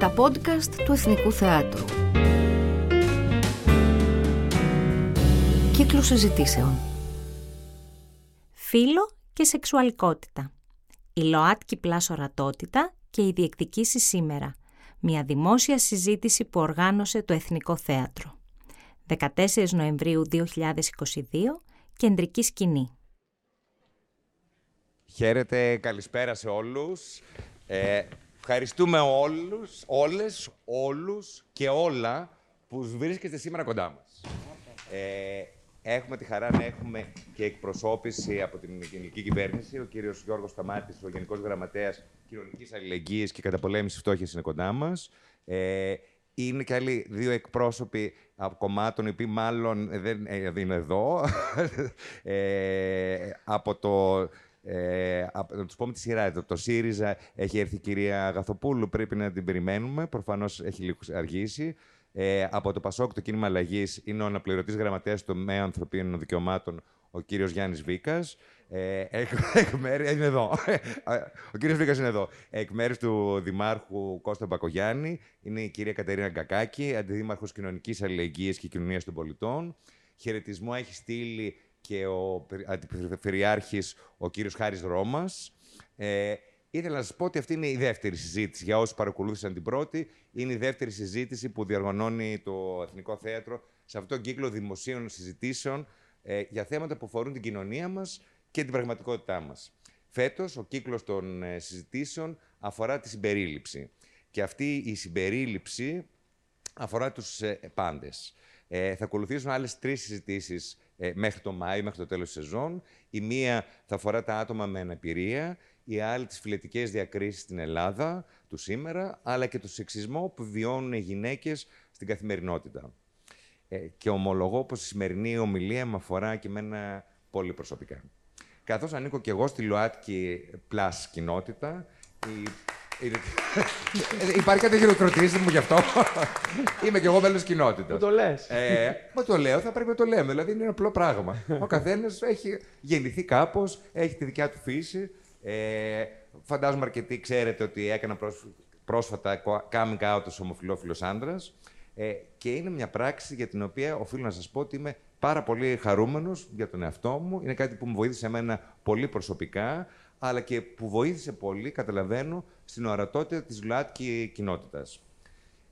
Τα podcast του Εθνικού Θεάτρου. Κύκλου συζητήσεων. Φίλο και σεξουαλικότητα. Η ΛΟΑΤΚΙ πλάς ορατότητα και η διεκδικήση σήμερα. Μια δημόσια συζήτηση που οργάνωσε το Εθνικό Θέατρο. 14 Νοεμβρίου 2022, κεντρική σκηνή. Χαίρετε, καλησπέρα σε όλους. Ε, ευχαριστούμε όλους, όλες, όλους και όλα που βρίσκεστε σήμερα κοντά μας. Ε, έχουμε τη χαρά να έχουμε και εκπροσώπηση από την ελληνική κυβέρνηση. Ο κύριος Γιώργος Σταμάτης, ο Γενικός Γραμματέας Κοινωνικής Αλληλεγγύης και Καταπολέμησης Φτώχειας είναι κοντά μας. Ε, είναι και άλλοι δύο εκπρόσωποι από κομμάτων, οι οποίοι μάλλον δεν ε, είναι εδώ. ε, από το ε, να τους πούμε τη σειρά. Το, το ΣΥΡΙΖΑ έχει έρθει η κυρία Αγαθοπούλου, πρέπει να την περιμένουμε. Προφανώς έχει λίγο αργήσει. Ε, από το ΠΑΣΟΚ, το κίνημα αλλαγής, είναι ο αναπληρωτής γραμματέας του ΜΕΑ Ανθρωπίνων Δικαιωμάτων, ο κύριος Γιάννης Βίκας. Ε, εκ, εκ μέρου, είναι εδώ. ο κύριος Βίκας είναι εδώ. Εκ μέρους του Δημάρχου Κώστα Μπακογιάννη είναι η κυρία Κατερίνα Γκακάκη, αντιδήμαρχος Κοινωνικής Αλληλεγγύης και Κοινωνίας των Πολιτών. Χαιρετισμό έχει στείλει και ο αντιπεριφερειάρχης, ο κύριος Χάρης Ρώμας. Ε, ήθελα να σας πω ότι αυτή είναι η δεύτερη συζήτηση. Για όσους παρακολούθησαν την πρώτη, είναι η δεύτερη συζήτηση που διοργανώνει το Εθνικό Θέατρο σε αυτόν τον κύκλο δημοσίων συζητήσεων ε, για θέματα που αφορούν την κοινωνία μας και την πραγματικότητά μας. Φέτος, ο κύκλος των ε, συζητήσεων αφορά τη συμπερίληψη. Και αυτή η συμπερίληψη αφορά τους ε, πάντες. Ε, θα ακολουθήσουν άλλες τρεις συζητήσεις ε, μέχρι το Μάιο, μέχρι το τέλος της σεζόν. Η μία θα αφορά τα άτομα με αναπηρία, η άλλη τις φιλετικές διακρίσεις στην Ελλάδα του σήμερα, αλλά και το σεξισμό που βιώνουν οι γυναίκες στην καθημερινότητα. Ε, και ομολογώ πως η σημερινή ομιλία με αφορά και εμένα πολύ προσωπικά. Καθώς ανήκω και εγώ στη ΛΟΑΤΚΙ Plus κοινότητα, η ε, υπάρχει κάτι χειροκροτήσεις μου γι' αυτό. Είμαι κι εγώ μέλος κοινότητας. Μου το λες. Ε, μα το λέω, θα πρέπει να το λέμε. Δηλαδή είναι ένα απλό πράγμα. Ο καθένας έχει γεννηθεί κάπως, έχει τη δικιά του φύση. Ε, φαντάζομαι αρκετοί ξέρετε ότι έκανα πρόσφατα coming out ως ομοφυλόφιλο άντρας. Ε, και είναι μια πράξη για την οποία οφείλω να σας πω ότι είμαι πάρα πολύ χαρούμενος για τον εαυτό μου. Είναι κάτι που μου βοήθησε εμένα πολύ προσωπικά αλλά και που βοήθησε πολύ, καταλαβαίνω, στην ορατότητα της ΛΟΑΤΚΙ κοινότητας.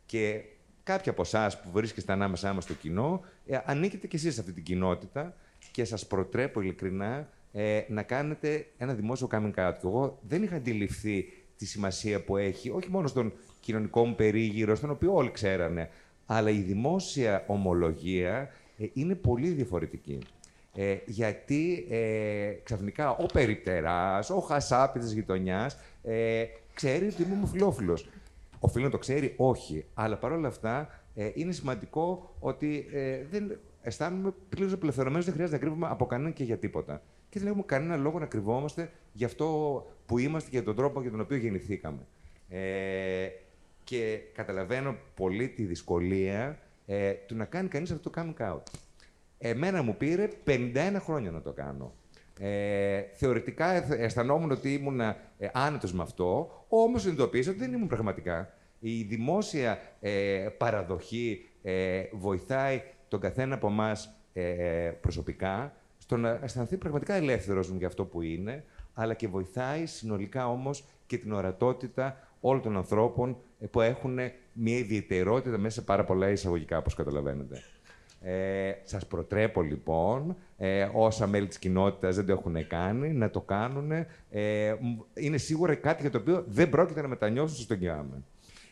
Και κάποιοι από εσάς που βρίσκεστε ανάμεσά μας στο κοινό, ε, ανήκετε κι εσείς σε αυτή την κοινότητα και σας προτρέπω ειλικρινά ε, να κάνετε ένα δημόσιο coming out. Και εγώ δεν είχα αντιληφθεί τη σημασία που έχει, όχι μόνο στον κοινωνικό μου περίγυρο, στον οποίο όλοι ξέρανε, αλλά η δημόσια ομολογία ε, είναι πολύ διαφορετική. Ε, γιατί ε, ξαφνικά ο περιπτεράς, ο χασάπι της γειτονιάς, ε, ξέρει ότι είμαι ομοφυλόφιλος. Οφείλει να το ξέρει, όχι. Αλλά παρόλα αυτά ε, είναι σημαντικό ότι ε, δεν αισθάνομαι πλήρως απελευθερωμένος, δεν χρειάζεται να κρύβουμε από κανέναν και για τίποτα. Και δεν έχουμε κανένα λόγο να κρυβόμαστε για αυτό που είμαστε και για τον τρόπο για τον οποίο γεννηθήκαμε. Ε, και καταλαβαίνω πολύ τη δυσκολία ε, του να κάνει κανείς αυτό το coming out. Εμένα μου πήρε 51 χρόνια να το κάνω. Ε, θεωρητικά αισθανόμουν ότι ήμουν ε, άνετος με αυτό, όμως συνειδητοποίησα ότι δεν ήμουν πραγματικά. Η δημόσια ε, παραδοχή ε, βοηθάει τον καθένα από εμάς ε, προσωπικά στο να αισθανθεί πραγματικά ελεύθερος για αυτό που είναι, αλλά και βοηθάει συνολικά όμως και την ορατότητα όλων των ανθρώπων που έχουν μια ιδιαιτερότητα μέσα σε πάρα πολλά εισαγωγικά, όπως καταλαβαίνετε. Ε, σας προτρέπω λοιπόν, ε, όσα μέλη της κοινότητας δεν το έχουν κάνει, να το κάνουν. Ε, είναι σίγουρα κάτι για το οποίο δεν πρόκειται να μετανιώσουν στον Κιάμεν.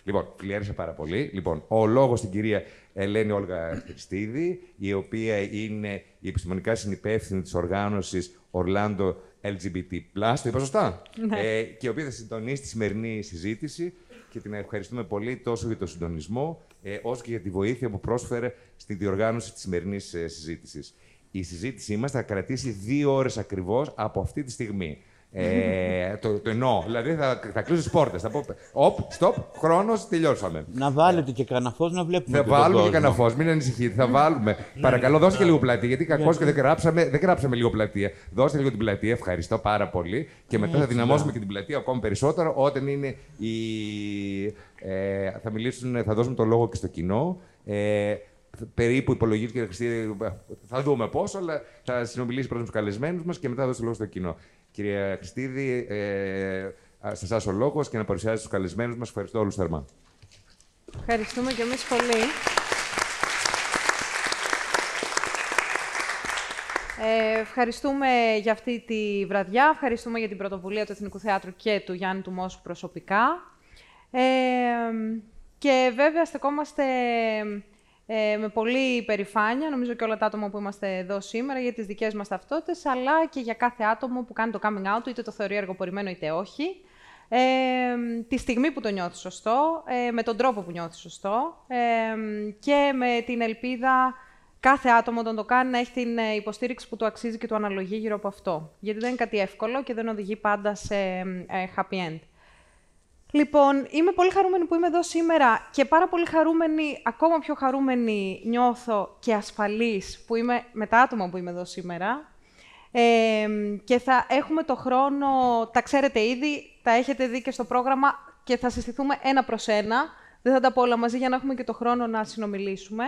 Λοιπόν, φιλιάρισα πάρα πολύ. Λοιπόν, ο λόγος στην κυρία Ελένη Όλγα Χριστίδη, η οποία είναι η επιστημονικά συνυπεύθυνη της οργάνωσης Ορλάντο LGBT+, το είπα σωστά, Ναι. ε, και η οποία θα συντονίσει τη σημερινή συζήτηση και την ευχαριστούμε πολύ τόσο για τον συντονισμό, ε, όσο και για τη βοήθεια που πρόσφερε στη διοργάνωση της σημερινής ε, συζήτησης. Η συζήτησή μας θα κρατήσει δύο ώρες ακριβώς από αυτή τη στιγμή. Ε, το, το εννοώ. Δηλαδή θα, θα κλείσω τις πόρτες. Θα πω. Οπ, stop, χρόνος, τελειώσαμε. Να βάλετε και κανένα φως να βλέπουμε. Θα και τον βάλουμε και κόσμο. κανένα φω, μην ανησυχείτε. Θα βάλουμε. Παρακαλώ, δώστε και λίγο πλατεία. Γιατί κακώ και δεν γράψαμε, δεν γράψαμε λίγο πλατεία. Δώστε λίγο την πλατεία, ευχαριστώ πάρα πολύ. Και μετά θα δυναμώσουμε και την πλατεία ακόμα περισσότερο όταν είναι η έτσι. Ε, θα, μιλήσουν, θα δώσουμε το λόγο και στο κοινό. Ε, περίπου υπολογίζει και Χριστίδη, θα δούμε πόσο, αλλά θα συνομιλήσει πρώτα με τους καλεσμένους μας και μετά θα δώσει το λόγο στο κοινό. Κυρία Χριστίδη, ε, σε εσάς ο λόγος και να παρουσιάσετε τους καλεσμένους μας. Ευχαριστώ όλους θερμά. Ευχαριστούμε και εμείς πολύ. Ε, ευχαριστούμε για αυτή τη βραδιά, ευχαριστούμε για την πρωτοβουλία του Εθνικού Θεάτρου και του Γιάννη του Μόσου προσωπικά. Ε, και βέβαια στεκόμαστε ε, με πολύ υπερηφάνεια, νομίζω και όλα τα άτομα που είμαστε εδώ σήμερα, για τις δικές μας ταυτότητες, αλλά και για κάθε άτομο που κάνει το coming out, είτε το θεωρεί εργοπορημένο είτε όχι. Ε, τη στιγμή που το νιώθεις σωστό, ε, με τον τρόπο που νιώθεις σωστό ε, και με την ελπίδα κάθε άτομο όταν το κάνει να έχει την ε, υποστήριξη που του αξίζει και του αναλογεί γύρω από αυτό. Γιατί δεν είναι κάτι εύκολο και δεν οδηγεί πάντα σε ε, happy end. Λοιπόν, είμαι πολύ χαρούμενη που είμαι εδώ σήμερα και πάρα πολύ χαρούμενη, ακόμα πιο χαρούμενη νιώθω και ασφαλής που είμαι με τα άτομα που είμαι εδώ σήμερα. Ε, και θα έχουμε το χρόνο, τα ξέρετε ήδη, τα έχετε δει και στο πρόγραμμα και θα συστηθούμε ένα προς ένα. Δεν θα τα πω όλα μαζί για να έχουμε και το χρόνο να συνομιλήσουμε.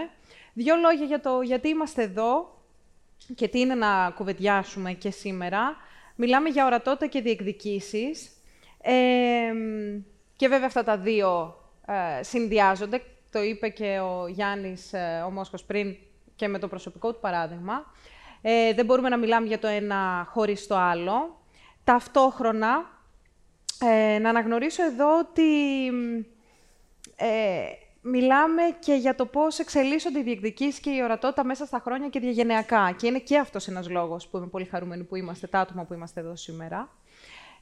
Δύο λόγια για το γιατί είμαστε εδώ και τι είναι να κουβεντιάσουμε και σήμερα. Μιλάμε για ορατότητα και διεκδικήσεις. Ε, και βέβαια αυτά τα δύο ε, συνδυάζονται. Το είπε και ο Γιάννης ε, ο Μόσχος πριν και με το προσωπικό του παράδειγμα. Ε, δεν μπορούμε να μιλάμε για το ένα χωρίς το άλλο. Ταυτόχρονα, ε, να αναγνωρίσω εδώ ότι ε, μιλάμε και για το πώς εξελίσσονται οι διεκδικήσεις και η ορατότητα μέσα στα χρόνια και διαγενειακά. Και είναι και αυτός ένας λόγος που είμαι πολύ χαρούμενη που είμαστε τα άτομα που είμαστε εδώ σήμερα.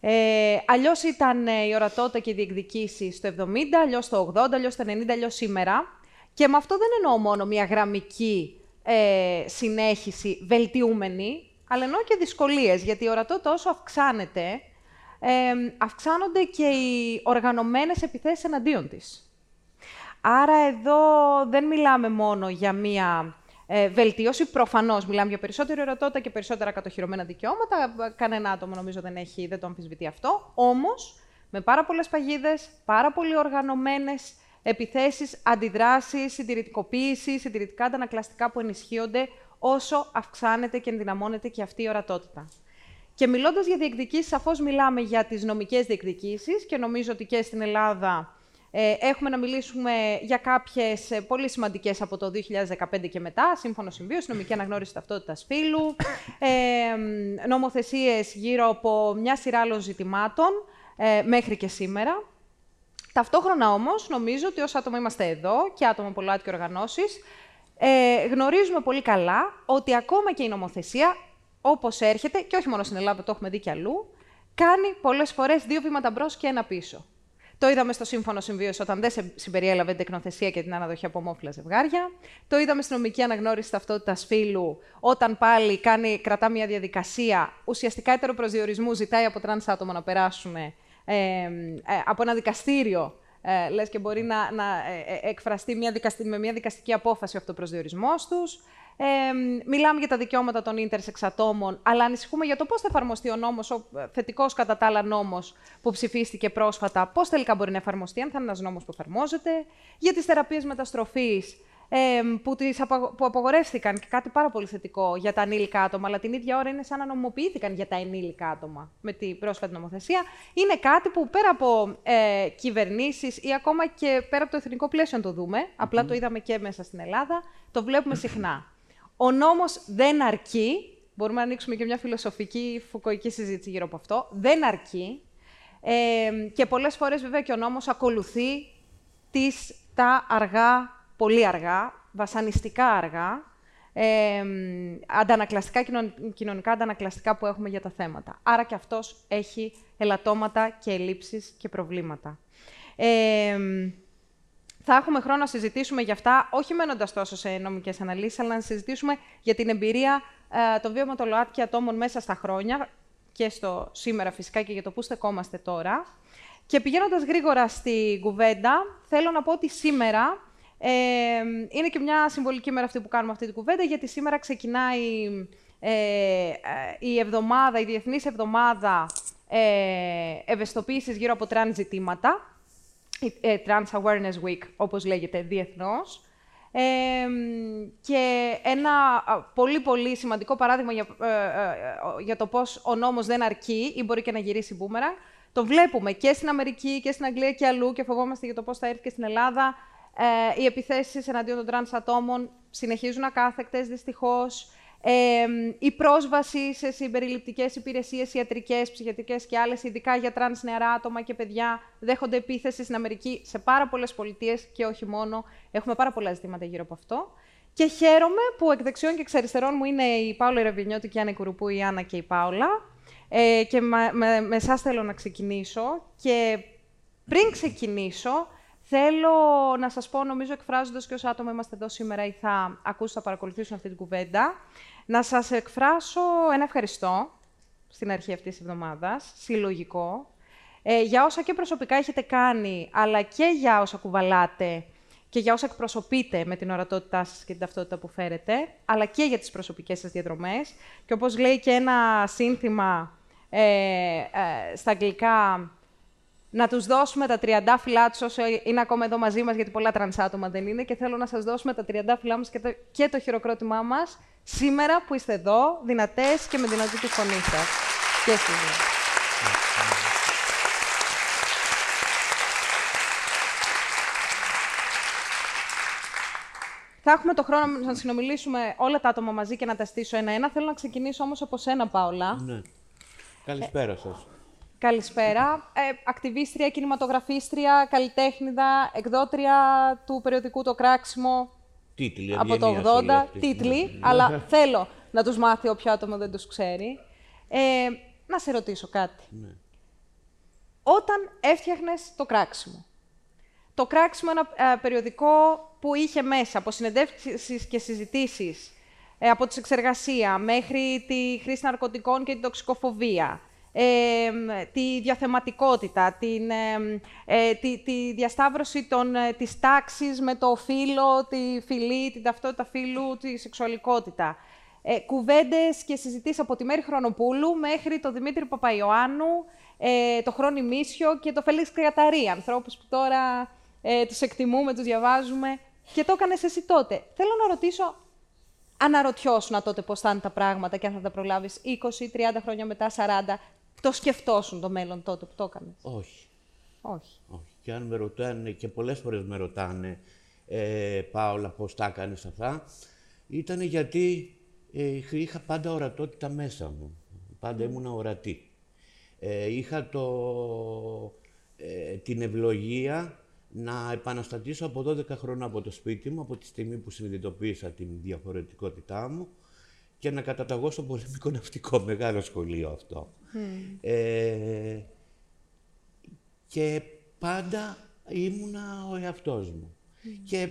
Ε, αλλιώς ήταν ε, η ορατότητα και οι διεκδικήσεις στο 70, αλλιώς το 80, αλλιώς το 90, αλλιώς σήμερα. Και με αυτό δεν εννοώ μόνο μια γραμμική ε, συνέχιση βελτιούμενη, αλλά εννοώ και δυσκολίες, γιατί η ορατότητα όσο αυξάνεται, ε, αυξάνονται και οι οργανωμένες επιθέσεις εναντίον της. Άρα εδώ δεν μιλάμε μόνο για μία ε, βελτίωση. Προφανώς μιλάμε για περισσότερη ορατότητα και περισσότερα κατοχυρωμένα δικαιώματα. Κανένα άτομο νομίζω δεν, έχει, δεν το αμφισβητεί αυτό. Όμως, με πάρα πολλές παγίδες, πάρα πολύ οργανωμένες επιθέσεις, αντιδράσεις, συντηρητικοποίηση, συντηρητικά αντανακλαστικά που ενισχύονται όσο αυξάνεται και ενδυναμώνεται και αυτή η ορατότητα. Και μιλώντας για διεκδικήσεις, σαφώς μιλάμε για τις νομικές διεκδικήσεις και νομίζω ότι και στην Ελλάδα ε, έχουμε να μιλήσουμε για κάποιες ε, πολύ σημαντικές από το 2015 και μετά, σύμφωνο συμβίωση, νομική αναγνώριση ταυτότητας φύλου, ε, νομοθεσίες γύρω από μια σειρά άλλων ζητημάτων ε, μέχρι και σήμερα. Ταυτόχρονα όμως, νομίζω ότι ως άτομα είμαστε εδώ και άτομα από και οργανώσεις, ε, γνωρίζουμε πολύ καλά ότι ακόμα και η νομοθεσία, όπως έρχεται, και όχι μόνο στην Ελλάδα, το έχουμε δει και αλλού, κάνει πολλές φορές δύο βήματα μπρος και ένα πίσω. Το είδαμε στο Σύμφωνο Συμβίωσης όταν δεν συμπεριέλαβε την τεκνοθεσία και την αναδοχή από ομόφυλα ζευγάρια. Το είδαμε στην νομική αναγνώριση ταυτότητας φύλου, όταν πάλι κάνει, κρατά μια διαδικασία ουσιαστικά ετεροπροσδιορισμού, ζητάει από τρανς άτομα να περάσουν ε, ε, από ένα δικαστήριο ε, λες και μπορεί να, να ε, ε, εκφραστεί μια με μια δικαστική απόφαση ο αυτοπροσδιορισμός τους. Ε, μιλάμε για τα δικαιώματα των ίντερσεξ ατόμων, αλλά ανησυχούμε για το πώς θα εφαρμοστεί ο νόμος, ο ε, θετικός κατά τα άλλα νόμος που ψηφίστηκε πρόσφατα, πώς τελικά μπορεί να εφαρμοστεί, αν θα είναι ένας νόμος που εφαρμόζεται, για τις θεραπείες μεταστροφής ε, που, τις που απογορεύτηκαν και κάτι πάρα πολύ θετικό για τα ανήλικα άτομα, αλλά την ίδια ώρα είναι σαν να νομιμοποιήθηκαν για τα ενήλικα άτομα με την πρόσφατη νομοθεσία. Είναι κάτι που πέρα από ε, κυβερνήσεις ή ακόμα και πέρα από το εθνικό πλαίσιο, αν το δούμε, απλά το είδαμε και μέσα στην Ελλάδα, το βλέπουμε συχνά. Ο νόμος δεν αρκεί, μπορούμε να ανοίξουμε και μια φιλοσοφική φουκοϊκή συζήτηση γύρω από αυτό, δεν αρκεί ε, και πολλές φορές βέβαια και ο νόμος ακολουθεί τις, τα αργά, πολύ αργά, βασανιστικά αργά, ε, αντανακλαστικά, κοινωνικά αντανακλαστικά που έχουμε για τα θέματα. Άρα και αυτός έχει ελαττώματα και ελλείψεις και προβλήματα. Ε, θα έχουμε χρόνο να συζητήσουμε για αυτά, όχι μένοντας τόσο σε νομικές αναλύσεις, αλλά να συζητήσουμε για την εμπειρία ε, των βίωμα των ΛΟΑΤ και ατόμων μέσα στα χρόνια και στο σήμερα φυσικά και για το πού στεκόμαστε τώρα. Και πηγαίνοντας γρήγορα στη κουβέντα, θέλω να πω ότι σήμερα ε, είναι και μια συμβολική μέρα αυτή που κάνουμε αυτή την κουβέντα, γιατί σήμερα ξεκινάει ε, ε η εβδομάδα, η Διεθνής Εβδομάδα ε, Ευαισθητοποίησης γύρω από τραν ζητήματα. Η ε, Trans Awareness Week, όπως λέγεται διεθνώς. Ε, και ένα α, πολύ πολύ σημαντικό παράδειγμα για, ε, ε, για το πώς ο νόμος δεν αρκεί ή μπορεί και να γυρίσει μπούμερα. Το βλέπουμε και στην Αμερική και στην Αγγλία και αλλού και φοβόμαστε για το πώς θα έρθει και στην Ελλάδα. Ε, οι επιθέσεις εναντίον των τρανς ατόμων συνεχίζουν ακάθεκτες, δυστυχώς. Ε, η πρόσβαση σε συμπεριληπτικές υπηρεσίες ιατρικές, ψυχιατρικές και άλλες, ειδικά για τρανς νεαρά άτομα και παιδιά, δέχονται επίθεση στην Αμερική σε πάρα πολλές πολιτείες και όχι μόνο. Έχουμε πάρα πολλά ζητήματα γύρω από αυτό. Και χαίρομαι που εκ δεξιών και εξ αριστερών μου είναι η Πάολα Ρεβενιώτη και η Άννα Κουρουπού, η Άννα και η Πάολα. Ε, και με, με, με εσάς θέλω να ξεκινήσω. Και πριν ξεκινήσω, Θέλω να σας πω, νομίζω εκφράζοντας και ως άτομα είμαστε εδώ σήμερα ή θα ακούσουν, θα παρακολουθήσουν αυτή την κουβέντα, να σας εκφράσω ένα ευχαριστώ στην αρχή αυτής της εβδομάδας, συλλογικό, ε, για όσα και προσωπικά έχετε κάνει, αλλά και για όσα κουβαλάτε και για όσα εκπροσωπείτε με την ορατότητά σας και την ταυτότητα που φέρετε, αλλά και για τις προσωπικές σας διαδρομές. Και όπως λέει και ένα σύνθημα ε, ε, στα αγγλικά, να τους δώσουμε τα τριαντάφυλλά τους όσο είναι ακόμα εδώ μαζί μας, γιατί πολλά τρανσάτομα δεν είναι, και θέλω να σας δώσουμε τα τριαντάφυλλά μας και το, και το χειροκρότημά μας σήμερα που είστε εδώ, δυνατές και με δυνατή τη φωνή σας. Και εσείς Θα έχουμε το χρόνο να συνομιλήσουμε όλα τα άτομα μαζί και να τα στήσω ένα-ένα. Θέλω να ξεκινήσω όμως από σένα, Πάολα. Ναι. Καλησπέρα σας. Καλησπέρα. Ε, ακτιβίστρια, κινηματογραφίστρια, καλλιτέχνηδα, εκδότρια του περιοδικού «Το Κράξιμο» Τίτλοι, από το 80. Τίτλοι, αλλά θέλω να τους μάθει όποιο άτομο δεν τους ξέρει. Ε, να σε ρωτήσω κάτι. Ναι. Όταν έφτιαχνες «Το Κράξιμο», το Κράξιμο ένα ε, περιοδικό που είχε μέσα από συνεντεύξεις και συζητήσεις ε, από τη εξεργασία μέχρι τη χρήση ναρκωτικών και την τοξικοφοβία, τη διαθεματικότητα, την, ε, τη, τη, διασταύρωση των, ε, της τάξης με το φύλλο, τη φυλή, την ταυτότητα φύλου, τη σεξουαλικότητα. Ε, κουβέντες και συζητήσεις από τη Μέρη Χρονοπούλου μέχρι το Δημήτρη Παπαϊωάννου, ε, το Χρόνι Μίσιο και το Φέλix Κρυαταρή, ανθρώπους που τώρα ε, τους εκτιμούμε, τους διαβάζουμε. Και το έκανες εσύ τότε. Θέλω να ρωτήσω, αναρωτιώσουν τότε πώς θα είναι τα πράγματα και αν θα τα προλάβεις 20, 30 χρόνια μετά, 40, το σκεφτόσουν το μέλλον τότε που το έκανες. Όχι. Όχι. Όχι. Και αν με ρωτάνε, και πολλές φορές με ρωτάνε, ε, Πάολα, πώς τα έκανες αυτά, ήταν γιατί ε, είχα πάντα ορατότητα μέσα μου. Πάντα ήμουν ορατή. Ε, είχα το, ε, την ευλογία να επαναστατήσω από 12 χρόνια από το σπίτι μου, από τη στιγμή που συνειδητοποίησα την διαφορετικότητά μου και να καταταγώ στο πολεμικό ναυτικό, μεγάλο σχολείο αυτό. Ε, και πάντα ήμουνα ο εαυτός μου. Και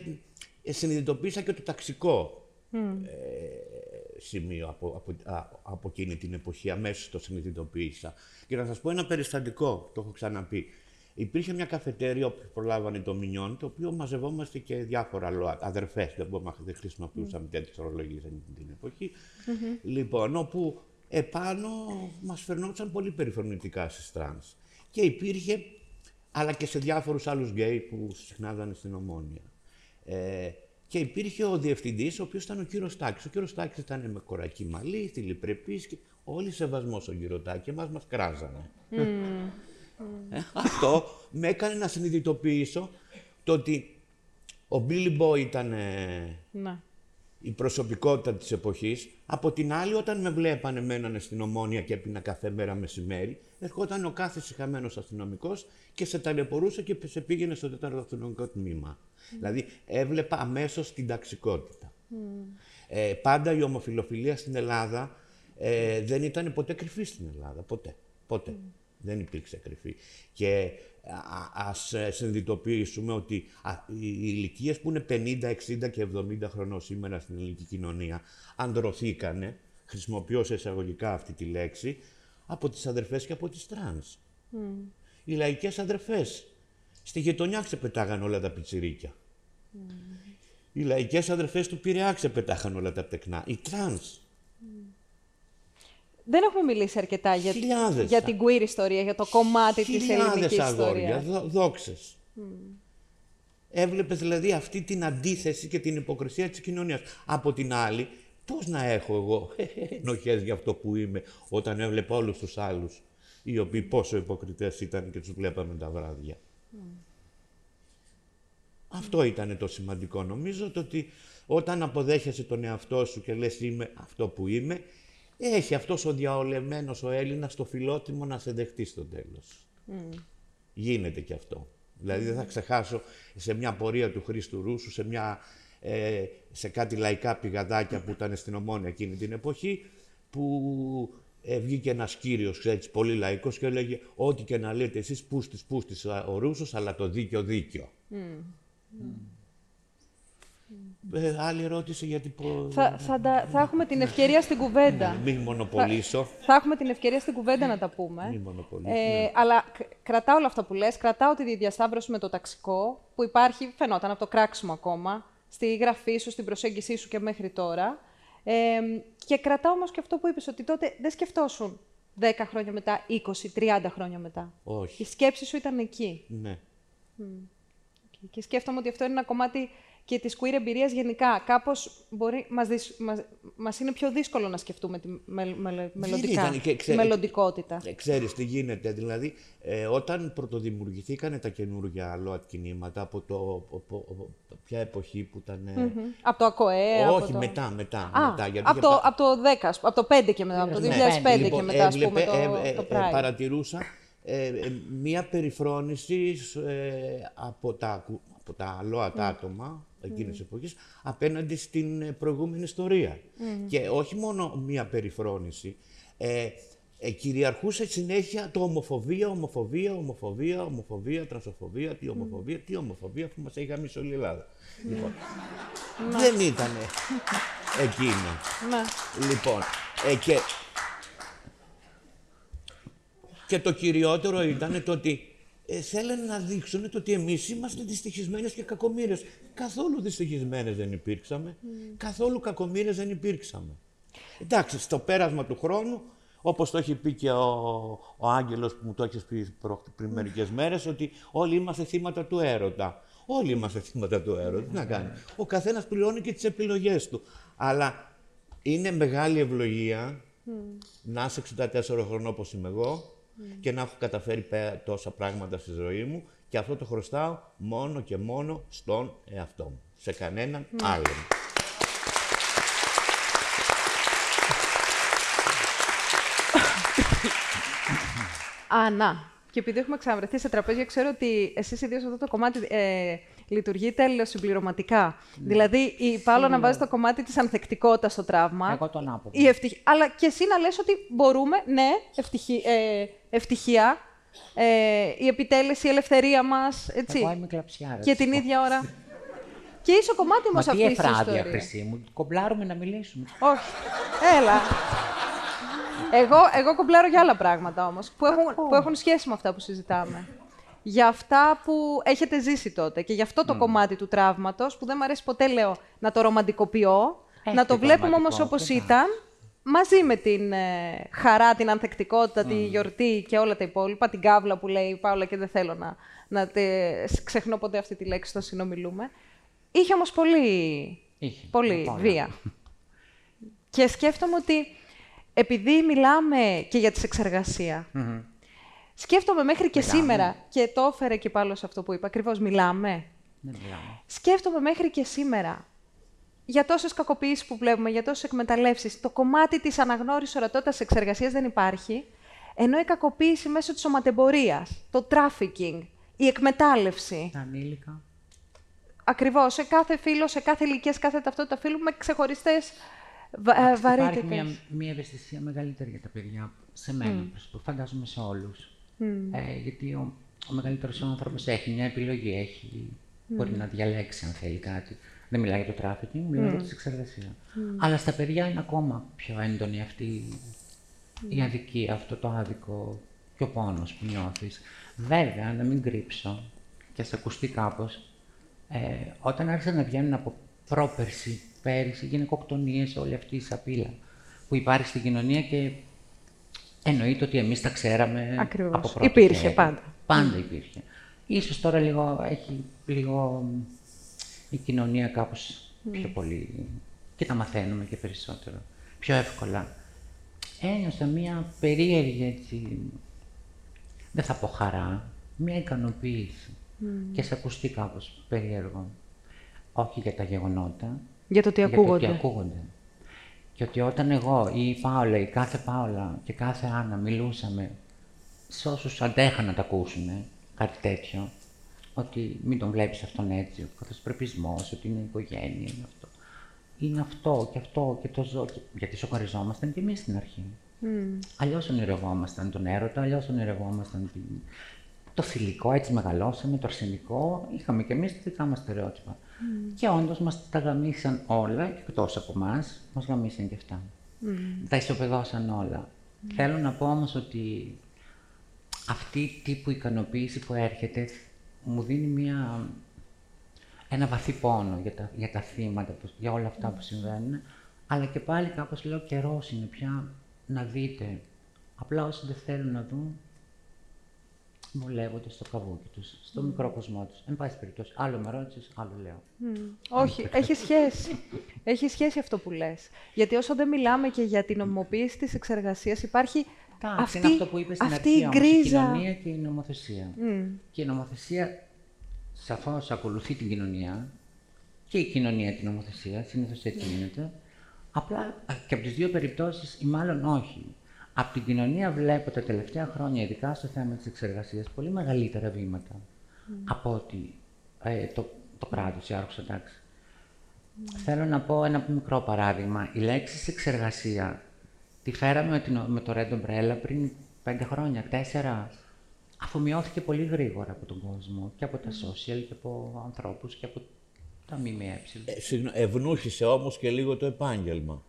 ε, συνειδητοποίησα και το ταξικό ε, σημείο από, από, από εκείνη την εποχή, αμέσως το συνειδητοποίησα. Και να σας πω ένα περιστατικό, το έχω ξαναπεί. Υπήρχε μια καφετέρια όπου προλάβανε το Μινιόν, το οποίο μαζευόμαστε και διάφορα ΛΟΑΤ, αδερφές, δεν, δεν χρησιμοποιούσαμε mm. τέτοιες ορολογίες την εποχή. Λοιπόν, όπου επάνω μας φερνόταν πολύ περιφρονητικά στις τρανς. Και υπήρχε, αλλά και σε διάφορους άλλους γκέι που συχνάζανε στην Ομόνια. Ε, και υπήρχε ο διευθυντής, ο οποίος ήταν ο κύριος Τάκης. Ο κύριος Τάκης ήταν με κορακή μαλλί, θηλυπρεπή και όλοι σεβασμός στον κύριο Τάκη. Εμάς μας κράζανε. Ε, αυτό με έκανε να συνειδητοποιήσω το ότι ο Μπίλι Μπό ήταν Ναι. Η προσωπικότητα της εποχής. Από την άλλη, όταν με βλέπανε μένανε στην Ομόνια και έπινα κάθε μέρα μεσημέρι, ερχόταν ο κάθε συγχαμένος αστυνομικός και σε ταλαιπωρούσε και σε πήγαινε στο τέταρτο αστυνομικό τμήμα. Δηλαδή, έβλεπα αμέσως την ταξικότητα. Ε, πάντα η ομοφυλοφιλία στην Ελλάδα ε, δεν ήταν ποτέ κρυφή στην Ελλάδα. Ποτέ. Ποτέ. Δεν υπήρξε κρυφή. Και α, ας ε, συνειδητοποιήσουμε ότι α, οι ηλικίες που είναι 50, 60 και 70 χρονών σήμερα στην ελληνική κοινωνία ανδρωθήκανε, χρησιμοποιώ σε εισαγωγικά αυτή τη λέξη, από τις αδερφές και από τις τρανς. Οι λαϊκές αδερφές. Στη γειτονιά ξεπετάγαν όλα τα πιτσιρίκια. Οι λαϊκές αδερφές του Πειραιά ξεπετάγαν όλα τα τεκνά. Οι τρανς. Δεν έχουμε μιλήσει αρκετά για, Χιλιάδες. για την queer ιστορία, για το κομμάτι της ελληνικής Χιλιάδες αγόρια, ιστορίας. δο, δόξες. Έβλεπες δηλαδή αυτή την αντίθεση και την υποκρισία της κοινωνίας. Από την άλλη, πώς να έχω εγώ ενοχές για αυτό που είμαι όταν έβλεπα όλους τους άλλους οι οποίοι πόσο υποκριτές ήταν και τους βλέπαμε τα βράδια. Αυτό ήταν το σημαντικό νομίζω, το ότι όταν αποδέχεσαι τον εαυτό σου και λες είμαι αυτό που είμαι, έχει αυτός ο διαολεμένος ο Έλληνας το φιλότιμο να σε δεχτεί στο τέλος. Γίνεται και αυτό. Δηλαδή δεν θα ξεχάσω σε μια πορεία του Χρήστου Ρούσου, σε, μια, ε, σε κάτι λαϊκά πηγαδάκια που ήταν στην Ομόνια εκείνη την εποχή, που ε, βγήκε ένας κύριος, έτσι, πολύ λαϊκός και έλεγε «Ό,τι και να λέτε εσείς, πούστης, πούστης ο Ρούσος, αλλά το δίκιο δίκιο». Ε, άλλη ερώτηση γιατί... Πο... Θα, θα, τα- θα έχουμε την ευκαιρία στην κουβέντα. Μην μονοπολίσω. Θα έχουμε την ευκαιρία στην κουβέντα να τα πούμε. Μην μονοπολίσω. Ε, ναι. Αλλά κ- κρατάω όλα αυτά που λες, κρατάω τη διασταύρωση με το ταξικό, που υπάρχει, φαινόταν από το κράξιμο ακόμα, στη γραφή σου, στην προσέγγιση σου και μέχρι τώρα. Ε, και κρατάω όμως και αυτό που είπες, ότι τότε δεν σκεφτόσουν 10 χρόνια μετά, 20, 30 χρόνια μετά. Όχι. Η σκέψη σου ήταν εκεί. Ναι. Και σκέφτομαι ότι αυτό είναι ένα κομμάτι και της queer εμπειρίας γενικά. Κάπως μπορεί, μας, δυσ- μας, μας είναι πιο δύσκολο να σκεφτούμε τη με, με, μελλοντικά, ήταν και τη ξέρε- μελλοντικότητα. Ε, ξέρεις τι γίνεται, δηλαδή ε, όταν πρωτοδημιουργηθήκαν τα καινούργια ΛΟΑΤ κινήματα από το, από, από- ποια εποχή που ήταν... ε, Από το ΑΚΟΕ, από Όχι, το... μετά, μετά. Α, μετά γιατί από, είχε το, πα- από το 10, ας πούμε, από το 5 και μετά, από το 2005 Ναι. και Λοιπόν, μετά, ας πούμε, έβλεπε, το, ε, ε, το ε, Pride. παρατηρούσα ε, ε, μία περιφρόνησης ε, από τα, κου- από τα ΛΟΑΤ άτομα εκείνης της εποχής απέναντι στην ε, προηγούμενη ιστορία. Και όχι μόνο μία περιφρόνηση, ε, ε, κυριαρχούσε συνέχεια το ομοφοβία, ομοφοβία, ομοφοβία, ομοφοβία, τρανσοφοβία, τι ομοφοβία, τι ομοφοβία, που μας έχει γαμίσει όλη η Ελλάδα. Λοιπόν, δεν ήταν εκείνο. Ναι. Λοιπόν, ε, και, και το κυριότερο ήταν το ότι ε, θέλανε να δείξουν το ότι εμείς είμαστε δυστυχισμένες και κακομήρες. Καθόλου δυστυχισμένες δεν υπήρξαμε, καθόλου κακομήρες δεν υπήρξαμε. Εντάξει, στο πέρασμα του χρόνου, όπως το έχει πει και ο, ο Άγγελος που μου το έχεις πει προ- πριν μερικές μέρες, ότι όλοι είμαστε θύματα του έρωτα. Όλοι είμαστε θύματα του έρωτα. Τι να κάνει. Ο καθένας πληρώνει και τις επιλογές του. Αλλά είναι μεγάλη ευλογία να είσαι 64 χρονών όπως είμαι εγώ και να έχω καταφέρει πέ- τόσα πράγματα στη ζωή μου και αυτό το χρωστάω μόνο και μόνο στον εαυτό μου. Σε κανέναν άλλον. Α, να. Και επειδή έχουμε ξαναβρεθεί σε τραπέζια, ξέρω ότι εσείς ιδίως αυτό το κομμάτι ε, λειτουργεί τελειοσυμπληρωματικά. Δηλαδή, η Παύλα να βάζει το κομμάτι της ανθεκτικότητας στο τραύμα. Εγώ τον άποδο. Η ευτυχ... Αλλά και εσύ να λες ότι μπορούμε, ναι, ευτυχη... ε, ευτυχία, ε, η επιτέλεση, η ελευθερία μας, έτσι. Εγώ είμαι κλαψιάρα. Και την ίδια ώρα. Και είσαι κομμάτι Μα όμως τι αυτής της εφράδια, ιστορίας. Χρυσή μου. Κομπλάρουμε να μιλήσουμε. Όχι. Έλα. Εγώ, εγώ κομπλάρω για άλλα πράγματα όμως, που έχουν, που έχουν σχέση με αυτά που συζητάμε. Για αυτά που έχετε ζήσει τότε. Και γι' αυτό το κομμάτι του τραύματος, που δεν μου αρέσει ποτέ, λέω, να το ρομαντικοποιώ, Έχει να το και βλέπουμε όμως δραματικό, όπως βέβαια. ήταν, μαζί με την ε, χαρά, την ανθεκτικότητα, τη γιορτή και όλα τα υπόλοιπα, την κάβλα που λέει η Πάολα και δεν θέλω να, να τε- ξεχνώ ποτέ αυτή τη λέξη, το συνομιλούμε. Είχε όμως πολύ, Είχε, πολύ απ' όλα. βία. Και σκέφτομαι ότι επειδή μιλάμε και για τη σεξεργασία, σκέφτομαι μέχρι και Μιλάμε. σήμερα, και το έφερε και πάλι σε αυτό που είπα, ακριβώς μιλάμε. Δεν μιλάμε. Σκέφτομαι μέχρι και σήμερα για τόσες κακοποιήσεις που βλέπουμε, για τόσες εκμεταλλεύσεις. Το κομμάτι της αναγνώρισης ορατότητας εξεργασίας δεν υπάρχει, ενώ η κακοποίηση μέσω της σωματεμπορίας, το trafficking, η εκμετάλλευση, Τα ανήλικα. ακριβώς, σε κάθε φίλο, σε κάθε ηλικία, σε κάθε ταυτότητα φίλου, με ξεχωριστές βα- ε, Υπάρχει βαρύτητες. μια, μια ευαισθησία μεγαλύτερη για τα παιδιά, σε μένα, mm. φαντάζομαι σε όλους. Ε, γιατί ο, ο μεγαλύτερος άνθρωπος έχει μια επιλογή, έχει, μπορεί να διαλέξει αν θέλει κάτι. Δεν μιλάει για το τράφικινγκ, μιλάει για τη σεξεργασία. Αλλά στα παιδιά είναι ακόμα πιο έντονη αυτή η αδικία, αυτό το άδικο και ο πόνος που νιώθεις. Βέβαια, να μην κρύψω και ας ακουστεί κάπως, ε, όταν άρχισαν να βγαίνουν από πρόπερση, πέρυσι, γυναικοκτονίες, όλη αυτή η σαπίλα που υπάρχει στην κοινωνία και εννοείται ότι εμείς τα ξέραμε Ακριβώς. από πρώτος Υπήρχε χέρι. πάντα. Πάντα υπήρχε. Ίσως τώρα λίγο, έχει λίγο η κοινωνία κάπως πιο πολύ και τα μαθαίνουμε και περισσότερο, πιο εύκολα. Ένιωσα μία περίεργη έτσι, δεν θα πω χαρά, μία ικανοποίηση και σε ακουστεί κάπως περίεργο. Όχι για τα γεγονότα, Για το τι για το ακούγονται. τι ακούγονται. Και ότι όταν εγώ ή η Πάολα ή κάθε Πάολα και κάθε Άννα μιλούσαμε σε όσους αντέχαν να τα ακούσουν κάτι τέτοιο, ότι μην τον βλέπεις αυτόν έτσι, ο καθοσπρεπισμός, ότι είναι οικογένεια, είναι αυτό. Είναι αυτό και αυτό και το ζω. και- Γιατί σοκαριζόμασταν και εμείς στην αρχή. Μμμ. Αλλιώς ονειρευόμασταν τον έρωτα, αλλιώς ονειρευόμασταν την... το θηλυκό, έτσι μεγαλώσαμε, το αρσενικό. Είχαμε και εμείς τα δικά μας στερεότυπα. Και όντως μας τα γαμίσαν όλα, και εκτός από εμά, μας γαμίσαν και αυτά. Τα ισοπεδώσαν όλα. Θέλω να πω όμως ότι αυτή η τύπου ικανοποίηση που έρχεται μου δίνει μια, ένα βαθύ πόνο για τα, για τα θύματα, που- για όλα αυτά που συμβαίνουν. Αλλά και πάλι κάπως λέω καιρός είναι πια να δείτε. Απλά όσοι δεν θέλουν να δουν, βολεύονται στο καβούκι τους, στο μικρό κοσμό τους. Εν πάση περιπτώσει, άλλο με ρώτησες, άλλο λέω. Όχι, έχει σχέση. έχει σχέση αυτό που λες. Γιατί όσο δεν μιλάμε και για την νομιμοποίηση της εξεργασίας, υπάρχει Εντάξει, αυτή, είναι αυτό που είπες στην αυτή αρχή η όμως, η γκρίζα. κοινωνία και η νομοθεσία. Και η νομοθεσία σαφώς ακολουθεί την κοινωνία και η κοινωνία την νομοθεσία, συνήθως έτσι γίνεται. Απλά α, και από τις δύο περιπτώσεις, ή μάλλον όχι. Από την κοινωνία βλέπω τα τελευταία χρόνια, ειδικά στο θέμα της εξεργασίας, πολύ μεγαλύτερα βήματα από ότι ε, το, το κράτος, η άρχουσα τάξη. Θέλω να πω ένα μικρό παράδειγμα. Η λέξη εξεργασία τη φέραμε με, την, με το Red Umbrella πριν πέντε χρόνια, τέσσερα. Αφομοιώθηκε πολύ γρήγορα από τον κόσμο και από τα social και από ανθρώπους και από τα ΜΜΕ. Ε, συγγνώ- ευνούχησε όμως και λίγο το επάγγελμα.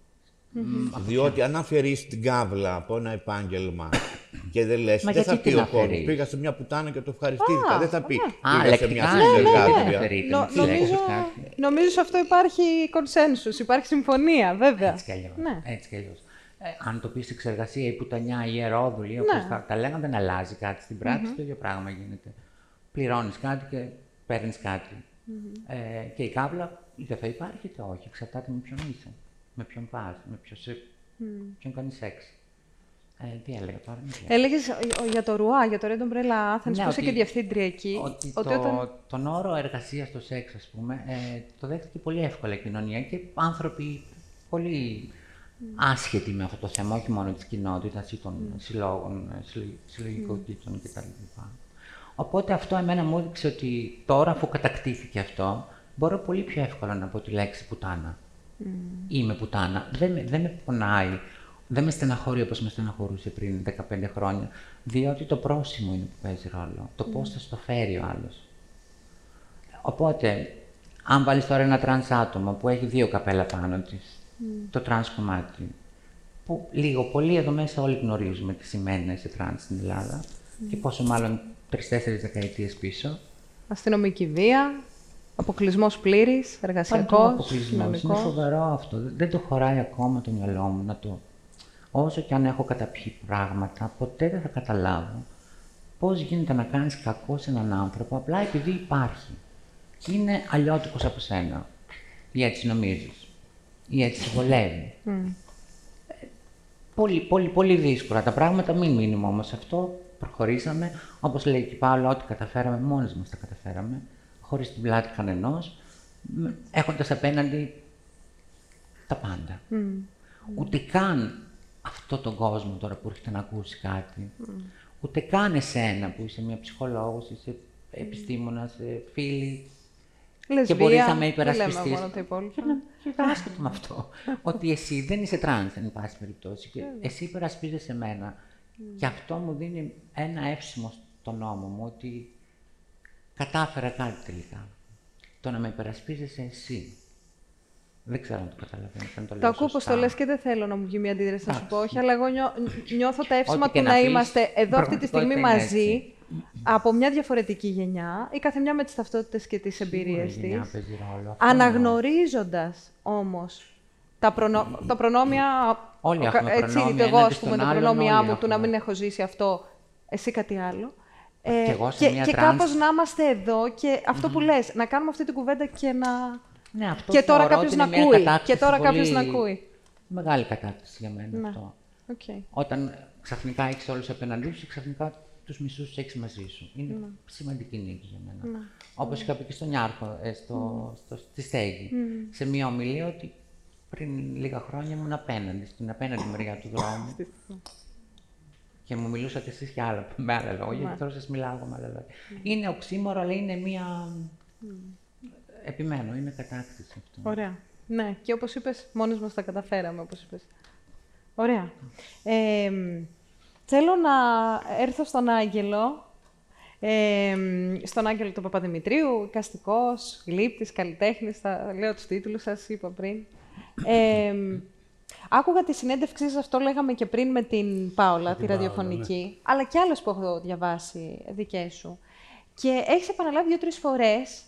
Διότι αν αφαιρείς την κάβλα από ένα επάγγελμα και δεν λες, Μα δεν θα γιατί πει την ο κόσμος, αφαιρείς; πήγα σε μια πουτάνα και το ευχαριστήθηκα. δεν θα πει, Α, πήγα σε μια λεκτικά, ναι, ναι, ναι. συνεργάτρια. Αφαιρείτε, Νο- μην τις λέξεις νομίζω, κάτι. νομίζω σε αυτό υπάρχει consensus, υπάρχει συμφωνία, βέβαια. Έτσι κι αλλιώς. Ναι. Έτσι κι αλλιώς. Ε, αν το πεις εξεργασία ή πουτανιά ή ιερόδουλη, όπως Ναι. τα, τα λέγανε, δεν αλλάζει κάτι. Στην πράξη το ίδιο πράγμα γίνεται. Πληρώνεις κάτι και παίρνεις κάτι. Ε, και η κάβλα είτε θα υπάρχει είτε όχι. Εξαρτάται με ποιον είσαι. Με ποιον πας, με ποιον, σε, ποιον κάνεις σεξ. Ε, τι έλεγα τώρα, μην ξέρω. Έλεγες για το Ρουά, για το Red Umbrella Athens, Ναι, που είσαι ότι- και διευθύντρια εκεί. Ότι, ότι το, όταν- τον όρο εργασία στο σεξ, ας πούμε, ε, το δέχτηκε πολύ εύκολα η κοινωνία και άνθρωποι πολύ άσχετοι με αυτό το θέμα, όχι μόνο της κοινότητας ή των συλλόγων, ε, συλλογ- συλλογικότητων κτλ. Οπότε αυτό εμένα μου έδειξε ότι τώρα, αφού κατακτήθηκε αυτό, μπορώ πολύ πιο εύκολα να πω τη λέξη πουτάνα. Είμαι πουτάνα. Δεν με, δεν με πονάει, δεν με στεναχωρεί όπως με στεναχωρούσε πριν 15 χρόνια, διότι το πρόσημο είναι που παίζει ρόλο. Το πώς θα στο φέρει ο άλλος. Οπότε, αν βάλεις τώρα ένα τρανς άτομο που έχει δύο καπέλα πάνω της, το τρανς κομμάτι, που λίγο πολύ εδώ μέσα όλοι γνωρίζουμε τι σημαίνει να είσαι τρανς στην Ελλάδα και πόσο μάλλον τρεις-τέσσερις δεκαετίες πίσω, Αστυνομική βία, αποκλεισμός πλήρης, Παντού εργασιακό, αποκλεισμός. Είναι κοινωνικός. φοβερό αυτό. Δεν- Δεν το χωράει ακόμα το μυαλό μου να το. Όσο και αν έχω καταπιεί πράγματα, ποτέ δεν θα καταλάβω πώς γίνεται να κάνεις κακό σε έναν άνθρωπο απλά επειδή υπάρχει. Και είναι αλλιώτικος από σένα. Ή έτσι νομίζεις. Ή έτσι σε βολεύει. Ε, Πολύ, πολύ, πολύ δύσκολα τα πράγματα. Μην μείνουμε όμως σε αυτό. Προχωρήσαμε. Όπως λέει και η Πάολα, ό,τι καταφέραμε, μόνοι μας τα καταφέραμε. Χωρίς την πλάτη κανενός. Έχοντας απέναντι τα πάντα. Ούτε καν αυτό τον κόσμο τώρα που έρχεται να ακούσει κάτι. Ούτε καν εσένα που είσαι μια ψυχολόγος, είσαι επιστήμονας, ε, φίλη. Λεσβία, και μπορείς να με δεν λέμε υπερασπιστείς. μόνο τα υπόλοιπα. Και, να, και άσχετο με αυτό. ότι εσύ δεν είσαι τρανς, εν πάση περιπτώσει. Και εσύ υπερασπίζεσαι εμένα. Και αυτό μου δίνει ένα εύσημο στον ώμο μου ότι κατάφερα κάτι τελικά. Το να με υπερασπίζεσαι εσύ. Δεν ξέρω αν το καταλαβαίνεις, αν το Το λέω ακούω πως σωστά. το λες και δεν θέλω να μου βγει μια αντίδραση να σου πω Εντάξει. όχι, αλλά εγώ νιώ- νιώθω τα εύσημα Ό,τι και του να να πεις, είμαστε εδώ αυτή τη στιγμή πραγματικότητα είναι μαζί, έτσι. από μια διαφορετική γενιά, η καθεμιά με τις ταυτότητες και τις εμπειρίες Σίγουρα η γενιά της, παίζει ρόλο. Αυτό εννοώ. αναγνωρίζοντας όμως τα, προνο... τα προνόμια, Όλοι ο- έχουμε έτσι, προνόμια το εγώ, έναντι ας πούμε, των τα άλλων, προνόμια όλοι μου του να έχουμε. μην έχω ζήσει αυτό, εσύ κάτι άλλο, Ε, Και εγώ σε και, μια και τρανς- κάπως να είμαστε εδώ και αυτό που λες, να κάνουμε αυτή την κουβέντα και να... Ναι, αυτό και τώρα θεωρώ κάποιος ότι να είναι μια ακούει. κατάκτηση Και τώρα κάποιος πολύ- να ακούει. Μεγάλη κατάκτηση για μένα Ναι. αυτό. Οκ. Όταν ξαφνικά έχεις όλους απέναντί σου και ξαφνικά τους μισούς τους έχεις μαζί σου. Είναι Ναι. σημαντική νίκη για μένα. Όπως είχα πει και στον Ιάρχο, ε, στο, Ναι. στο, στη Στέγη, σε μια ομιλία ότι πριν λίγα χρόνια ήμουν απέναντι, στην απέναντι μεριά του δρόμου. Και μου μιλούσατε εσείς και άλλα, με άλλα λόγια, Ναι. και τώρα σας μιλάω εγώ με άλλα λόγια. Είναι οξύμορο, αλλά είναι μια. Επιμένω, είναι κατάκτηση αυτό. Ωραία. Ναι, και όπως είπες, μόνος μας τα καταφέραμε, όπως είπες. Ωραία. Ε, θέλω να έρθω στον Άγγελο, ε, στον Άγγελο του Παπαδημητρίου, καστικός, γλύπτης, καλλιτέχνης, θα λέω τους τίτλους σας, είπα πριν. Ε, άκουγα τη συνέντευξή σας, αυτό λέγαμε και πριν με την Πάολα, τη την Πάολα, ραδιοφωνική, αλλά και άλλες που έχω διαβάσει δικές σου. Και έχεις επαναλάβει δύο-τρεις φορές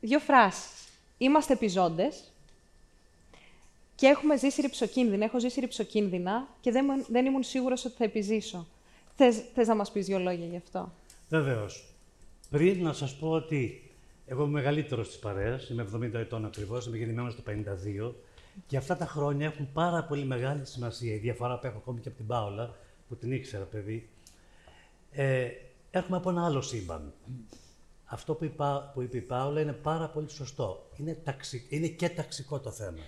δύο φράσεις. Είμαστε επιζώντες και έχουμε ζήσει ρηψοκίνδυνα. Έχω ζήσει ρηψοκίνδυνα και δεν, μου- δεν ήμουν σίγουρος ότι θα επιζήσω. Θες, θες να μας πεις δύο λόγια γι' αυτό; Βεβαίως. Πριν να σας πω ότι εγώ είμαι μεγαλύτερος της παρέας, είμαι 70 ετών ακριβώς, είμαι γεννημένος το 52 και αυτά τα χρόνια έχουν πάρα πολύ μεγάλη σημασία. Η διαφορά που έχω ακόμη και από την Πάολα, που την ήξερα παιδί. Ε, έρχομαι από ένα άλλο σύμπαν. Αυτό που, είπα, που είπε η Πάολα είναι πάρα πολύ σωστό. Είναι, ταξι, είναι και ταξικό το θέμα.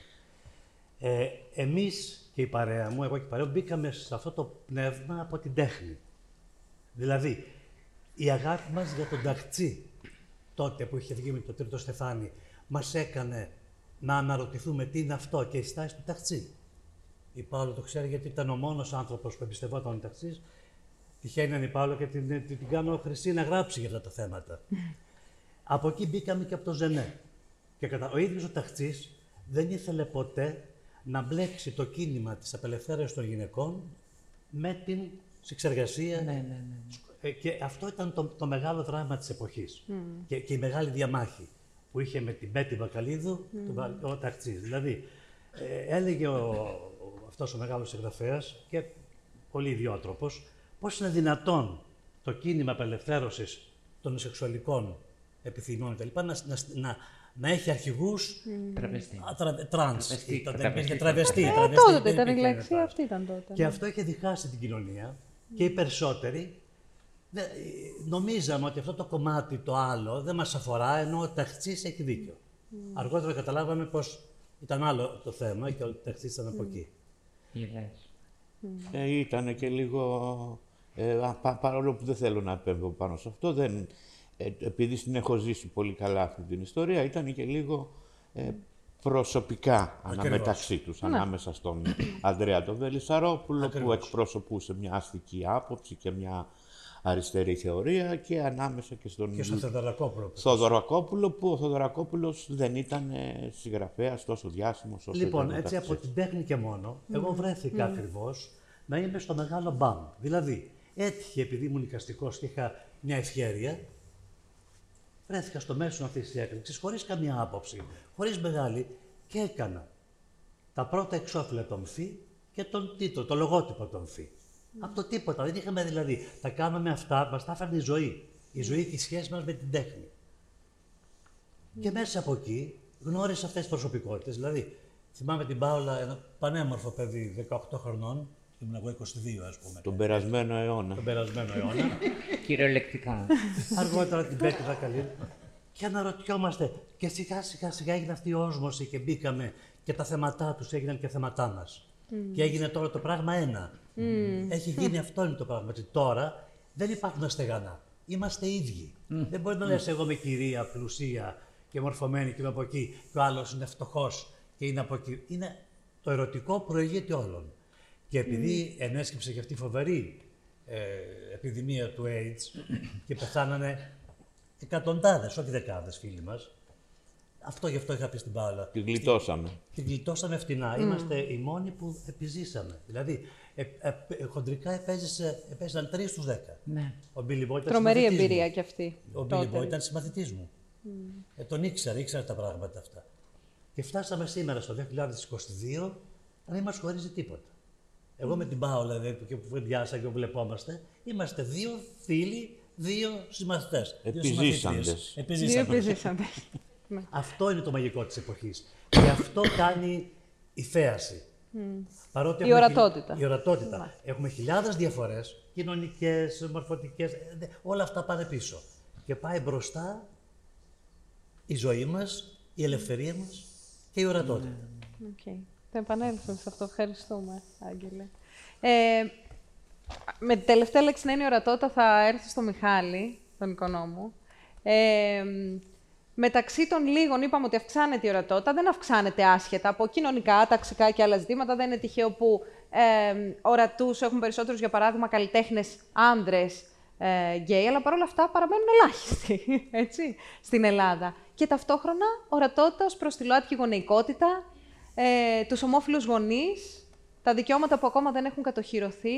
Ε, εμείς και η παρέα μου, εγώ και η παρέα μου, μπήκαμε σε αυτό το πνεύμα από την τέχνη. Δηλαδή, η αγάπη μας για τον ταχτσί, τότε που είχε βγει με το τρίτο στεφάνι, μας έκανε να αναρωτηθούμε τι είναι αυτό και η στάση του ταχτσί. Η Πάολο το ξέρει γιατί ήταν ο μόνος άνθρωπος που εμπιστευόταν ο ταχτσής. Τυχαίνει να είναι η Πάολο και την, την, την κάνω χρυσή να γράψει για αυτά τα θέματα. από εκεί μπήκαμε και από το Ζενέ. Και κατα... ο ίδιος ο ταχτσής δεν ήθελε ποτέ να μπλέξει το κίνημα της απελευθέρωσης των γυναικών με την σεξεργασία Ναι, ναι, ναι. ε, και αυτό ήταν το, το μεγάλο δράμα της εποχής και, και η μεγάλη διαμάχη που είχε με την Πέτη Βακαλίδου τον Βα- ο Ταχτσής. Δηλαδή, ε, έλεγε ο, ο, αυτός ο μεγάλος συγγραφέας και πολύ ιδιότροπος πώς είναι δυνατόν το κίνημα απελευθέρωσης των σεξουαλικών επιθυμιών κτλ. Να, να, να, να έχει αρχηγούς Τραβεστή. α, τρα, τρανς. Τραβεστή, Ήταν- τραβεστή. για τραβεστή. Ε, τραβεστή, τότε δεν ήταν η υπήρχε λέξη, τρανς. αυτή ήταν τότε. Και ναι. αυτό είχε διχάσει την κοινωνία και οι περισσότεροι δε- νομίζαμε ότι αυτό το κομμάτι το άλλο δεν μας αφορά, ενώ ο Ταχτσής έχει δίκιο. Αργότερα καταλάβαμε πως ήταν άλλο το θέμα και ο Ταχτσής ήταν από εκεί. Είδες. Ε, ήταν και λίγο. Ε, α, πα- παρόλο που δεν θέλω να επέμβω πάνω σε αυτό, δεν, ε, επειδή την έχω ζήσει πολύ καλά αυτή την ιστορία, ήταν και λίγο ε, προσωπικά αναμεταξύ τους, ανάμεσα στον Ανδρέα τον Βελισσαρόπουλο, που Ακριβώς. εκπροσωπούσε μια αστική άποψη και μια αριστερή θεωρία και ανάμεσα και στον Και στο Θεοδωρακόπουλο. Θοδωρακόπουλο, που ο Θοδωρακόπουλος δεν ήταν ε, συγγραφέας τόσο διάσημος όσο Λοιπόν, ήταν ο έτσι από Ταξής. την τέχνη και μόνο, εγώ βρέθηκα ακριβώς να είμαι στο μεγάλο μπαμ. Δηλαδή, έτυχε επειδή ήμουν οικαστικός και είχα μια ευχέρεια, βρέθηκα στο μέσο αυτής της έκρηξης, χωρίς καμία άποψη, χωρίς μεγάλη, και έκανα τα πρώτα εξώφυλλα των ΦΥ και τον τίτλο, το λογότυπο των ΦΥ. Από το τίποτα. Δεν είχαμε δηλαδή. Τα κάναμε αυτά, μας τα έφερνε η ζωή. Η ζωή και η σχέση μας με την τέχνη. Και μέσα από εκεί γνώρισα αυτές τις προσωπικότητες. Δηλαδή, θυμάμαι την Πάολα, ένα πανέμορφο παιδί 18 χρονών, ήμουν εγώ 22 ας πούμε, Τον περασμένο αιώνα. τον περασμένο αιώνα. Κυριολεκτικά. Αργότερα την Πέτη Βακαλή. Και αναρωτιόμαστε, και σιγά σιγά σιγά έγινε αυτή η όσμωση και μπήκαμε και τα θέματά τους έγιναν και θέματά μας. Και έγινε τώρα το πράγμα ένα. Έχει γίνει αυτό είναι το πράγμα. Ότι τώρα δεν υπάρχουν στεγανά. Είμαστε ίδιοι. Δεν μπορεί να λες εγώ είμαι κυρία, πλουσία και μορφωμένη και είμαι από εκεί και ο άλλος είναι φτωχός και είναι από εκεί. Είναι το ερωτικό προηγείται όλων. Και επειδή ενέσκυψε και αυτή η φοβερή ε, επιδημία του AIDS και πεθάνανε εκατοντάδες, όχι δεκάδες φίλοι μας, αυτό γι' αυτό είχα πει στην Πάολα. Τη γλιτώσαμε. Την γλιτώσαμε φτηνά. Είμαστε οι μόνοι που επιζήσαμε. Δηλαδή, ε, ε, ε, χοντρικά επέζησε, επέζησαν 3 στους 10. ναι. Ο Billy Boy ήταν Τρομερή συμμαθητής εμπειρία μου. κι αυτή. Ο Billy τότε. Boy ήταν συμμαθητής μου. Ε, τον ήξερα, ήξερα τα πράγματα αυτά. Και φτάσαμε σήμερα στο 2022 να μην μας χωρίζει τίποτα. Εγώ με την Πάολα, δηλαδή, και που διάσα και που βλεπόμαστε, είμαστε δύο φίλοι, δύο συμμαθητές. Επιζήσαντες. Δύο επιζήσαντες. Αυτό είναι το μαγικό της εποχής. Και αυτό κάνει η θέαση. Παρότι η ορατότητα. Η ορατότητα. Έχουμε χιλιάδες διαφορές, κοινωνικές, μορφωτικές, όλα αυτά πάνε πίσω. Και πάει μπροστά η ζωή μας, η ελευθερία μας και η ορατότητα. Okay. Θα επανέλθουμε σε αυτό. Ευχαριστούμε, Άγγελε. Ε, με την τελευταία λέξη να είναι η ορατότητα θα έρθω στο Μιχάλη, τον οικονόμο. Ε, μεταξύ των λίγων είπαμε ότι αυξάνεται η ορατότητα, δεν αυξάνεται άσχετα από κοινωνικά, ταξικά και άλλα ζητήματα. Δεν είναι τυχαίο που ε, ορατούς έχουν περισσότερους, για παράδειγμα, καλλιτέχνες άνδρες ε, γκέι, αλλά παρόλα αυτά παραμένουν ελάχιστοι έτσι, στην Ελλάδα. Και ταυτόχρονα ορατότητας ως προς τη ΛΟΑΤΚΙ γονεϊκότητα, ε, τους ομόφυλους γονείς, τα δικαιώματα που ακόμα δεν έχουν κατοχυρωθεί.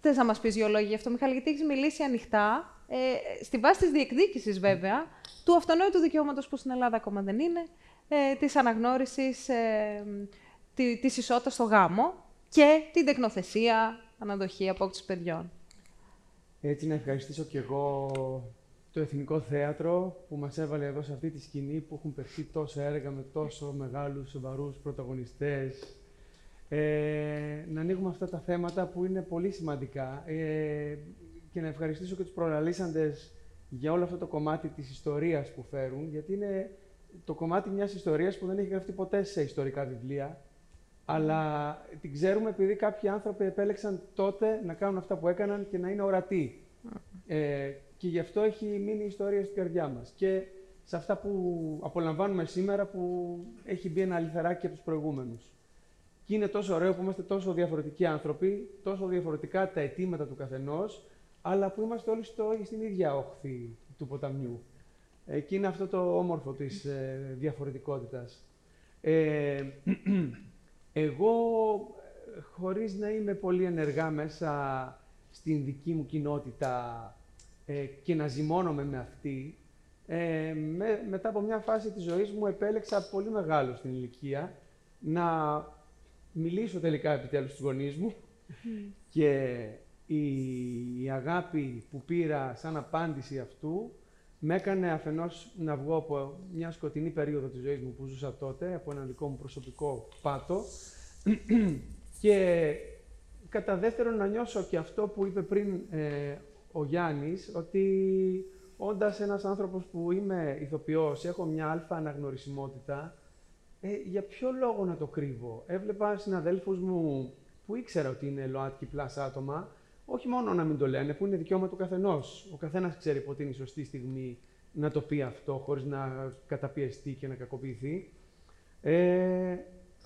Θες να μας πεις δύο λόγια γι' αυτό, Μιχάλη, γιατί έχεις μιλήσει ανοιχτά, ε, στη βάση της διεκδίκησης βέβαια, του αυτονόητου δικαιώματος που στην Ελλάδα ακόμα δεν είναι, ε, της αναγνώρισης ε, τη ισότητας στο γάμο και την τεκνοθεσία, αναδοχή, απόκτηση παιδιών. Έτσι, να ευχαριστήσω και εγώ το Εθνικό Θέατρο που μας έβαλε εδώ σε αυτή τη σκηνή που έχουν περθεί τόσα έργα με τόσο μεγάλους, σοβαρούς πρωταγωνιστές. Ε, να ανοίγουμε αυτά τα θέματα που είναι πολύ σημαντικά ε, και να ευχαριστήσω και τους προλαλήσαντες για όλο αυτό το κομμάτι της ιστορίας που φέρουν, γιατί είναι το κομμάτι μιας ιστορίας που δεν έχει γραφτεί ποτέ σε ιστορικά βιβλία, αλλά την ξέρουμε επειδή κάποιοι άνθρωποι επέλεξαν τότε να κάνουν αυτά που έκαναν και να είναι ορατοί. Ε, και γι' αυτό έχει μείνει η ιστορία στην καρδιά μας. Και σε αυτά που απολαμβάνουμε σήμερα που έχει μπει ένα αληθαράκι από τους προηγούμενους. Και είναι τόσο ωραίο που είμαστε τόσο διαφορετικοί άνθρωποι, τόσο διαφορετικά τα αιτήματα του καθενός, αλλά που είμαστε όλοι στο, στην ίδια όχθη του ποταμιού. Ε, και είναι αυτό το όμορφο της ε, διαφορετικότητας. Ε, εγώ, χωρίς να είμαι πολύ ενεργά μέσα στην δική μου κοινότητα ε, και να ζυμώνομαι με αυτή, ε, με, μετά από μια φάση της ζωής μου επέλεξα πολύ μεγάλο στην ηλικία να μιλήσω τελικά επιτέλους στους γονείς μου και η, αγάπη που πήρα σαν απάντηση αυτού με έκανε αφενός να βγω από μια σκοτεινή περίοδο της ζωής μου που ζούσα τότε, από ένα δικό μου προσωπικό πάτο και κατά δεύτερον να νιώσω και αυτό που είπε πριν ε, ο Γιάννης, ότι όντας ένας άνθρωπος που είμαι ηθοποιός, έχω μια αλφα αναγνωρισιμότητα, ε, για ποιο λόγο να το κρύβω; Έβλεπα συναδέλφους μου που ήξερα ότι είναι ΛΟΑΤΚΙ plus άτομα, όχι μόνο να μην το λένε, που είναι δικαίωμα του καθενός. Ο καθένας ξέρει πότε είναι η σωστή στιγμή να το πει αυτό, χωρίς να καταπιεστεί και να κακοποιηθεί. Ε,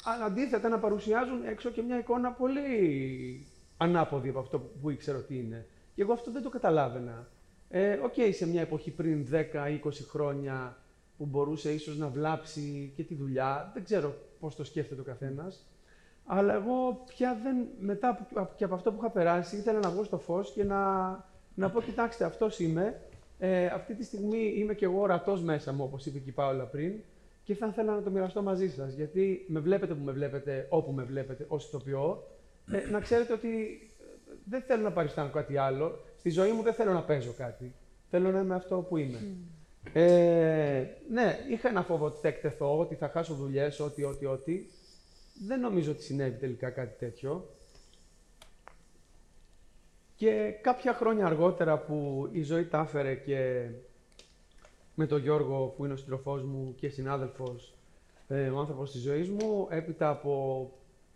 αλλά αντίθετα να παρουσιάζουν έξω και μια εικόνα πολύ ανάποδη από αυτό που ήξερα ότι είναι. Και εγώ αυτό δεν το καταλάβαινα. Ε, OK, okay, σε μια εποχή πριν 10-20 χρόνια που μπορούσε ίσως να βλάψει και τη δουλειά, δεν ξέρω πώς το σκέφτεται ο καθένας, αλλά εγώ πια δεν, μετά και από αυτό που είχα περάσει, ήθελα να βγω στο φως και να, να πω, κοιτάξτε, αυτός είμαι, ε, αυτή τη στιγμή είμαι και εγώ ορατός μέσα μου, όπως είπε και η Πάολα πριν, και θα ήθελα να το μοιραστώ μαζί σας, γιατί με βλέπετε που με βλέπετε, όπου με βλέπετε, ως ηθοποιό, ε, να ξέρετε ότι δεν θέλω να παριστάνω κάτι άλλο. Στη ζωή μου δεν θέλω να παίζω κάτι. Θέλω να είμαι αυτό που είμαι. Ε, ναι, είχα ένα φόβο ότι θα εκτεθώ, ότι θα χάσω δουλειές, ότι, ότι, ότι. Δεν νομίζω ότι συνέβη τελικά κάτι τέτοιο. Και κάποια χρόνια αργότερα που η ζωή τα έφερε και με τον Γιώργο που είναι ο συντροφός μου και συνάδελφος, ε, ο άνθρωπος της ζωής μου, έπειτα από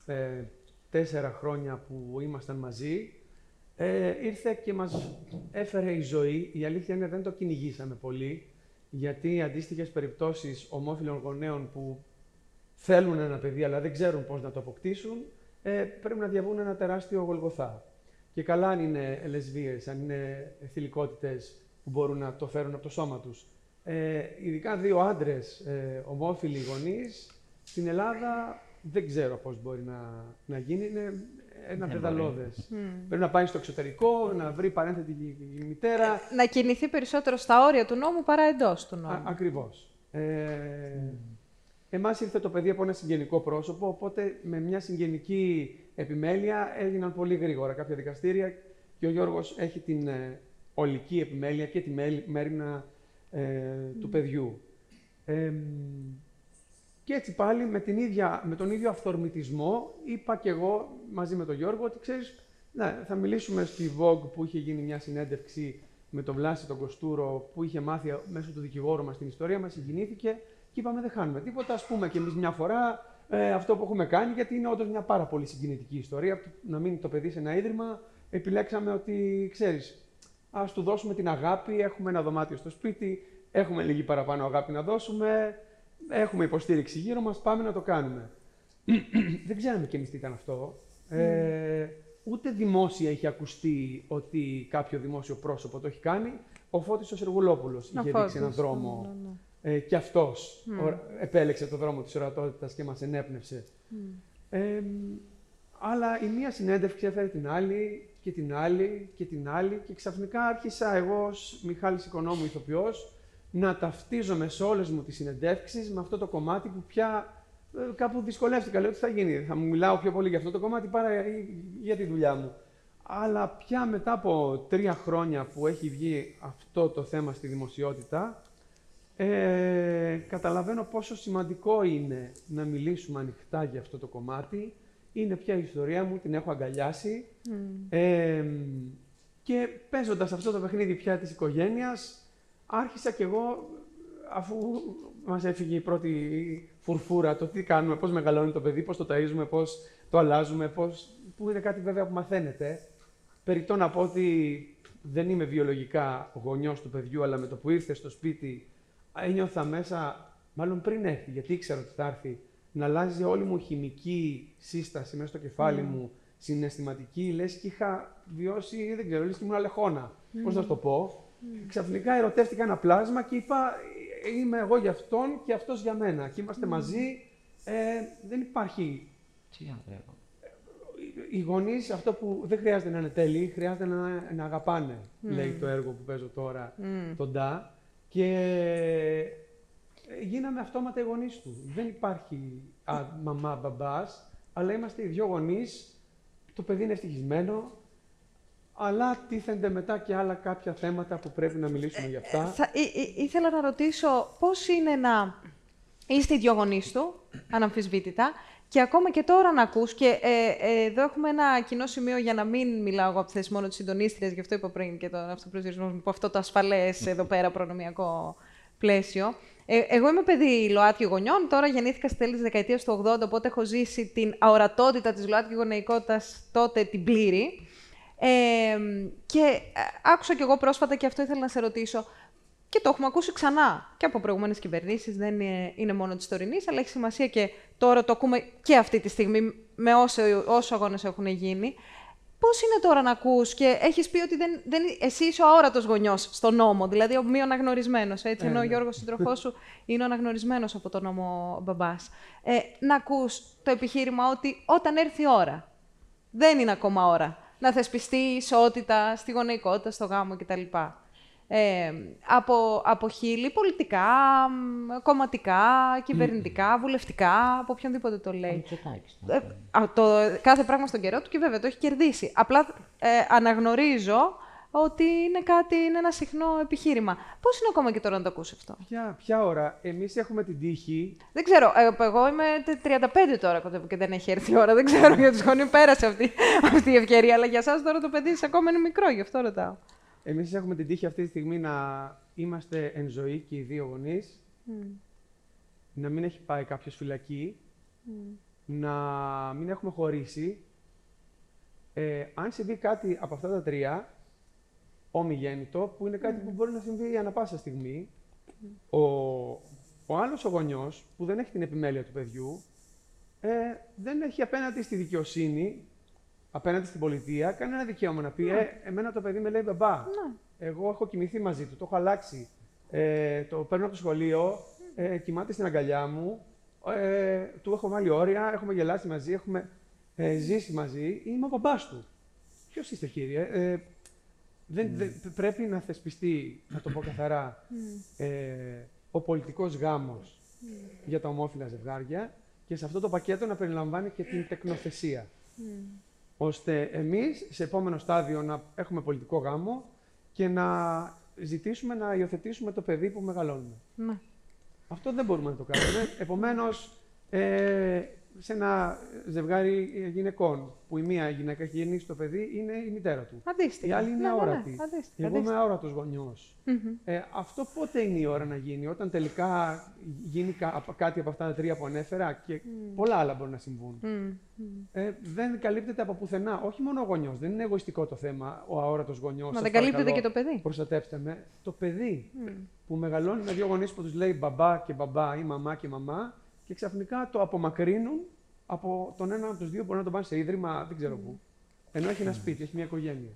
ε, τέσσερα χρόνια που ήμασταν μαζί, ε, ήρθε και μας έφερε η ζωή. Η αλήθεια είναι δεν το κυνηγήσαμε πολύ, γιατί αντίστοιχες περιπτώσεις ομόφυλων γονέων που θέλουν ένα παιδί αλλά δεν ξέρουν πώς να το αποκτήσουν, ε, πρέπει να διαβούν ένα τεράστιο γολγοθά. Και καλά αν είναι λεσβείες, αν είναι θηλυκότητες που μπορούν να το φέρουν από το σώμα τους. Ε, ειδικά δύο άντρες ε, ομόφυλοι γονείς, στην Ελλάδα δεν ξέρω πώς μπορεί να, να γίνει. Είναι ένα πεδαλώδε. Πρέπει να πάει στο εξωτερικό, να βρει παρένθετη μητέρα. Ε, να κινηθεί περισσότερο στα όρια του νόμου παρά εντός του νόμου. Ακριβώς. Ε, Εμάς ήρθε το παιδί από ένα συγγενικό πρόσωπο, οπότε με μια συγγενική επιμέλεια έγιναν πολύ γρήγορα κάποια δικαστήρια και ο Γιώργος έχει την ε, ολική επιμέλεια και τη μέρημνα ε, του παιδιού. και έτσι πάλι με, την ίδια, με τον ίδιο αυθορμητισμό είπα και εγώ μαζί με τον Γιώργο ότι ξέρεις, ναι, θα μιλήσουμε στη Vogue που είχε γίνει μια συνέντευξη με τον Βλάση τον Κοστούρο που είχε μάθει μέσω του δικηγόρου μας την ιστορία μας, συγκινήθηκε και είπαμε δεν χάνουμε τίποτα, ας πούμε και εμείς μια φορά ε, αυτό που έχουμε κάνει, γιατί είναι όντως μια πάρα πολύ συγκινητική ιστορία. Να μείνει το παιδί σε ένα ίδρυμα, επιλέξαμε ότι ξέρεις, ας του δώσουμε την αγάπη, έχουμε ένα δωμάτιο στο σπίτι, έχουμε λίγη παραπάνω αγάπη να δώσουμε, έχουμε υποστήριξη γύρω μας, πάμε να το κάνουμε. δεν ξέραμε κι εμείς τι ήταν αυτό. Ε, ούτε δημόσια έχει ακουστεί ότι κάποιο δημόσιο πρόσωπο το έχει κάνει. Ο Φώτης ο Σεργουλόπουλος είχε δείξει έναν δρόμο ναι, ναι, ναι. Ε, και αυτός επέλεξε το δρόμο της ορατότητας και μας ενέπνευσε. Ε, αλλά η μία συνέντευξη έφερε την άλλη και την άλλη και την άλλη και ξαφνικά άρχισα εγώ ως Μιχάλης Οικονόμου ηθοποιός να ταυτίζομαι σε όλες μου τις συνεντεύξεις με αυτό το κομμάτι που πια ε, κάπου δυσκολεύτηκα. Λέω τι θα γίνει, θα μου μιλάω πιο πολύ για αυτό το κομμάτι παρά για τη δουλειά μου. Αλλά πια μετά από τρία χρόνια που έχει βγει αυτό το θέμα στη δημοσιότητα, ε, καταλαβαίνω πόσο σημαντικό είναι να μιλήσουμε ανοιχτά για αυτό το κομμάτι. Είναι πια η ιστορία μου, την έχω αγκαλιάσει. Ε, και παίζοντας αυτό το παιχνίδι πια της οικογένειας, άρχισα κι εγώ, αφού μας έφυγε η πρώτη φουρφούρα, το τι κάνουμε, πώς μεγαλώνει το παιδί, πώς το ταΐζουμε, πώς το αλλάζουμε, πώς... που είναι κάτι βέβαια που μαθαίνετε. Περιτώ να πω ότι δεν είμαι βιολογικά γονιός του παιδιού, αλλά με το που ήρθε στο σπίτι ένιωθα μέσα, μάλλον πριν έρθει, γιατί ήξερα ότι θα έρθει, να αλλάζει όλη μου χημική σύσταση μέσα στο κεφάλι mm. μου, συναισθηματική, λες και είχα βιώσει, δεν ξέρω, λες και ήμουν αλεχόνα. Mm. Πώς να το πω; Mm. Ξαφνικά ερωτεύτηκα ένα πλάσμα και είπα, είμαι εγώ για αυτόν και αυτός για μένα. Και είμαστε μαζί. Ε, δεν υπάρχει... Τι οι γονείς αυτό που δεν χρειάζεται να είναι τέλειοι, χρειάζεται να, να αγαπάνε, λέει το έργο που παίζω τώρα, τον Ντά. Και γίναμε αυτόματα οι γονείς του. Δεν υπάρχει α, μαμά, μπαμπάς, αλλά είμαστε οι δυο γονείς. Το παιδί είναι ευτυχισμένο, αλλά τίθενται μετά και άλλα κάποια θέματα που πρέπει να μιλήσουμε για αυτά. Ε, θα, ήθελα να ρωτήσω πώς είναι να είστε οι δυο γονείς του, αναμφισβήτητα, και ακόμα και τώρα να ακούς, και ε, ε, εδώ έχουμε ένα κοινό σημείο για να μην μιλάω από τη θέση μόνο της συντονίστριας, γι' αυτό είπα πριν και τον αυτοπροσδιορισμός μου, αυτό το ασφαλές εδώ πέρα προνομιακό πλαίσιο. Ε, εγώ είμαι παιδί ΛΟΑΤΚΙ γονιών, τώρα γεννήθηκα στη τέλη της δεκαετίας του 80, οπότε έχω ζήσει την αορατότητα της ΛΟΑΤΚΙ γονεϊκότητας τότε την πλήρη. Ε, και άκουσα κι εγώ πρόσφατα και αυτό ήθελα να σε ρωτήσω. Και το έχουμε ακούσει ξανά και από προηγούμενες κυβερνήσεις. Δεν είναι, είναι μόνο της τωρινής, αλλά έχει σημασία και τώρα το ακούμε και αυτή τη στιγμή με όσο, όσο αγώνες έχουν γίνει. Πώς είναι τώρα να ακούς και έχεις πει ότι δεν, δεν, εσύ είσαι ο αόρατος γονιός στον νόμο, δηλαδή ο μη αναγνωρισμένος. Έτσι, ενώ ο ε, ναι. Γιώργος σύντροφός σου είναι ο αναγνωρισμένος από τον νόμο μπαμπάς. Ε, να ακούς το επιχείρημα ότι όταν έρθει η ώρα, δεν είναι ακόμα ώρα να θεσπιστεί ισότητα στη γονεϊκότητα, στο γάμο κτλ. Ε, από, από χείλη πολιτικά, κομματικά, κυβερνητικά, βουλευτικά, από οποιονδήποτε το λέει. Ε, το, κάθε πράγμα στον καιρό του και βέβαια το έχει κερδίσει. Απλά ε, αναγνωρίζω ότι είναι κάτι, είναι ένα συχνό επιχείρημα. Πώς είναι ακόμα και τώρα να το ακούσει αυτό; Ποια, ποια ώρα; Εμείς έχουμε την τύχη. Δεν ξέρω. Ε, εγώ είμαι 35 τώρα και δεν έχει έρθει η ώρα. Δεν ξέρω για του γονεί πέρασε αυτή, αυτή η ευκαιρία. Αλλά για εσάς τώρα το παιδί σα ακόμα είναι μικρό, γι' αυτό ρωτάω. Εμείς έχουμε την τύχη αυτή τη στιγμή να είμαστε εν ζωή και οι δύο γονείς. Να μην έχει πάει κάποιος φυλακή. Να μην έχουμε χωρίσει. Ε, αν συμβεί κάτι από αυτά τα τρία, ομιγέννητο, που είναι κάτι που μπορεί να συμβεί ανα πάσα στιγμή. Ο, ο άλλος ο γονιός, που δεν έχει την επιμέλεια του παιδιού, ε, δεν έχει απέναντι στη δικαιοσύνη, απέναντι στην πολιτεία, κανένα δικαίωμα να πει ναι. ε, εμένα το παιδί με λέει μπαμπά, ναι. εγώ έχω κοιμηθεί μαζί του, το έχω αλλάξει, ε, το παίρνω από το σχολείο, ε, κοιμάται στην αγκαλιά μου, ε, του έχω βάλει όρια, έχουμε γελάσει μαζί, έχουμε ε, ζήσει μαζί, είμαι ο μπαμπάς του. Ποιος είστε κύριε, ε, δεν, πρέπει να θεσπιστεί, να το πω καθαρά, ε, ο πολιτικός γάμος για τα ομόφυλα ζευγάρια και σε αυτό το πακέτο να περιλαμβάνει και την τεκνοθεσία. Ώστε εμείς σε επόμενο στάδιο να έχουμε πολιτικό γάμο και να ζητήσουμε να υιοθετήσουμε το παιδί που μεγαλώνουμε. Ναι. Αυτό δεν μπορούμε να το κάνουμε. Επομένως, ε, σε ένα ζευγάρι γυναικών που η μία γυναίκα έχει γεννήσει το παιδί είναι η μητέρα του. Αντίστοιχα. Η άλλη είναι Ναι, ναι, ναι. αόρατη. Αντίστοιχα, Εγώ είμαι αντίστοιχα. αόρατος γονιός. Ε, αυτό πότε είναι η ώρα να γίνει, όταν τελικά γίνει κα- κάτι από αυτά τα τρία που ανέφερα και πολλά άλλα μπορούν να συμβούν. Ε, δεν καλύπτεται από πουθενά. Όχι μόνο ο γονιός. Δεν είναι εγωιστικό το θέμα ο αόρατος γονιός. Μα σας δεν καλύπτεται παρακαλώ, και το παιδί. Προστατεύστε με. Το παιδί που μεγαλώνει με δύο γονείς που τους λέει μπαμπά και μπαμπά ή μαμά και μαμά και ξαφνικά το απομακρύνουν από τον ένα από τους δύο μπορεί να τον πάνε σε ίδρυμα, δεν ξέρω πού. Ενώ έχει ένα σπίτι, έχει μια οικογένεια.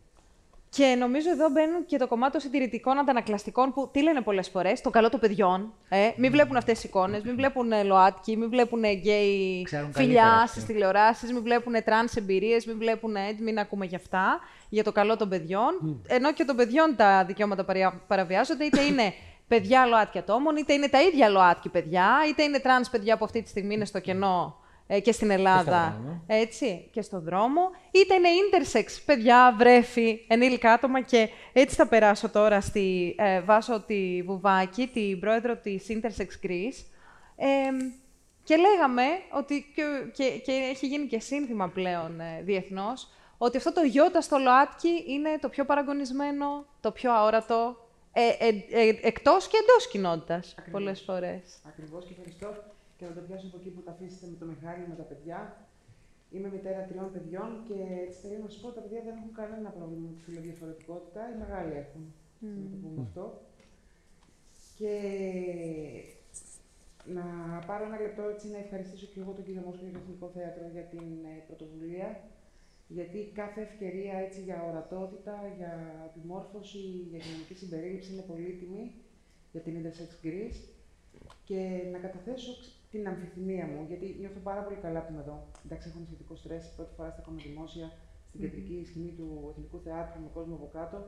Και νομίζω εδώ μπαίνουν και το κομμάτι των συντηρητικών αντανακλαστικών που τι λένε πολλές φορές, το καλό των παιδιών. Ε, μην βλέπουν αυτές τις εικόνες, μην βλέπουν ε, ΛΟΑΤΚΙ, μην βλέπουν ε, γκέι Ξέρουν φιλιά καλύτερα στις αυτοί. τηλεοράσεις, μην βλέπουν τρανς εμπειρίες, μην βλέπουν ε, μην ακούμε για αυτά, για το καλό των παιδιών. Ενώ και των παιδιών τα δικαιώματα παρια- παραβιάζονται, είτε είναι παιδιά ΛΟΑΤΚΙ ατόμων, είτε είναι τα ίδια ΛΟΑΤΚΙ παιδιά, είτε είναι τρανς παιδιά που αυτή τη στιγμή είναι στο κενό ε, και στην Ελλάδα. δρόμο. έτσι, και στο δρόμο, είτε είναι intersex, παιδιά, βρέφη, ενήλικα άτομα και έτσι θα περάσω τώρα στη ε, Βάσο τη Βουβάκη, την πρόεδρο της Intersex Greece. Ε, και λέγαμε ότι, και, και, και έχει γίνει και σύνθημα πλέον ε, διεθνώς, ότι αυτό το γιώτα στο ΛΟΑΤΚΙ είναι το πιο παραγωνισμένο, το πιο αόρατο, ε, ε, ε, εκτός και εντός κοινότητας, πολλές φορές. Ακριβώς και ευχαριστώ. Και να το πιάσω από εκεί που τα αφήσετε με το Μιχάλη, με τα παιδιά. Είμαι μητέρα τριών παιδιών και έτσι θέλω να σου πω: τα παιδιά δεν έχουν κανένα πρόβλημα με τη φιλοδιαφορετικότητα. Οι μεγάλοι έχουν. Να το πούμε αυτό. Και να πάρω ένα λεπτό έτσι να ευχαριστήσω και εγώ τον κύριο Μόσχο και το Εθνικό Θέατρο για την ε, πρωτοβουλία. Γιατί κάθε ευκαιρία έτσι, για ορατότητα, για επιμόρφωση, για κοινωνική συμπερίληψη είναι πολύτιμη για την Intersex Greece και να καταθέσω ξ- την αμφιθυμία μου, γιατί νιώθω πάρα πολύ καλά που είμαι εδώ. Εντάξει, έχω ένα σχετικό στρες. Πρώτη φορά στέκομαι δημόσια στην κεντρική σκηνή του Εθνικού Θεάτρου με κόσμο από κάτω.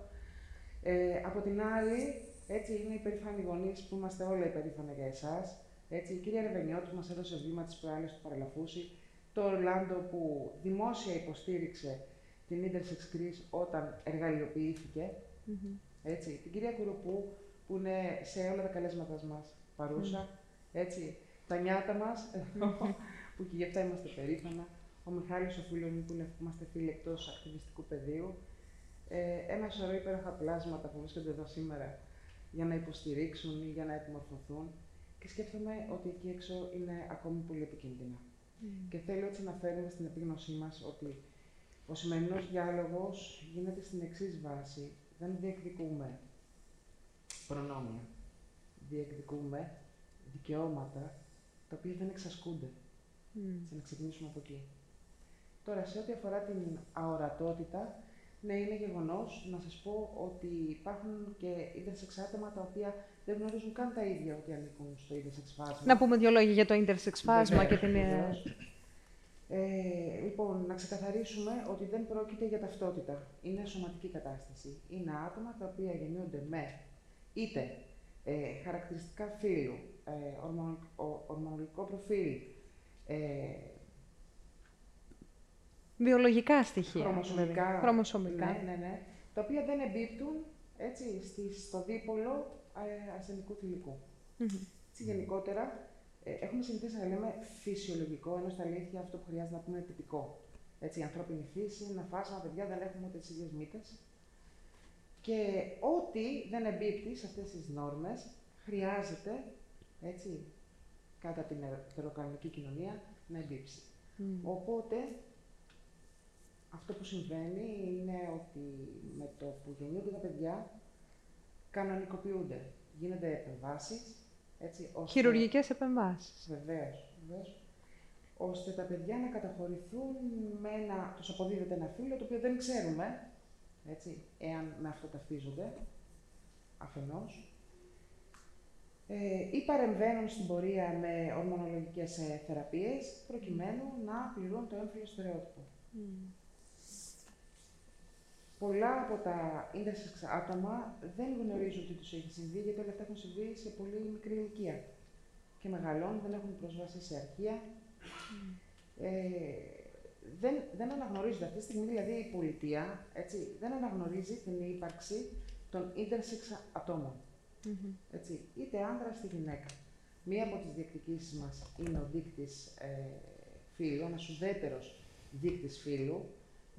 Ε, από την άλλη, έτσι είναι οι περήφανοι γονείς που είμαστε όλα υπερήφανα για εσάς. Έτσι, η κυρία Ρεβενιώτη μας έδωσε βήμα τη προάλλη του Παραλαφούση. Το Ορλάντο που δημόσια υποστήριξε την Intersex Greece όταν εργαλειοποιήθηκε. Έτσι, την κυρία Κουρουπού που είναι σε όλα τα καλέσματα μας παρούσα. Έτσι, τα νιάτα μας, που και γι' αυτά είμαστε περήφανα. Ο Μιχάλης ο φίλος μου που είναι, είμαστε φίλοι εκτός ακτιβιστικού πεδίου. Ε, ένα σωρό υπέροχα πλάσματα που βρίσκονται εδώ σήμερα για να υποστηρίξουν ή για να επιμορφωθούν. Και σκέφτομαι ότι εκεί έξω είναι ακόμη πολύ επικίνδυνα. Και θέλω έτσι να φέρουμε στην επίγνωσή μας ότι ο σημερινός διάλογος γίνεται στην εξής βάση. Δεν διεκδικούμε προνόμια. Διεκδικούμε δικαιώματα τα οποία δεν εξασκούνται. Έτσι, να ξεκινήσουμε από εκεί. Τώρα, σε ό,τι αφορά την αορατότητα, ναι, είναι γεγονός να σας πω ότι υπάρχουν και intersex άτομα τα οποία δεν γνωρίζουν καν τα ίδια ότι ανήκουν στο intersex φάσμα. Να πούμε δύο λόγια για το intersex φάσμα και Βεβαίως, την... ε, βεβαίως. Ε, λοιπόν, να ξεκαθαρίσουμε ότι δεν πρόκειται για ταυτότητα. Είναι σωματική κατάσταση. Είναι άτομα τα οποία γεννιούνται με είτε ε, χαρακτηριστικά φύλου, ε, ορμονο- ο- ορμονολογικό προφίλ, ε, Βιολογικά στοιχεία. χρωμοσωμικά, βέβαια. Χρωμοσωμικά. Ναι, ναι, ναι, τα οποία δεν εμπίπτουν έτσι, στη, στο δίπολο ε, αρσενικού θηλυκού. Έτσι, γενικότερα, ε, έχουμε συνηθίσει να λέμε φυσιολογικό, ενώ στα αλήθεια αυτό που χρειάζεται να πούμε είναι τυπικό. Έτσι, η ανθρώπινη φύση, ένα φάσμα, παιδιά, δεν έχουμε ούτε τις ίδιες μύτες. Και ό,τι δεν εμπίπτει σε αυτές τις νόρμες, χρειάζεται, έτσι, κατά την ετεροκανονική κοινωνία, να εμπίπτει. Οπότε, αυτό που συμβαίνει είναι ότι με το που γεννιούνται τα παιδιά, κανονικοποιούνται. Γίνονται επεμβάσεις, έτσι, ώστε... Χειρουργικές επεμβάσεις. Βεβαίως, βεβαίως. Ώστε τα παιδιά να καταχωρηθούν με ένα, τους αποδίδεται ένα φύλλο το οποίο δεν ξέρουμε, έτσι, εάν με αυτό ταυτίζονται, αφενός. Ε, ή παρεμβαίνουν στην πορεία με ορμονολογικές ε, θεραπείες, προκειμένου να πληρούν το έμφυλο στερεότυπο. Πολλά από τα intersex άτομα δεν γνωρίζουν τι τους έχει συμβεί, γιατί όλα αυτά έχουν συμβεί σε πολύ μικρή ηλικία. και μεγαλώνουν, δεν έχουν πρόσβαση σε αρχεία. Ε, δεν, δεν αναγνωρίζεται αυτή τη στιγμή, δηλαδή η πολιτεία έτσι, δεν αναγνωρίζει την ύπαρξη των intersex ατομων Έτσι, είτε άνδρα είτε γυναίκα. Μία από τις διεκδικήσεις μας είναι ο δείκτης ε, φύλου, ένας ουδέτερος δείκτης φύλου,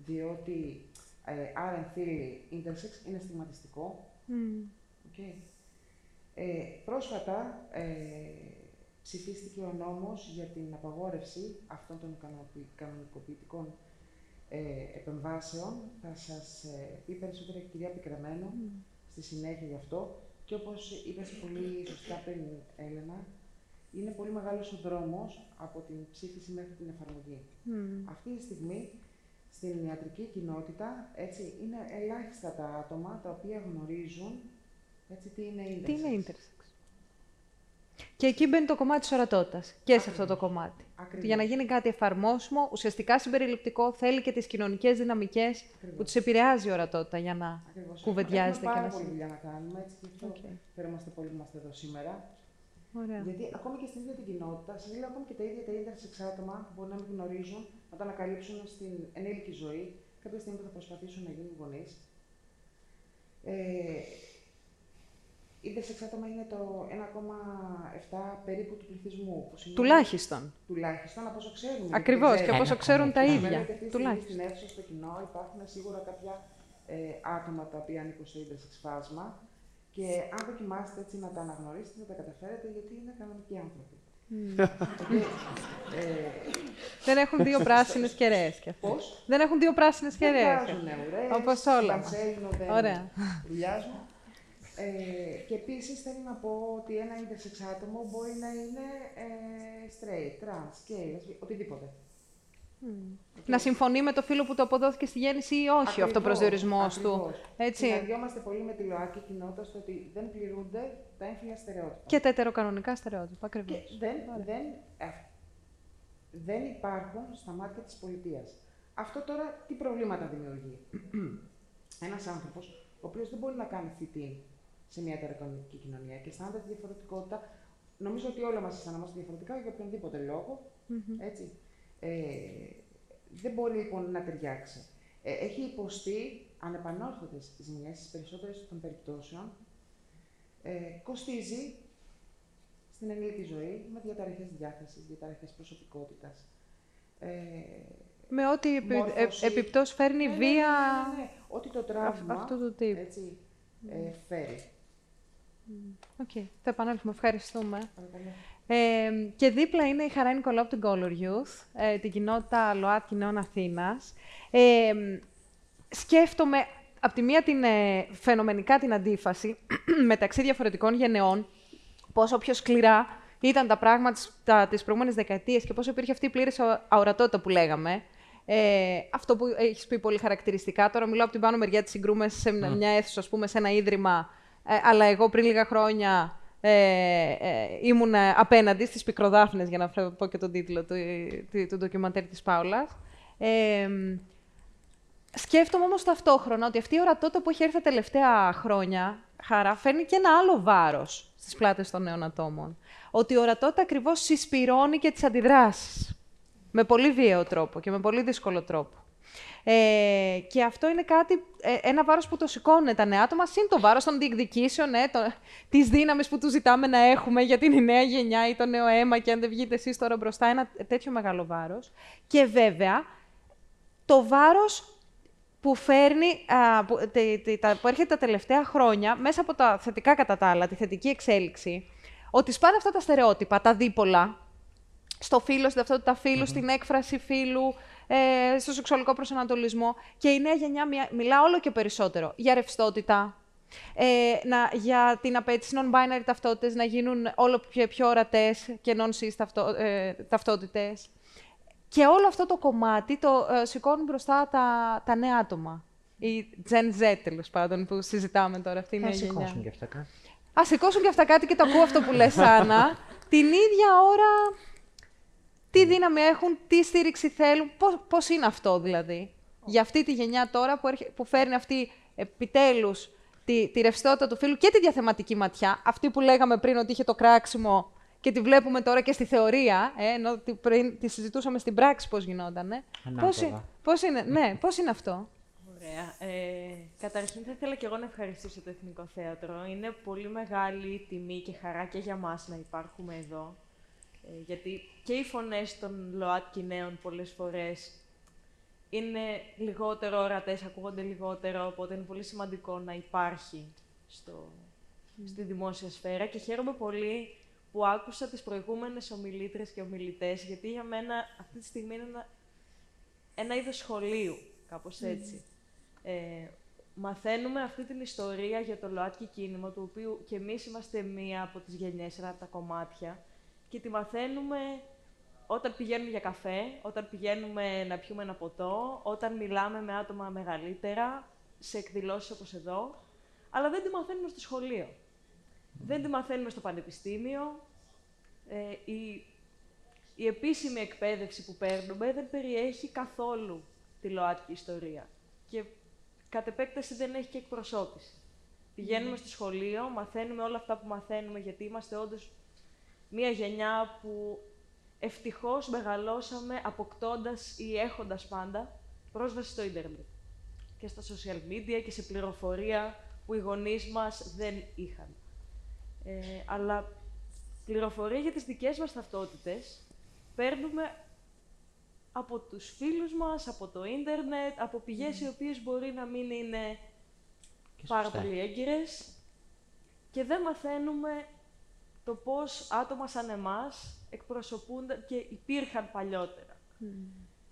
διότι ε, άρα εμφύλη intersex είναι στιγματιστικό. Okay. Ε, πρόσφατα ε, ψηφίστηκε ο νόμος για την απαγόρευση αυτών των κανονικοποιητικών ε, επεμβάσεων. Θα σας ε, πει περισσότερα η κυρία Πικραμένο στη συνέχεια γι' αυτό. Και όπως είπες πολύ σωστά πριν, Έλενα, είναι πολύ μεγάλος ο δρόμος από την ψήφιση μέχρι την εφαρμογή. Αυτή τη στιγμή στην ιατρική κοινότητα έτσι, είναι ελάχιστα τα άτομα τα οποία γνωρίζουν έτσι, τι είναι intersex. Τι είναι intersex. Και εκεί μπαίνει το κομμάτι της ορατότητας. Και σε αυτό το κομμάτι. Ακριβώς. Για να γίνει κάτι εφαρμόσιμο, ουσιαστικά συμπεριληπτικό, θέλει και τις κοινωνικές δυναμικές που τους επηρεάζει η ορατότητα για να Ακριβώς. κουβεντιάζεται Έχουμε και πάρα να πολλή συ- δουλειά να κάνουμε, έτσι και αυτό Οκ. χαιρόμαστε πολύ που είμαστε εδώ σήμερα. Ωραία. Γιατί ακόμη και στην ίδια την κοινότητα, σα λέω ακόμη και τα ίδια τα intersex άτομα που μπορεί να μην γνωρίζουν, να τα ανακαλύψουν στην ενήλικη ζωή, κάποια στιγμή που θα προσπαθήσουν να γίνουν γονείς. Ε, intersex άτομα είναι το 1,7 περίπου του πληθυσμού. Που σημαίνει- Τουλάχιστον. Τουλάχιστον από όσο ξέρουμε. γιατί Ακριβώς, δεν και από όσο Ένα ξέρουν τα κομμάτι. ίδια. Βέβαια, αυτή τη στιγμή Τουλάχιστον. Στην αίθουσα, στο κοινό, υπάρχουν σίγουρα κάποια ε, άτομα τα οποία ανήκουν στο intersex φάσμα και αν δοκιμάσετε έτσι να τα αναγνωρίσετε θα τα καταφέρετε γιατί είναι κανονικοί άνθρωποι. Okay. ε, Δεν έχουν δύο πράσινες κεραίες κι αυτοί. πώς; Δεν έχουν δύο πράσινες Δεν κεραίες. βγάζουν ουρές, Όπως όλα μας. πανσέλινο δεν Ωραία. δουλειάζουν. Ε, και επίσης θέλω να πω ότι ένα intersex άτομο μπορεί να είναι ε, straight, trans, gay, lesbi- οτιδήποτε. Να συμφωνεί με το φίλο που το αποδόθηκε στη γέννηση ή όχι ο Ακριβώς, αυτοπροσδιορισμός του. ακριβώς. Έτσι. Συναντιόμαστε πολύ με τη ΛΟΑΚη κοινότητας στο ότι δεν πληρούνται τα έμφυλα στερεότυπα. Και τα ετεροκανονικά στερεότυπα. Και Ακριβώς. δεν, δεν, ε, δεν υπάρχουν στα μάτια της πολιτείας. Αυτό τώρα τι προβλήματα δημιουργεί; Ένας άνθρωπος, ο οποίος δεν μπορεί να κάνει fit-in σε μια ετεροκανονική κοινωνία και αισθάνεται τη διαφορετικότητα, νομίζω ότι όλα μας αισθανόμαστε διαφορετικά για οποιονδήποτε λόγο, έτσι. Ε, δεν μπορεί λοιπόν να ταιριάξει. Ε, έχει υποστεί ανεπανόρθωτες ζημιές στις περισσότερες των περιπτώσεων. Ε, κοστίζει στην ενήλικη ζωή με διαταραχές διάθεσης, διαταραχές προσωπικότητας. Ε, Με ό,τι επι, μόρφωση. ε, επιπτώσεις φέρνει ναι, η ναι, ναι, βία ναι, ναι. Ό,τι το τραύμα αυτού του τύπου. έτσι, ε, φέρει. Οκ, θα επανέλθουμε. Ευχαριστούμε. Παρακαλώ. Ε, και δίπλα είναι η Χαρά Νικολάου από την Color Youth, ε, την κοινότητα ΛΟΑΤΚΙ Νέων Αθήνας. Ε, σκέφτομαι από τη μία την, ε, φαινομενικά την αντίφαση μεταξύ διαφορετικών γενεών, πόσο πιο σκληρά ήταν τα πράγματα τις, τα, τις προηγούμενες δεκαετίες και πόσο υπήρχε αυτή η πλήρης αο- αορατότητα που λέγαμε. Ε, αυτό που έχεις πει πολύ χαρακτηριστικά. Τώρα μιλάω από την πάνω μεριά της συγκρούμε σε μια μια αίθουσα, ας πούμε, σε ένα ίδρυμα. Ε, αλλά εγώ πριν λίγα χρόνια ε, ε, ήμουν απέναντι στις πικροδάφνες, για να φρε- πω και τον τίτλο του, του, του ντοκιμαντέρ της Πάουλας. Ε, σκέφτομαι όμως ταυτόχρονα ότι αυτή η ορατότητα που έχει έρθει τα τελευταία χρόνια, χαρά, φέρνει και ένα άλλο βάρος στις πλάτες των νέων ατόμων. Ότι η ορατότητα ακριβώς συσπυρώνει και τις αντιδράσεις. Με πολύ βίαιο τρόπο και με πολύ δύσκολο τρόπο. Ε, και αυτό είναι κάτι, ε, ένα βάρος που το σηκώνουν τα νέα άτομα, συν το βάρος των διεκδικήσεων, ε, το, της δύναμης που τους ζητάμε να έχουμε για την νέα γενιά ή το νέο αίμα και αν δεν βγείτε εσείς τώρα μπροστά, ένα τέτοιο μεγάλο βάρος. Και βέβαια, το βάρος που φέρνει, α, που, τε- τε- τα, που έρχεται τα τελευταία χρόνια, μέσα από τα θετικά κατά τα άλλα, τη θετική εξέλιξη, ότι σπάνε αυτά τα στερεότυπα, τα δίπολα, στο φύλλο, στην ταυτότητα φύλου, στην έκφραση φύλου, ε, στο σεξουαλικό προσανατολισμό. Και η νέα γενιά μια- μιλά όλο και περισσότερο για ρευστότητα, ε, να, για την απέτηση non-binary ταυτότητες να γίνουν όλο πιο, πιο ορατές και non-cis ταυτό, ε, ταυτότητες. Και όλο αυτό το κομμάτι το ε, σηκώνουν μπροστά τα, τα νέα άτομα. Η Gen Z, τέλος πάντων, που συζητάμε τώρα, αυτή η Θα νέα γενιά. σηκώσουν και αυτά κάτι. Α σηκώσουν και αυτά κάτι και το ακούω αυτό που λες, Άννα. Την ίδια ώρα, τι δύναμη έχουν, τι στήριξη θέλουν, πώς, πώς είναι αυτό δηλαδή. Για αυτή τη γενιά τώρα που, έρχε- που φέρνει αυτή επιτέλους τη, τη ρευστότητα του φίλου και τη διαθεματική ματιά, αυτή που λέγαμε πριν ότι είχε το κράξιμο και τη βλέπουμε τώρα και στη θεωρία, ε, ενώ πριν τη συζητούσαμε στην πράξη πώς γινόταν. Ε. Πώς, πώς, είναι, ναι, πώς είναι αυτό; Ωραία. Ε, καταρχήν θα ήθελα και εγώ να ευχαριστήσω το Εθνικό Θέατρο. Είναι πολύ μεγάλη τιμή και χαρά και για μας να υπάρχουμε εδώ. Ε, γιατί και οι φωνές των ΛΟΑΤΚΙ νέων πολλές φορές είναι λιγότερο ορατές, ακούγονται λιγότερο, οπότε είναι πολύ σημαντικό να υπάρχει στο, στη δημόσια σφαίρα. Και χαίρομαι πολύ που άκουσα τις προηγούμενες ομιλήτρες και ομιλητές, γιατί για μένα αυτή τη στιγμή είναι ένα, ένα είδος σχολείου, κάπως έτσι. Ε, μαθαίνουμε αυτή την ιστορία για το ΛΟΑΤΚΙ κίνημα, του οποίου και εμείς είμαστε μία από τις γενιές, ένα από τα κομμάτια, και τη μαθαίνουμε όταν πηγαίνουμε για καφέ, όταν πηγαίνουμε να πιούμε ένα ποτό, όταν μιλάμε με άτομα μεγαλύτερα, σε εκδηλώσεις όπως εδώ, αλλά δεν τη μαθαίνουμε στο σχολείο. Δεν τη μαθαίνουμε στο πανεπιστήμιο. Ε, η, η επίσημη εκπαίδευση που παίρνουμε δεν περιέχει καθόλου τη ΛΟΑΤΚΙ ιστορία. Και κατ' επέκταση δεν έχει και εκπροσώπηση. Πηγαίνουμε στο σχολείο, μαθαίνουμε όλα αυτά που μαθαίνουμε, γιατί είμαστε όντως μία γενιά που ευτυχώς μεγαλώσαμε αποκτώντας ή έχοντας πάντα πρόσβαση στο ίντερνετ και στα social media και σε πληροφορία που οι γονείς μας δεν είχαν. Ε, αλλά πληροφορία για τις δικές μας ταυτότητες παίρνουμε από τους φίλους μας, από το ίντερνετ, από πηγές οι οποίες μπορεί να μην είναι πάρα πολύ έγκυρες και δεν μαθαίνουμε το πώς άτομα σαν εμάς εκπροσωπούνται και υπήρχαν παλιότερα.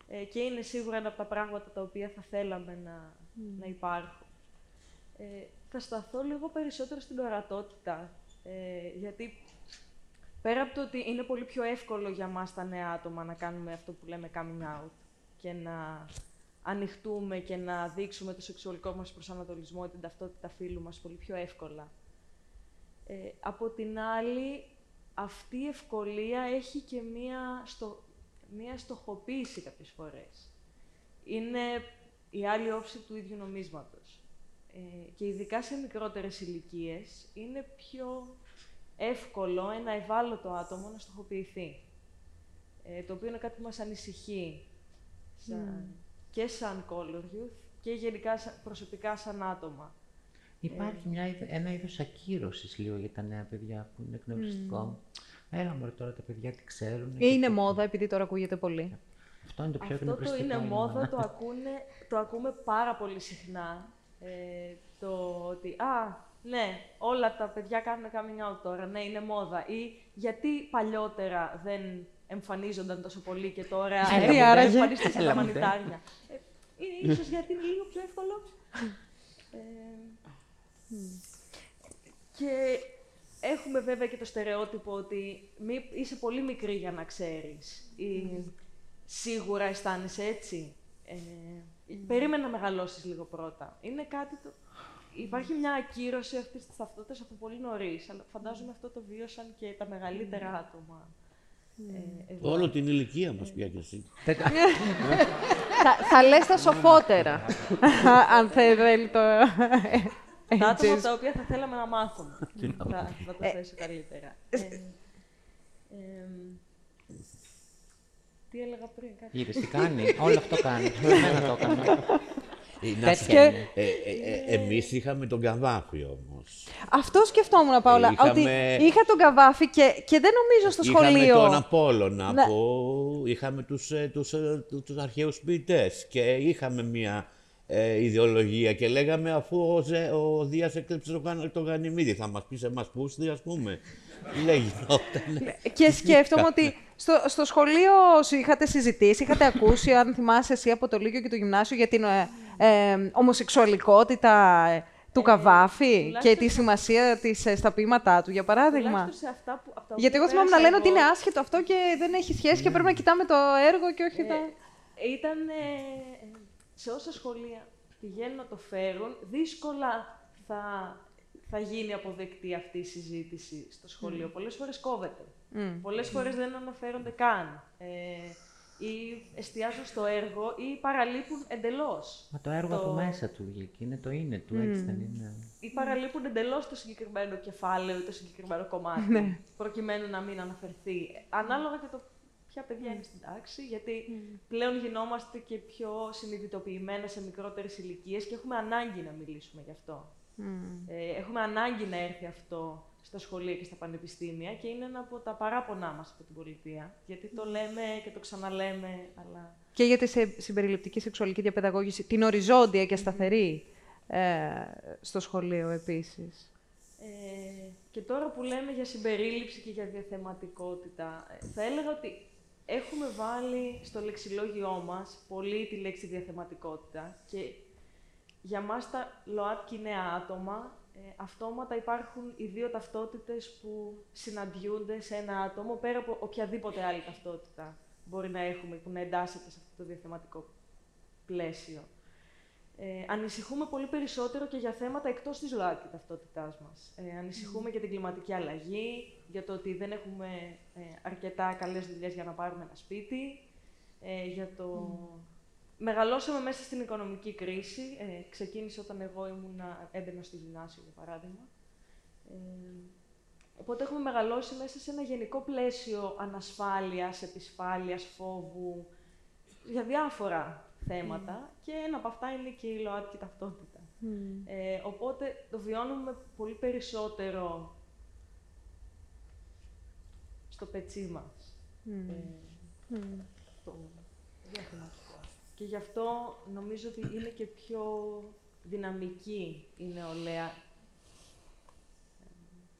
Ε, και είναι σίγουρα ένα από τα πράγματα τα οποία θα θέλαμε να, να υπάρχουν. Ε, θα σταθώ λίγο περισσότερο στην ορατότητα, ε, γιατί πέρα από το ότι είναι πολύ πιο εύκολο για μας τα νέα άτομα να κάνουμε αυτό που λέμε coming out και να ανοιχτούμε και να δείξουμε το σεξουαλικό μας προσανατολισμό ή την ταυτότητα φίλου μας πολύ πιο εύκολα. Ε, από την άλλη, αυτή η ευκολία έχει και μία, στο, μία στοχοποίηση κάποιες φορές. Είναι η άλλη όψη του ίδιου νομίσματος. Ε, και ειδικά σε μικρότερες ηλικίες είναι πιο εύκολο ένα ευάλωτο άτομο να στοχοποιηθεί. Ε, το οποίο είναι κάτι που μας ανησυχεί σαν, και σαν color youth και γενικά προσωπικά σαν άτομα. Υπάρχει μια, ένα είδος ακύρωσης λίγο για τα νέα παιδιά που είναι εκνευριστικό. Mm. Έλα μωρέ τώρα τα παιδιά τι ξέρουν. Ή είναι μόδα επειδή τώρα ακούγεται πολύ. Αυτό είναι το πιο Αυτό το είναι μόδα, το, ακούνε, το ακούμε πάρα πολύ συχνά. Ε, το ότι, α, ναι, όλα τα παιδιά κάνουν coming out τώρα, ναι, είναι μόδα. Ή γιατί παλιότερα δεν εμφανίζονταν τόσο πολύ και τώρα έχουν εμφανιστεί στα μανιτάρια. Ε, ίσως γιατί είναι λίγο πιο εύκολο. Ε, και έχουμε βέβαια και το στερεότυπο ότι μη, είσαι πολύ μικρή για να ξέρεις ή σίγουρα αισθάνεσαι έτσι. Ε, Περίμενα να μεγαλώσεις λίγο πρώτα. Είναι κάτι το... Υπάρχει μια ακύρωση αυτής της ταυτότητας από πολύ νωρίς, αλλά φαντάζομαι αυτό το βίωσαν και τα μεγαλύτερα άτομα. Ε, Όλο την ηλικία μας πια κι εσύ. θα, θα λες τα σοφότερα, αν θέλει το... Τα άτομα τα οποία θα θέλαμε να μάθουμε. θα, θα το θέσω καλύτερα. Ε, τι έλεγα πριν, κάτι. Είδες τι κάνει, όλο αυτό κάνει. Εμένα το έκανε. Ε, ε, ε, εμείς είχαμε τον Καβάφη όμως. Αυτό σκεφτόμουν, Παόλα, είχαμε... ότι είχα τον Καβάφη και, και δεν νομίζω στο είχαμε σχολείο. Είχαμε τον Απόλλωνα, ναι. είχαμε τους, τους, τους αρχαίους ποιητές και είχαμε μια ε, ιδεολογία και λέγαμε αφού ο, Ζε, ο Δίας έκλεψε το, το Γανιμίδη, θα μας πεις σε εμάς πούστη, ας πούμε. Λέγει ναι, Και σκέφτομαι ότι στο, στο σχολείο σου είχατε συζητήσει, είχατε ακούσει, αν θυμάσαι εσύ από το Λύκειο και το Γυμνάσιο, για την ε, ε ομοσεξουαλικότητα ε, του Καβάφη και τη σημασία της ε, στα ποίηματά του, για παράδειγμα. Σε αυτά που, αυτά Γιατί εγώ θυμάμαι να λένε ότι είναι άσχετο αυτό και δεν έχει σχέση και πρέπει να κοιτάμε το έργο και όχι τα... Ήταν σε όσα σχολεία πηγαίνουν να το φέρουν, δύσκολα θα, θα γίνει αποδεκτή αυτή η συζήτηση στο σχολείο. Mm. Πολλές φορές κόβεται. Mm. Πολλές φορές δεν αναφέρονται καν. Ε, ή εστιάζουν στο έργο ή παραλείπουν εντελώς. Μα το έργο από μέσα του βγήκε, είναι το είναι του, έτσι δεν είναι. Ή παραλείπουν εντελώς το συγκεκριμένο κεφάλαιο ή το συγκεκριμένο κομμάτι, Ναι. προκειμένου να μην αναφερθεί. Ανάλογα και το ποια παιδιά είναι στην τάξη, γιατί πλέον γινόμαστε και πιο συνειδητοποιημένα σε μικρότερες ηλικίες και έχουμε ανάγκη να μιλήσουμε γι' αυτό. Ε, έχουμε ανάγκη να έρθει αυτό στα σχολεία και στα πανεπιστήμια και είναι ένα από τα παράπονά μας από την πολιτεία. Γιατί το λέμε και το ξαναλέμε, αλλά Και για τη σε- συμπεριληπτική σεξουαλική διαπαιδαγώγηση, την οριζόντια και σταθερή ε, στο σχολείο επίσης. Ε, και τώρα που λέμε για συμπερίληψη και για διαθεματικότητα, ε, θα έλεγα ότι έχουμε βάλει στο λεξιλόγιό μας πολύ τη λέξη διαθεματικότητα και για μας τα ΛΟΑΤΚΙ νέα άτομα, ε, αυτόματα υπάρχουν οι δύο ταυτότητες που συναντιούνται σε ένα άτομο, πέρα από οποιαδήποτε άλλη ταυτότητα μπορεί να έχουμε που να εντάσσεται σε αυτό το διαθεματικό πλαίσιο. Ε, ανησυχούμε πολύ περισσότερο και για θέματα εκτός της ΛΟΑΤΚΙ ταυτότητάς μας. Ε, ανησυχούμε για την κλιματική αλλαγή, για το ότι δεν έχουμε ε, αρκετά καλές δουλειές για να πάρουμε ένα σπίτι, ε, για το... Μεγαλώσαμε μέσα στην οικονομική κρίση. Ε, ξεκίνησε όταν εγώ ήμουνα, έμπαινα στη γυμνάσιο, για παράδειγμα. Ε, οπότε έχουμε μεγαλώσει μέσα σε ένα γενικό πλαίσιο ανασφάλειας, επισφάλειας, φόβου, για διάφορα θέματα και ένα από αυτά είναι και η ΛΟΑΤΚΙ ταυτότητα. Ε, οπότε το βιώνουμε πολύ περισσότερο στο πετσί μας. Ε, το διαθεματικό. Και γι' αυτό νομίζω ότι είναι και πιο δυναμική η νεολαία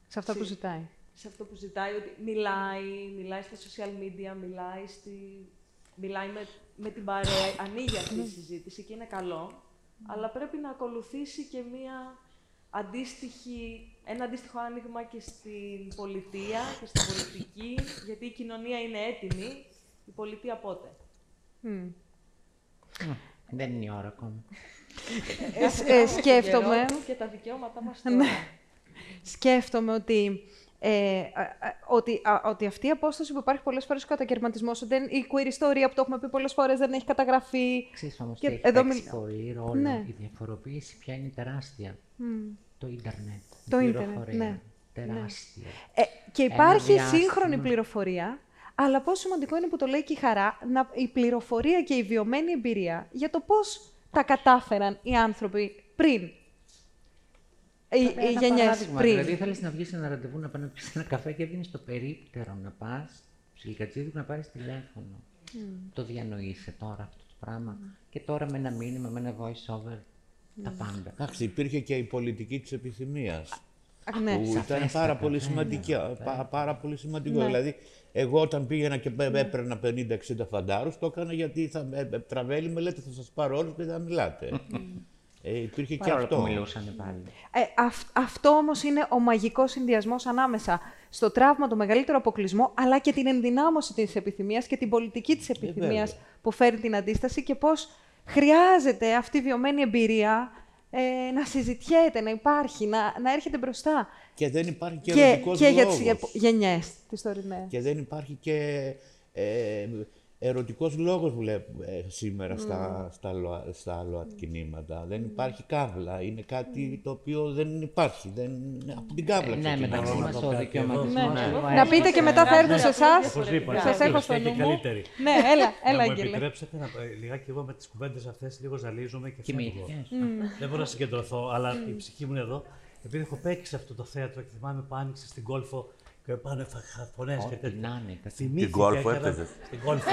Σε αυτά που Συ- ζητάει. σε αυτό που ζητάει, ότι μιλάει, μιλάει στα social media, μιλάει, στη... μιλάει με, με την παρέα, ανοίγει αυτή η συζήτηση και είναι καλό, αλλά πρέπει να ακολουθήσει και μία αντίστοιχη, ένα αντίστοιχο άνοιγμα και στην πολιτεία και στην πολιτική, γιατί η κοινωνία είναι έτοιμη, η πολιτεία πότε. Μμ. Δεν είναι η ώρα ακόμα. Ε, σ- Έχουμε ε, τον σκέφτομαι, καιρό του Και τα δικαιώματά μας τώρα. Ναι. σκέφτομαι ότι, ε, α, α, ότι, α, ότι αυτή η απόσταση που υπάρχει πολλές φορές ο κατακαιρματισμός, ότι δεν- η queer ιστορία που το έχουμε πει πολλές φορές δεν έχει καταγραφεί. Ξέρεις όμως Και τι έχει εδώ παίξει μιλάω. πολύ ρόλο. Ναι. Η διαφοροποίηση πια είναι τεράστια. Το ίντερνετ. Το η ίντερνετ, πληροφορία. ναι. Τεράστια. Ε, και υπάρχει διάστημα. σύγχρονη πληροφορία, αλλά πόσο σημαντικό είναι που το λέει και η Χαρά, να, η πληροφορία και η βιωμένη εμπειρία για το πώς τα κατάφεραν οι άνθρωποι πριν. Οι, Ένα οι γενιές παράδειγμα, πριν. Δηλαδή, θέλεις να βγεις σε ένα ραντεβού να πάει να πει ένα καφέ και δίνεις το περίπτερο να πας ψιλικατσίδικο να πάρεις τηλέφωνο. Το διανοείσαι τώρα αυτό το πράγμα. Και τώρα με ένα μήνυμα, με ένα voice over, τα πάντα. Εντάξει, υπήρχε και η πολιτική της επιθυμίας. Αχ, ναι. που ήταν Σαφέστατα, πάρα πολύ, ναι, σημαντική, ναι, πά- πάρα πολύ σημαντικό. Ναι. Δηλαδή, εγώ όταν πήγαινα και πέ- έπαιρνα 50-60 φαντάρους, το έκανα γιατί θα, ε, ε, τραβέλη με λέτε θα σας πάρω όλους και θα μιλάτε. Ε, υπήρχε και Παρόλο αυτό. που μιλούσαν πάλι. Ε, αυ- αυτό όμως είναι ο μαγικός συνδυασμός ανάμεσα στο τραύμα, το μεγαλύτερο αποκλεισμό, αλλά και την ενδυνάμωση της επιθυμίας και την πολιτική της επιθυμίας βέβαια. που φέρει την αντίσταση και πώς χρειάζεται αυτή η βιωμένη εμπειρία ε, να συζητιέται, να υπάρχει, να, να έρχεται μπροστά. Και δεν υπάρχει και, Και, ερωτικός και για λόγος. τις γε- γενιές τις τωρινές. Και δεν υπάρχει και ε, ερωτικός λόγος βλέπουμε ε, σήμερα στα, στα, ΛΟΑ- στα ΛΟΑΤ κινήματα. Δεν υπάρχει κάβλα. Είναι κάτι το οποίο δεν υπάρχει. Δεν, από την κάβλα Ναι, ξεκινάμε. μεταξύ να μας πω ο κάτι εδώ. δικαιωματισμό. Ναι. Να πείτε και μετά θα έρθω σε εσάς. Οπωσδήποτε. Σας έχω στο Και νου μου. καλύτερη. Ναι, έλα, έλα, να μου Άγγελε. επιτρέψετε να, ε, λιγάκι εγώ με τις κουβέντες αυτές λίγο ζαλίζομαι και φεύγω. Κοιμήθηκες. Δεν μπορώ να συγκεντρωθώ, αλλά η ψυχή μου είναι εδώ. Επειδή έχω παίξει σε αυτό το θέατρο και θυμάμαι που άνοιξε στην κόλφο και πάνω φωνές και Ό,τι τέτοια. να είναι. κάτι. Θυμήθηκα. Την κόλφο έκανα- έπαιζες; Στην κόλφο.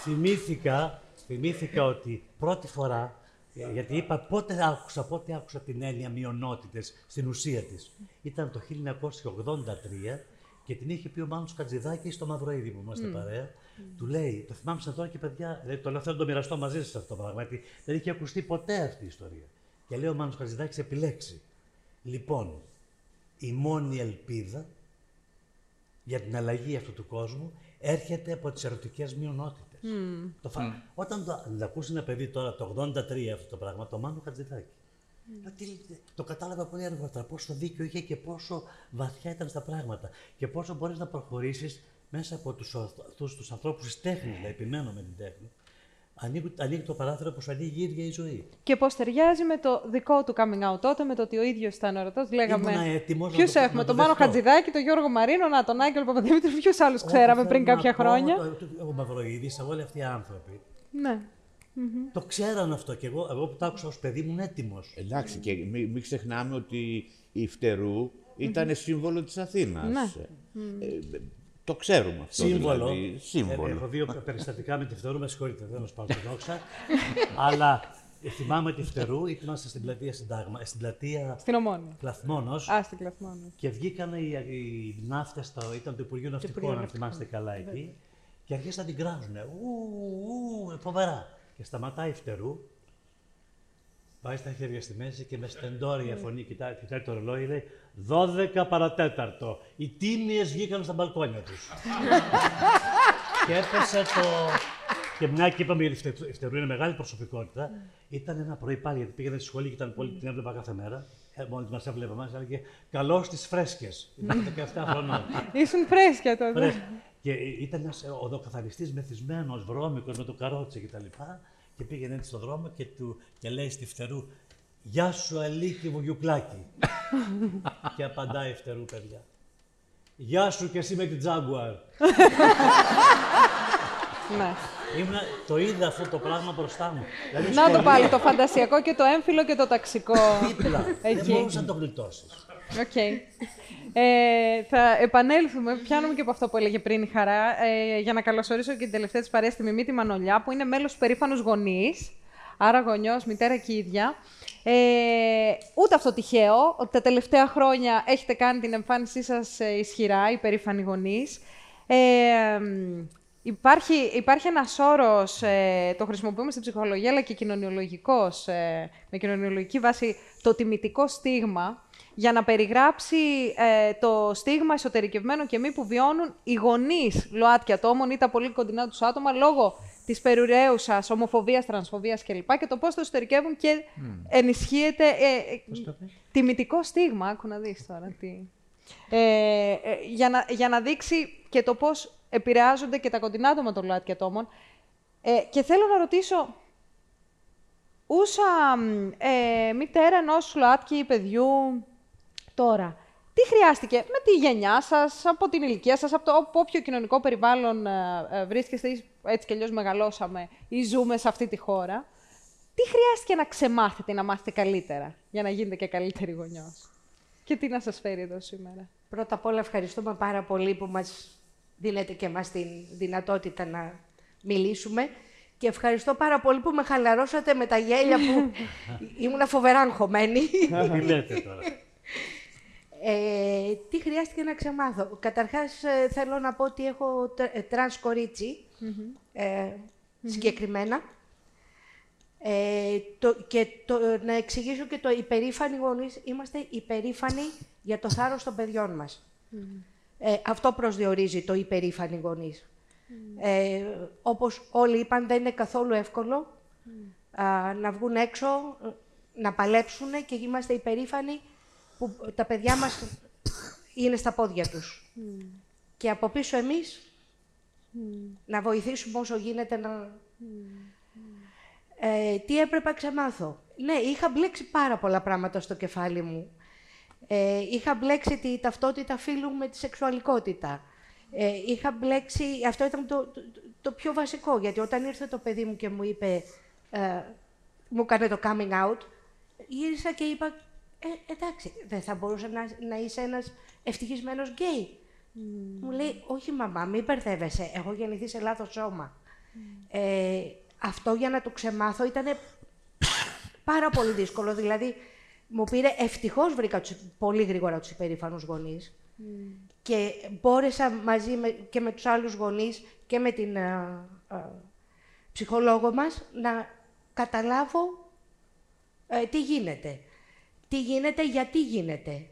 θυμήθηκα, θυμήθηκα ότι πρώτη φορά, ε, γιατί είπα πότε άκουσα, πότε άκουσα την έννοια μειονότητες στην ουσία της. Ήταν το 1983 και την είχε πει ο Μάνος Κατζηδάκης στο Μαυροίδη που είμαστε παρέα. Του λέει, το θυμάμαι σαν τώρα και παιδιά, δηλαδή, το λέω θέλω να το μοιραστώ μαζί σας αυτό το πράγμα, γιατί δεν είχε ακουστεί ποτέ αυτή η ιστορία. Και λέει ο Μάνος Κατζηδάκης επιλέξει. Λοιπόν, η μόνη ελπίδα για την αλλαγή αυτού του κόσμου έρχεται από τις ερωτικές μειονότητες. Το φα... Όταν το, το ακούσει ένα παιδί τώρα το 83 αυτό το πράγμα, το Μάνο Χατζηδάκη. Λέω, τι λέτε, Το κατάλαβα πολύ αργότερα πόσο δίκιο είχε και πόσο βαθιά ήταν στα πράγματα και πόσο μπορείς να προχωρήσεις μέσα από τους, αυτούς τους ανθρώπους της τέχνης, δηλαδή επιμένω με την τέχνη, ανοίγει, ανοίγει το παράθυρο όπως ανοίγει η ίδια η ζωή. Και πώς ταιριάζει με το δικό του coming out τότε, με το ότι ο ίδιος ήταν ορατός. Λέγαμε, έτοιμος να ποιους το- έχουμε, να το τον Μάνο δεχτώ. Χατζηδάκη, τον Γιώργο Μαρίνο, να, τον Άγγελο Παπαδημήτρη, ποιους άλλους ξέραμε Ό,τι πριν θέλω κάποια να πω, χρόνια. Ο, ο Μαυροίδης, όλοι αυτοί οι άνθρωποι, Ναι. το ξέραν αυτό και εγώ, εγώ που το άκουσα ως παιδί ήμουν έτοιμος. Εντάξει, και μην μην ξεχνάμε ότι η Φτερού ήταν σύμβολο της Αθήνας. Ναι. Ε, το ξέρουμε αυτό. Σύμβολο. Δηλαδή, Ε, σύμβολο. έχω δύο περιστατικά με τη Φτερού, με συγχωρείτε, δεν θα πάρω την δόξα. αλλά ε, θυμάμαι τη Φτερού, είμαστε στην πλατεία Συντάγμα, ε, στην πλατεία Στην Ομόνια. Κλαθμόνος Α, στην Κλαθμόνη. και βγήκαν οι, οι ναύτες, ήταν το Υπουργείο Ναυτικών, αν θυμάστε καλά εκεί, και αρχίσαν να την κράζουν. Ου, ου, φοβερά. Και σταματάει η Φτερού, πάει στα χέρια στη μέση και με στεντόρια φωνή κοιτάει, κοιτάει το ρολόι, λέει 12 παρατέταρτο. Οι τίμιες βγήκαν στα μπαλκόνια τους. και έπεσε το... Και μια και είπαμε γιατί η Φτε- η Φτερού είναι μεγάλη προσωπικότητα, ήταν ένα πρωί πάλι γιατί πήγαινε στη σχολή και ήταν πολύ, την έβλεπα κάθε μέρα. Ε, Μόλι μας έβλεπε εμά, έλεγε Καλώς τις φρέσκες. Ήταν 17 χρονών. Ήσουν φρέσκια τότε. Φρέσκ. και ε, ήταν ένας οδοκαθαριστής μεθυσμένος, βρώμικος με το καρότσι κτλ. Και, και πήγαινε έτσι στον δρόμο και, του, και λέει στη φτερού Γεια σου, Αλίκη Βουγιουκλάκη. και απαντάει η φτερού, παιδιά. Γεια σου και εσύ με την Jaguar. Ναι. Ήμουνα, το είδα αυτό το πράγμα μπροστά μου. Δηλαδή, Να το σχολείο, πάλι, το φαντασιακό και το έμφυλο και το ταξικό. Δίπλα. Δεν Εκεί. μπορούσες να το γλιτώσεις. Οκ. Ε, θα επανέλθουμε, πιάνουμε και από αυτό που έλεγε πριν η Χαρά, ε, για να καλωσορίσω και την τελευταία της παρέα, τη Μιμή τη Μανολιά, που είναι μέλος του περήφανους γονείς, άρα γονιός, μητέρα και ίδια. Ε, ούτε αυτό τυχαίο, ότι τα τελευταία χρόνια έχετε κάνει την εμφάνισή σας ε, ισχυρά, οι περήφανοι γονείς. Ε, μ, Υπάρχει, υπάρχει ένας όρος, ε, το χρησιμοποιούμε στην ψυχολογία, αλλά και κοινωνιολογικός, ε, με κοινωνιολογική βάση, το τιμητικό στίγμα, για να περιγράψει ε, το στίγμα εσωτερικευμένο και μη που βιώνουν οι γονείς ΛΟΑΤΚΙ ατόμων ή τα πολύ κοντινά τους άτομα λόγω της περιουραίουσας ομοφοβίας, τρανσφοβίας κλπ. Και το πώς το εσωτερικεύουν και ενισχύεται ε, ε, τιμητικό στίγμα. Άκου να δεις τώρα τι... Ε, ε, για, να, για να δείξει και το πώς επηρεάζονται και τα κοντινά άτομα των ΛΟΑΤΚΙ ατόμων. Ε, και θέλω να ρωτήσω, ούσα μ, ε, μητέρα ενός ΛΟΑΤΚΙ παιδιού τώρα, τι χρειάστηκε με τη γενιά σας, από την ηλικία σας, από, το, από όποιο κοινωνικό περιβάλλον ε, ε, βρίσκεστε ή έτσι κι αλλιώς μεγαλώσαμε ή ζούμε σε αυτή τη χώρα, τι χρειάστηκε να ξεμάθετε, να μάθετε καλύτερα, για να γίνετε και καλύτερη γονιός; Και τι να σας φέρει εδώ σήμερα; Πρώτα απ' όλα ευχαριστούμε πάρα πολύ που μας δίνετε και μας την δυνατότητα να μιλήσουμε. Και ευχαριστώ πάρα πολύ που με χαλαρώσατε με τα γέλια που ήμουν φοβερά αγχωμένη. Τι λέτε τώρα; Ε, τι χρειάστηκε να ξεμάθω. Καταρχάς ε, θέλω να πω ότι έχω τρα- ε, τρανς κορίτσι, ε, συγκεκριμένα. Ε, το, και το, να εξηγήσω και το υπερήφανοι γονείς, είμαστε υπερήφανοι για το θάρρος των παιδιών μας. Ε, αυτό προσδιορίζει το υπερήφανοι γονείς. Ε, όπως όλοι είπαν, δεν είναι καθόλου εύκολο α, να βγουν έξω, ε, να παλέψουν και είμαστε υπερήφανοι που τα παιδιά μας είναι στα πόδια τους. Και από πίσω εμείς να βοηθήσουμε όσο γίνεται να... Ε, τι έπρεπε να ξεμάθω. Ναι, είχα μπλέξει πάρα πολλά πράγματα στο κεφάλι μου. Ε, είχα μπλέξει τη ταυτότητα φίλου με τη σεξουαλικότητα. Ε, είχα μπλέξει... Αυτό ήταν το, το, το πιο βασικό, γιατί όταν ήρθε το παιδί μου και μου είπε... Ε, μου έκανε το coming out, γύρισα και είπα, ε, εντάξει, δεν θα μπορούσε να, να είσαι ένας ευτυχισμένος γκέι. Μου λέει, όχι μαμά, μην μπερδεύεσαι, έχω γεννηθεί σε λάθος σώμα. Ε, αυτό για να το ξεμάθω ήταν πάρα πολύ δύσκολο. Δηλαδή, μου πήρε, ευτυχώς βρήκα τους, πολύ γρήγορα τους υπερήφανους γονείς και μπόρεσα μαζί με, και με τους άλλους γονείς και με την α, α, ψυχολόγο μας να καταλάβω ε, τι γίνεται. Τι γίνεται, γιατί γίνεται.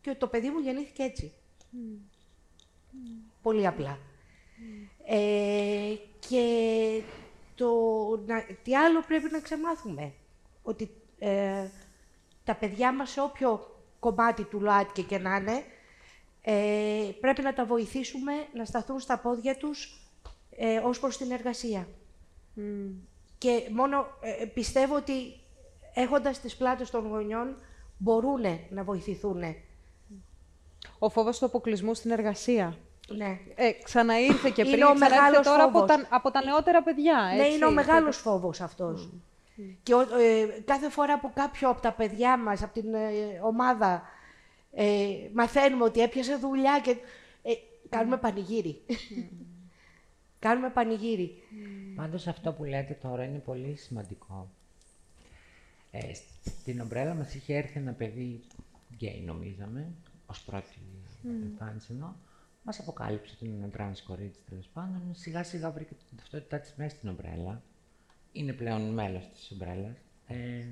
Και το παιδί μου γεννήθηκε έτσι. Πολύ απλά. Ε, και το, να, τι άλλο πρέπει να ξεμάθουμε; Ότι ε, τα παιδιά μας σε όποιο κομμάτι του ΛΟΑΤΚΙ και να είναι, ε, πρέπει να τα βοηθήσουμε να σταθούν στα πόδια τους ε, ως προς την εργασία. Και μόνο ε, πιστεύω ότι έχοντας τις πλάτες των γονιών μπορούν να βοηθηθούν. Ο φόβος του αποκλεισμού στην εργασία. Ναι. Ε, ξαναήρθε και Είναι πριν, ο ξαναήρθε μεγάλος τώρα από φόβος. τα, από τα νεότερα παιδιά. Ναι, έτσι. είναι ο μεγάλος φόβος αυτός. Και ο- ε, κάθε φορά που κάποιο από τα παιδιά μας, από την ε, ομάδα, ε, μαθαίνουμε ότι έπιασε δουλειά και ε, κάνουμε πανηγύρι. κάνουμε πανηγύρι. Πάντως αυτό που λέτε τώρα είναι πολύ σημαντικό. Ε, στην ομπρέλα μας είχε έρθει ένα παιδί γκέι νομίζαμε, ως πρώτη εμφάνιση ενώ. Μας αποκάλυψε ότι είναι ένα τρανς κορίτσι τέλος πάντων. Σιγά σιγά βρήκε την ταυτότητά της μέσα στην ομπρέλα. Είναι πλέον μέλος της ομπρέλας. Ε,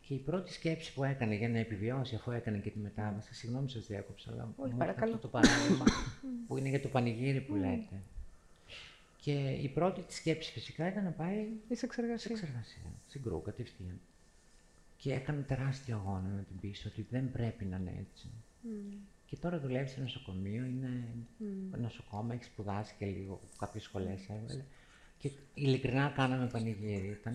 και η πρώτη σκέψη που έκανε για να επιβιώσει αφού έκανε και τη μετάβαση, συγγνώμη σας διάκοψα, αλλά μου ήρθε παρακαλώ. αυτό το παράδειγμα που είναι για το πανηγύρι που λέτε. Και η πρώτη της σκέψη φυσικά ήταν να πάει Είσαι εξεργασία. σε εξεργασία, στην κρού κατευθείαν. Και έκανε τεράστιο αγώνα να την πείσω ότι δεν πρέπει να είναι έτσι. Και τώρα δουλεύει σε νοσοκομείο, είναι νοσοκόμα, έχει σπουδάσει και λίγο, κάποιες σχολές έβαλε. Και ειλικρινά κάναμε πανηγύρι. Ήταν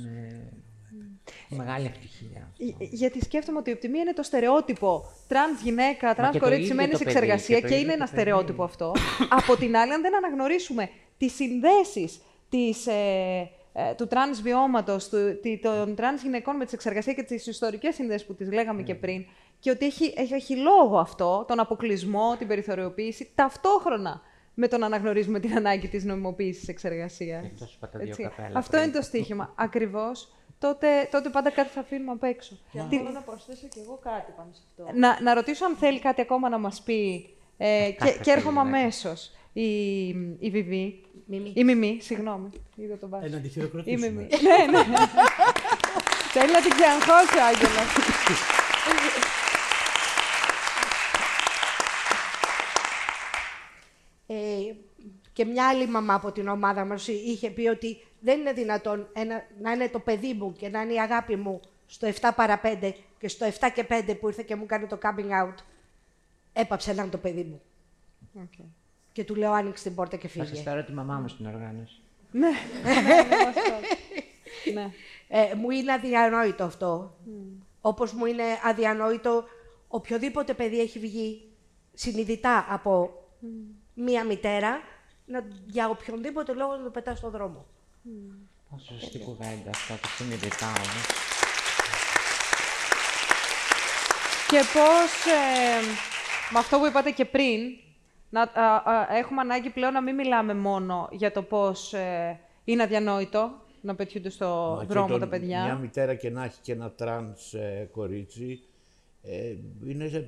μεγάλη ευτυχία. Ε, Γιατί σκέφτομαι ότι η οπτιμία είναι το στερεότυπο. Τρανς γυναίκα, τρανς και το κορίτσι ίδιο σημαίνει το σε παιδί, εξεργασία και και, το ίδιο είναι το ένα παιδί. στερεότυπο αυτό. Από την άλλη, αν δεν αναγνωρίσουμε τις συνδέσεις της, ε, ε, του τρανς βιώματος, του, τη- των τρανς γυναικών με τη σεξεργασία και τις ιστορικές συνδέσεις που τις λέγαμε και πριν, και ότι έχει, έχει, έχει λόγο αυτό, τον αποκλεισμό, την περιθωριοποίηση, ταυτόχρονα με τον να αναγνωρίζουμε την ανάγκη της νομιμοποίησης σεξεργασίας. Εκτός σου πατά δύο Έτσι. καπέλα Αυτό πριν. είναι το στοίχημα. Ακριβώς. Τότε, τότε πάντα κάτι θα αφήνουμε απ' έξω. Και Τι- θέλω να προσθέσω κι εγώ κάτι πάνω σε αυτό. να, να ρωτήσω αν θέλει κάτι ακόμα να μας πει ε, και, Κάθε και έρχομαι φίλη, ναι. αμέσως. Η, η Βιβί. Μιμή. Η Μιμή, συγγνώμη. Είδα τον βάζω. Ε, να τη Η χειροκροτήσουμε. Μιμή. ναι, ναι. Θέλει να την ξεαγχώσει ο Άγγελος. Ε, και μια άλλη μαμά από την ομάδα μας είχε πει ότι δεν είναι δυνατόν ένα, να είναι το παιδί μου και να είναι η αγάπη μου στο 7 παρα 5 και στο 7 και 5 που ήρθε και μου κάνει το coming out έπαψε να είναι το παιδί μου. Okay. Και του λέω άνοιξε την πόρτα και Θα σας φύγε. φέρω τη μαμά μου στην οργάνωση. ναι, ναι, ναι, μας το- ναι. Ε, μου είναι αδιανόητο αυτό. Όπως μου είναι αδιανόητο οποιοδήποτε παιδί έχει βγει συνειδητά από μία μητέρα να, για οποιονδήποτε λόγο να το πετάς στον δρόμο. Πόσο σωστή κουβέντα αυτό, το συνειδητά όμως. Και πώς, ε, με αυτό που είπατε και πριν, να, α, α, έχουμε ανάγκη πλέον να μην μιλάμε μόνο για το πώς ε, είναι αδιανόητο να πετιούνται στο Μα και δρόμο τον- τα παιδιά. Μια μητέρα και να έχει και ένα τρανς ε, κορίτσι, ε, είναι, σε-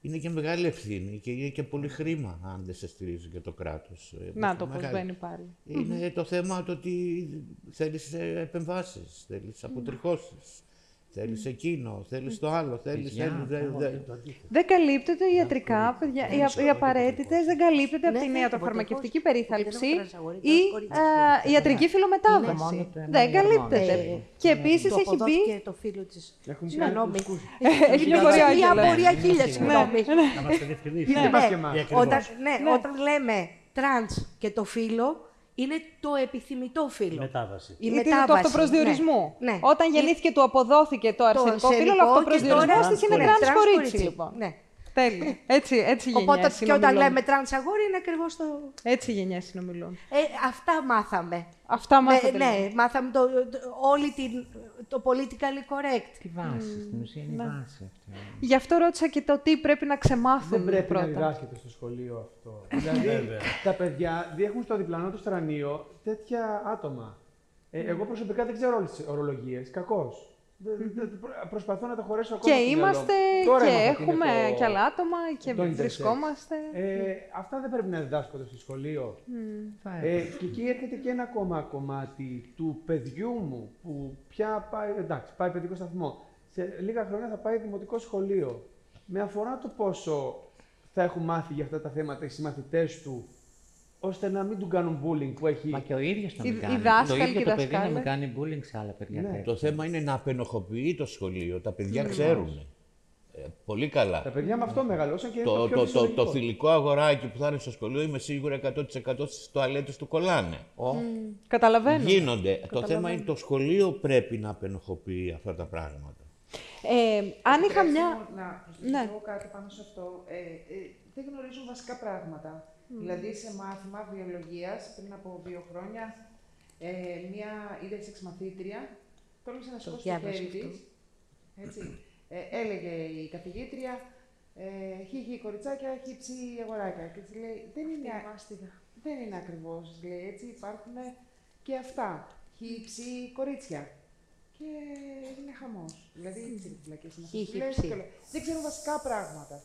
είναι και μεγάλη ευθύνη και είναι και πολύ χρήμα αν δεν σε στηρίζει και το κράτος. Ε, Να το πώς μεγάλη. μπαίνει πάλι. Είναι το θέμα το ότι θέλεις ε, επεμβάσεις, θέλεις αποτριχώσεις, θέλεις εκείνο, θέλεις το άλλο, θέλεις... Παιδιά, θέλεις δε- δε- Το αντίθετο. Δεν καλύπτεται ιατρικά, παιδιά. Οι, α- οι απαραίτητες δεν καλύπτεται από Ναι, την ναι, ιατροφαρμακευτική ποτέ, περίθαλψη ποτέ δεν έχω τρανσαγόρι, ή τρανς κορίτσι. ας, ιατρική μόνο φιλομετάβαση. το ένα Δεν ή καλύπτεται. Ε, Και επίσης του έχει μπει. αποδόθηκε το φίλο της. Έχουν Συγγνώμη. κάνει τους Έχει μια πορεία, Μια Άγγελα. απορία χίλια, συγγνώμη. Να μας το διευκρινίσει. Ναι, μας και Ναι, εμάς. Ε, ακριβώς. όταν, ναι, όταν λέμε τρανς και το φύλο, είναι το επιθυμητό Η φύλο. μετάβαση. Η Ή του μετάβαση. αυτοπροσδιορισμού. Ναι. ναι. Όταν γεννήθηκε του αποδόθηκε το αρσενικό φύλο, αλλά αρσενικό και αυτοπροσδιορισμό τώρα- τη είναι ναι, τρανς τρανς κορίτσι, κορίτσι. λοιπόν. Ναι. Τέλεια. Έτσι, έτσι Οπότε γενιές και όταν συνομιλούν. λέμε τρανς αγόρι είναι ακριβώς το... Έτσι γενιές συνομιλούν. Ε, αυτά μάθαμε. Αυτά Ναι, μάθατε. ναι, λοιπόν. μάθαμε το, το- όλη την, το politically correct. Τη βάση, στην ουσία είναι η Ναι. βάση αυτή. Γι' αυτό ρώτησα και το τι πρέπει να ξεμάθουν Δεν πρέπει πρώτα. να διδάσκεται στο σχολείο αυτό. δηλαδή, Βέβαια. τα παιδιά διέχουν στο διπλανό του στρανείο τέτοια άτομα. Ε, εγώ προσωπικά δεν ξέρω όλε τι ορολογίες. Κακώ. Προσπαθώ να τα χωρέσω ακόμα. Και στο μυαλό μου. είμαστε Τώρα και έμαθα τι είναι έχουμε το- και άλλα άτομα και το intersex. βρισκόμαστε. Ε, αυτά δεν πρέπει να διδάσκονται στο σχολείο. Θα Ε, και εκεί έρχεται και ένα ακόμα κομμάτι του παιδιού μου που πια πάει, εντάξει, πάει παιδικό σταθμό. Σε λίγα χρόνια θα πάει δημοτικό σχολείο. Με αφορά το πόσο θα έχουν μάθει για αυτά τα θέματα οι συμμαθητές του, ώστε να μην του κάνουν bullying που έχει... Μα και ο ίδιος να Οι- μην οι κάνει. δάσκαλοι το και ίδιο οι το παιδί να δασκάλες. μην κάνει bullying σε άλλα παιδιά. Ναι. τέτοια. Το θέμα είναι να απενοχοποιεί το σχολείο. Τα παιδιά ξέρουν. Ε, πολύ καλά. Τα παιδιά με αυτό μεγαλώσαν και είναι Το, το, πιο το, το, φυσιολογικό. το θηλυκό αγοράκι που θα είναι στο σχολείο είμαι σίγουρα 100% στις τουαλέτες του κολλάνε. Καταλαβαίνω. Γίνονται. Το θέμα είναι το σχολείο πρέπει να απενοχοποιεί αυτά τα πράγματα. Ε, αν είχα Επιτρέψτε μια... μου Να προσθέσω Ναι. εγώ κάτι πάνω σε αυτό. Ε, ε, δεν γνωρίζουν βασικά πράγματα. Δηλαδή, σε μάθημα βιολογίας, πριν από δύο χρόνια, ε, μία είδες εξμαθήτρια, τόλμησε να σηκώσει το διάβασα χέρι αυτό. της. Έτσι. Ε, έλεγε η καθηγήτρια, ε, χι κοριτσάκια, χι ψι αγοράκια. Και της λέει, δεν είναι, δεν είναι ακριβώς, της λέει, έτσι υπάρχουν και αυτά. Χι ψι κορίτσια. Και είναι χαμός. Δηλαδή, τις είναι φυλακές είναι Χι, αυτές που χι, λες ψι. και όλα. Δεν ξέρουν βασικά πράγματα.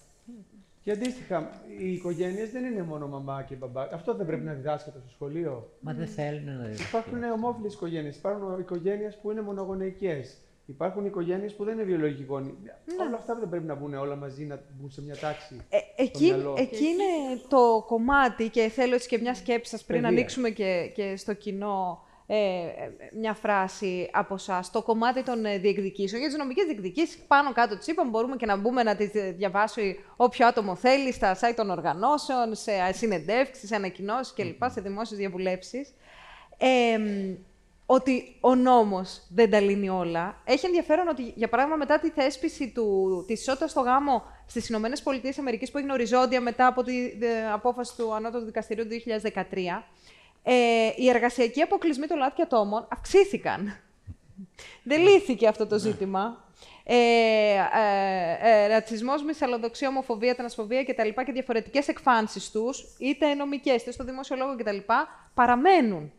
Και αντίστοιχα, οι οικογένειες δεν είναι μόνο μαμά και μπαμπά. Αυτό δεν πρέπει να διδάσκεται στο σχολείο. Μα δεν θέλουν να δει. Υπάρχουν ομόφυλες οικογένειες. Υπάρχουν οικογένειες που είναι μονογονεϊκές. Υπάρχουν οικογένειες που δεν είναι βιολογικοί γονεί. Όλα αυτά δεν πρέπει να μπουν όλα μαζί, να μπουν σε μια τάξη. Ε, εκεί, μυαλό. εκεί είναι το κομμάτι και θέλω έτσι και μια σκέψη σας πριν Παιδεία. ανοίξουμε και, και στο κοινό ε, ε, μια φράση από εσά. Το κομμάτι των ε, διεκδικήσεων. Για τις νομικές διεκδικήσεις, πάνω κάτω τι είπαμε, μπορούμε και να μπούμε να τις διαβάσει όποιο άτομο θέλει στα site των οργανώσεων, σε συνεντεύξεις, σε ανακοινώσεις κλπ. σε δημόσιες διαβουλεύσεις. Ε, ότι ο νόμος δεν τα λύνει όλα. Έχει ενδιαφέρον ότι, για παράδειγμα, μετά τη θέσπιση του, της ισότητας στο γάμο στις Ηνωμένες Πολιτείες Αμερικής, που έγινε οριζόντια μετά από τη ε, απόφαση του Ανώτατου Δικαστηρίου του 2013, ε, οι εργασιακοί αποκλεισμοί των ΛΟΑΤΚΙ ατόμων αυξήθηκαν. δεν λύθηκε αυτό το ζήτημα. Ε, ε, ε, ρατσισμός, μυσαλλοδοξία, ομοφοβία, τρανσφοβία κτλ. και διαφορετικές εκφάνσεις τους, είτε νομικές, είτε στο δημόσιο λόγο κτλ. παραμένουν.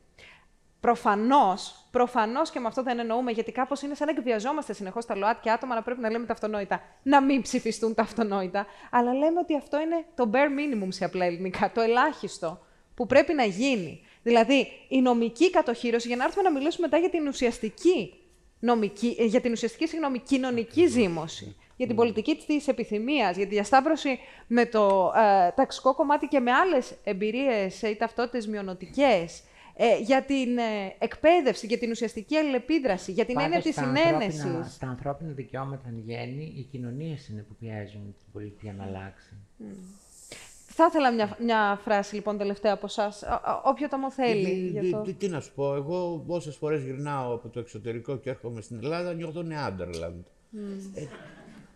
Προφανώς, προφανώς και με αυτό δεν εννοούμε, γιατί κάπως είναι σαν να εκβιαζόμαστε συνεχώς τα ΛΟΑΤ και άτομα να πρέπει να λέμε τα αυτονόητα, να μην ψηφιστούν τα αυτονόητα. Αλλά λέμε ότι αυτό είναι το bare minimum σε απλά ελληνικά, το ελάχιστο που πρέπει να γίνει. Δηλαδή, η νομική κατοχήρωση, για να έρθουμε να μιλήσουμε μετά για την ουσιαστική, νομική, ε, για την ουσιαστική συγγνώμη, κοινωνική ζήμωση, για την πολιτική της επιθυμίας, για τη διασταύρωση με το ε, ταξικό κομμάτι και με άλλες εμπειρίες ή ταυτότητες μειονοτικές, ε, για την ε, εκπαίδευση, για την ουσιαστική αλληλεπίδραση, για την Πάντα έννοια της στα ανθρώπινα- συνένεσης. Στα ανθρώπινα δικαιώματα εν γέννη, οι κοινωνίες είναι που πιέζουν την πολιτεία να αλλάξει. Θα ήθελα μια, μια φράση λοιπόν τελευταία από εσάς, όποιο το μου θέλει. Τι- για τι- το... τι, τι να σου πω, εγώ όσες φορές γυρνάω από το εξωτερικό και έρχομαι στην Ελλάδα, νιώθω νεάντερλαντ. Ε,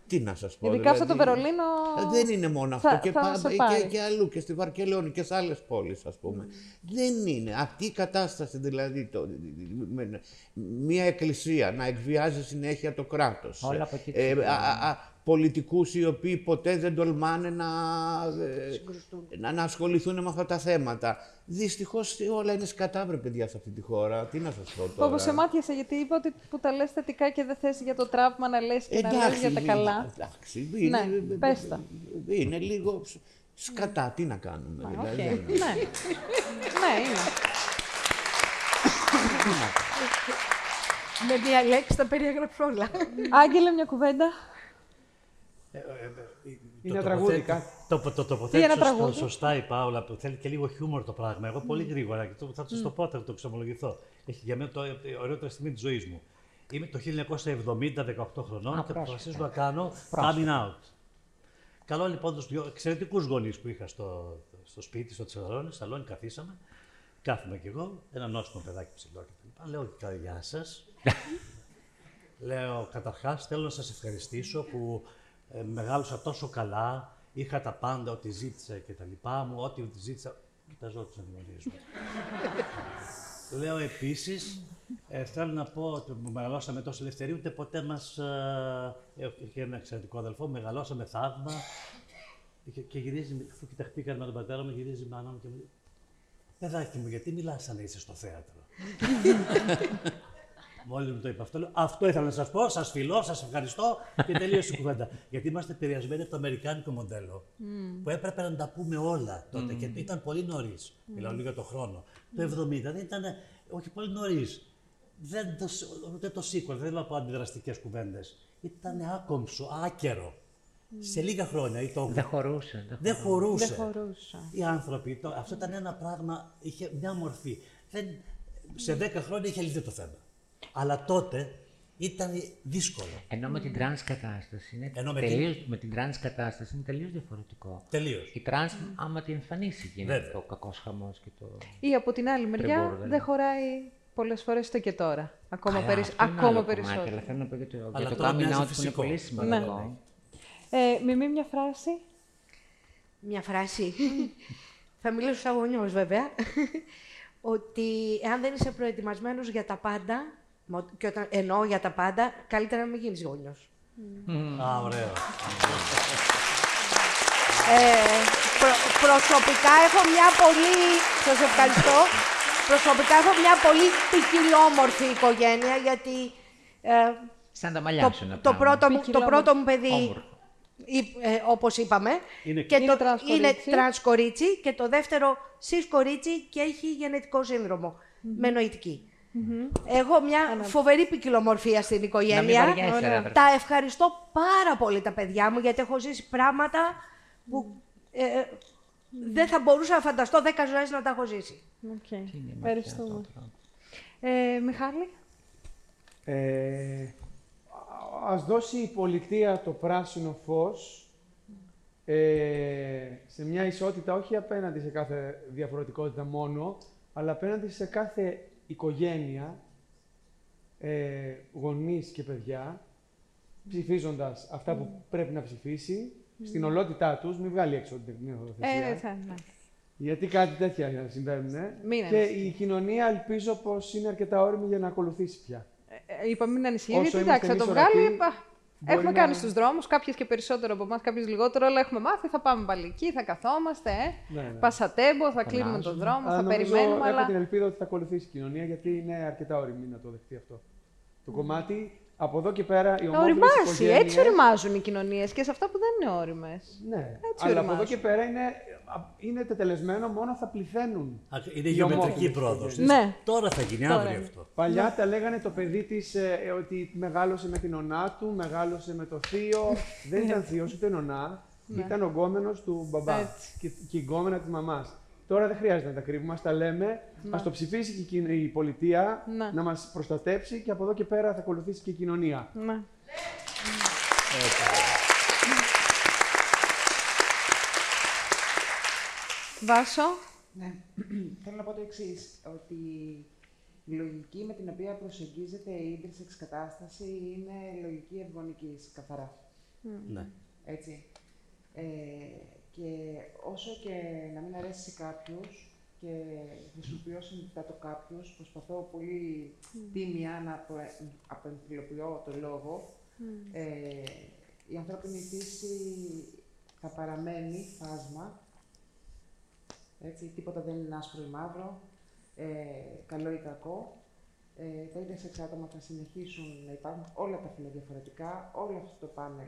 τι να σας πω. Ειδικά αυτό το δηλαδή, Βερολίνο. ε, Δεν είναι μόνο αυτό. θα- και, θα πα- σε και, πάρει. και αλλού και στη Βαρκελόνη και σε άλλες πόλεις, ας πούμε. Δεν είναι. Αυτή η κατάσταση δηλαδή. Το, με- μια εκκλησία να εκβιάζει συνέχεια το κράτος. Όλα από εκεί Ε, ξεκινάνε. α, α, α, πολιτικούς οι οποίοι ποτέ δεν τολμάνε να, ε, να, να ασχοληθούν με αυτά τα θέματα. Δυστυχώς όλα είναι σκατά, βρε παιδιά, σε αυτή τη χώρα. Τι να σας πω τώρα. Όπω σε μάτιασε, γιατί είπα ότι που τα λες θετικά και δεν θες για το τραύμα να λες και να λες για τα λίγο, καλά. Εντάξει, Ναι, είναι, πες τα. είναι λίγο σ- σκατά. Τι να κάνουμε. Α, δηλαδή, οκ. δεν- Ναι. ναι, είναι. Με μία λέξη τα περιέγραψε όλα. Άγγελε, μια κουβέντα. Είναι Το τραγούδι, τοποθέ- κάτι. Το, το, το Τι, τοποθέτησε ένα σωστά, τραγούδι? σωστά η Πάολα που θέλει και λίγο χιούμορ το πράγμα. Εγώ πολύ γρήγορα και το, θα του το πω, θα το ξομολογηθώ. Έχει για μένα το ε, ωραιότερη στιγμή τη ζωή μου. Είμαι το 1970, 18 χρονών Α, και πρόσφατα. αποφασίζω να κάνω Πρόσφατα. coming out. Καλό λοιπόν του δύο εξαιρετικού γονεί που είχα στο, στο σπίτι, στο σαλόνι, σαλόνι καθίσαμε. Κάθομαι κι εγώ, ένα νόστιμο παιδάκι ψηλό κτλ. Λέω και γεια σα. Λέω, καταρχάς θέλω να σας ευχαριστήσω που ε, μεγάλωσα τόσο καλά, είχα τα πάντα, ό,τι ζήτησα και τα λοιπά μου, ό,τι ζήτησα... Κοιτάζω τους αντιμετωπίζω. Λέω επίσης, ε, θέλω να πω ότι που μεγαλώσαμε τόσο ελευθερία, ούτε ποτέ μας... Ε, ε, είχε ένα εξαιρετικό αδελφό, μεγαλώσαμε θαύμα. Και, και γυρίζει, αφού κοιταχτήκαν με τον πατέρα μου, γυρίζει η μάνα μου και μου λέει Παιδάκι μου, γιατί μιλάς σαν να είσαι στο θέατρο; Μόλις μου το είπα αυτό, λέω, αυτό ήθελα να σας πω. Σας φιλώ, σας ευχαριστώ και τελείωσε η κουβέντα. Γιατί είμαστε επηρεασμένοι από το αμερικάνικο μοντέλο. Που έπρεπε να τα πούμε όλα τότε και ήταν πολύ νωρίς. Μιλάω λίγο για το χρόνο. Το 70 δεν ήταν, όχι πολύ νωρίς. Δεν το, ούτε το sequel, δεν λέω από αντιδραστικές κουβέντες. Ήταν άκομψο, άκερο. Σε λίγα χρόνια. Ή το... Δεν χωρούσε. δεν Δεν χωρούσε. Δεν χωρούσα. Οι άνθρωποι, το, αυτό ήταν ένα πράγμα, είχε μια μορφή. Δεν, σε 10 χρόνια είχε λυθεί το θέμα. Αλλά τότε ήταν δύσκολο. Ενώ με την τρανς κατάσταση είναι Ενώ με τελείως, με την τρανς κατάσταση είναι τελείως διαφορετικό. Τελείως. Η τρανς, άμα την εμφανίσει, γίνεται Βέβαια. το κακός χαμός και το... Ή από την άλλη μεριά Τρεμπούρδελο. δεν χωράει πολλές φορές το και τώρα. Ακόμα, Καλά, περισ- αυτό είναι ακόμα άλλο περισσότερο. Κομμάτι, αλλά θέλω να πω για το, για Αλλά το τώρα coming μοιάζει out που είναι φυσικό. πολύ σημαντικό. Ε, Μιμή, μια φράση. Μια φράση. Θα μιλήσω σαν γονιός, βέβαια. ότι εάν δεν είσαι προετοιμασμένος για τα πάντα, μα- και όταν εννοώ για τα πάντα, καλύτερα να μην γίνεις γονιός. Α, ωραίο. Ε, προ- προσωπικά έχω μια πολύ... Σας ευχαριστώ. Προσωπικά έχω μια πολύ ποικιλόμορφη οικογένεια, γιατί ε, Σαν τα μαλλιά το, σου είναι το, πράγμα. πρώτο, μου- το Ποικιλόμορφη. πρώτο μου παιδί, Όμορφο. ή- ε, όπως είπαμε, Είναι- και Είναι το, τρανς είναι κορίτσι. τρανς κορίτσι και το δεύτερο σις κορίτσι και έχει γενετικό σύνδρομο με νοητική. Έχω μια φοβερή ποικιλομορφία στην οικογένεια. Να μην βαριέσαι, ρε, αδερφέ. τα ευχαριστώ πάρα πολύ τα παιδιά μου γιατί έχω ζήσει πράγματα που ε, ε, δεν θα μπορούσα να φανταστώ 10 ζωές να τα έχω ζήσει. Οκ. Είναι η ματιά Ευχαριστούμε. αυτό τώρα. Ε, Μιχάλη; Ε, α- ας δώσει η πολιτεία το πράσινο φως ε, σε μια ισότητα όχι απέναντι σε κάθε διαφορετικότητα μόνο, αλλά απέναντι σε κάθε οικογένεια, ε, γονείς και παιδιά, ψηφίζοντας αυτά που πρέπει να ψηφίσει, στην ολότητά τους, μην βγάλει έξω την τεχνική Ε, θα, ναι. γιατί κάτι τέτοια συμβαίνουν. Μην και ανησυχείς. η κοινωνία ελπίζω πως είναι αρκετά όρημη για να ακολουθήσει πια. Ε, είπα μην ανησυχείς, Όσο γιατί είμαστε εντάξει, θα το εμείς βγάλει. Ορατοί, πα- μπορεί Έχουμε να- κάνει στους δρόμους, κάποιες και περισσότερο από εμάς, κάποιες λιγότερο, αλλά έχουμε μάθει, θα πάμε πάλι εκεί, θα καθόμαστε, ε. Ναι, ναι. Πασατέμπο, θα κλείνουμε τον δρόμο, Αλλά θα νομίζω, περιμένουμε, έχω αλλά... την ελπίδα ότι θα ακολουθήσει η κοινωνία γιατί είναι αρκετά όρημη να το δεχτεί αυτό. Το κομμάτι από εδώ και πέρα οι Να ομόφυλες οριμάσει, οικογένειες- έτσι οριμάζουν οι κοινωνίες και σε αυτά που δεν είναι όριμες. Ναι, Έτσι αλλά από εδώ οριμάζουν. και πέρα είναι, είναι τετελεσμένο μόνο θα πληθαίνουν. Α, Είναι οι γεωμετρική ομόφυλες πρόοδος. οικογένειες. Ναι. Τώρα θα γίνει, Τώρα αύριο είναι. αυτό. Παλιά τα λέγανε το παιδί της ε, ε, ότι μεγάλωσε με την ονά του, μεγάλωσε με το θείο. Δεν ήταν θείος ούτε νονά. Ήταν ο γκόμενος του μπαμπά Ναι. Έτσι. και, και η γκόμενα της μαμάς. Τώρα δεν χρειάζεται να τα κρύβουμε, ας τα λέμε. Ας το ψηφίσει και η κοι- η πολιτεία Ναι. να μας προστατέψει και από εδώ και πέρα θα ακολουθήσει και η κοινωνία. Ναι. Βάσο. Ναι. Θέλω να πω το εξής, ότι η λογική με την οποία προσεγγίζεται η ίδρυση κατάσταση είναι λογική ευγονικής, καθαρά. Ναι. Έτσι. Ε, και όσο και να μην αρέσει σε κάποιους και χρησιμοποιώ συνειδητά το κάποιους, προσπαθώ πολύ τίμια να απο- απενθυλοποιώ το λόγο, ε, η ανθρώπινη φύση θα παραμένει φάσμα, έτσι, τίποτα δεν είναι άσπρο ή μαύρο, ε, καλό ή κακό. Ε, τα ίδια σεξ άτομα θα συνεχίσουν να υπάρχουν. Όλα τα φιλοδιαφορετικά, όλο αυτό το πάνελ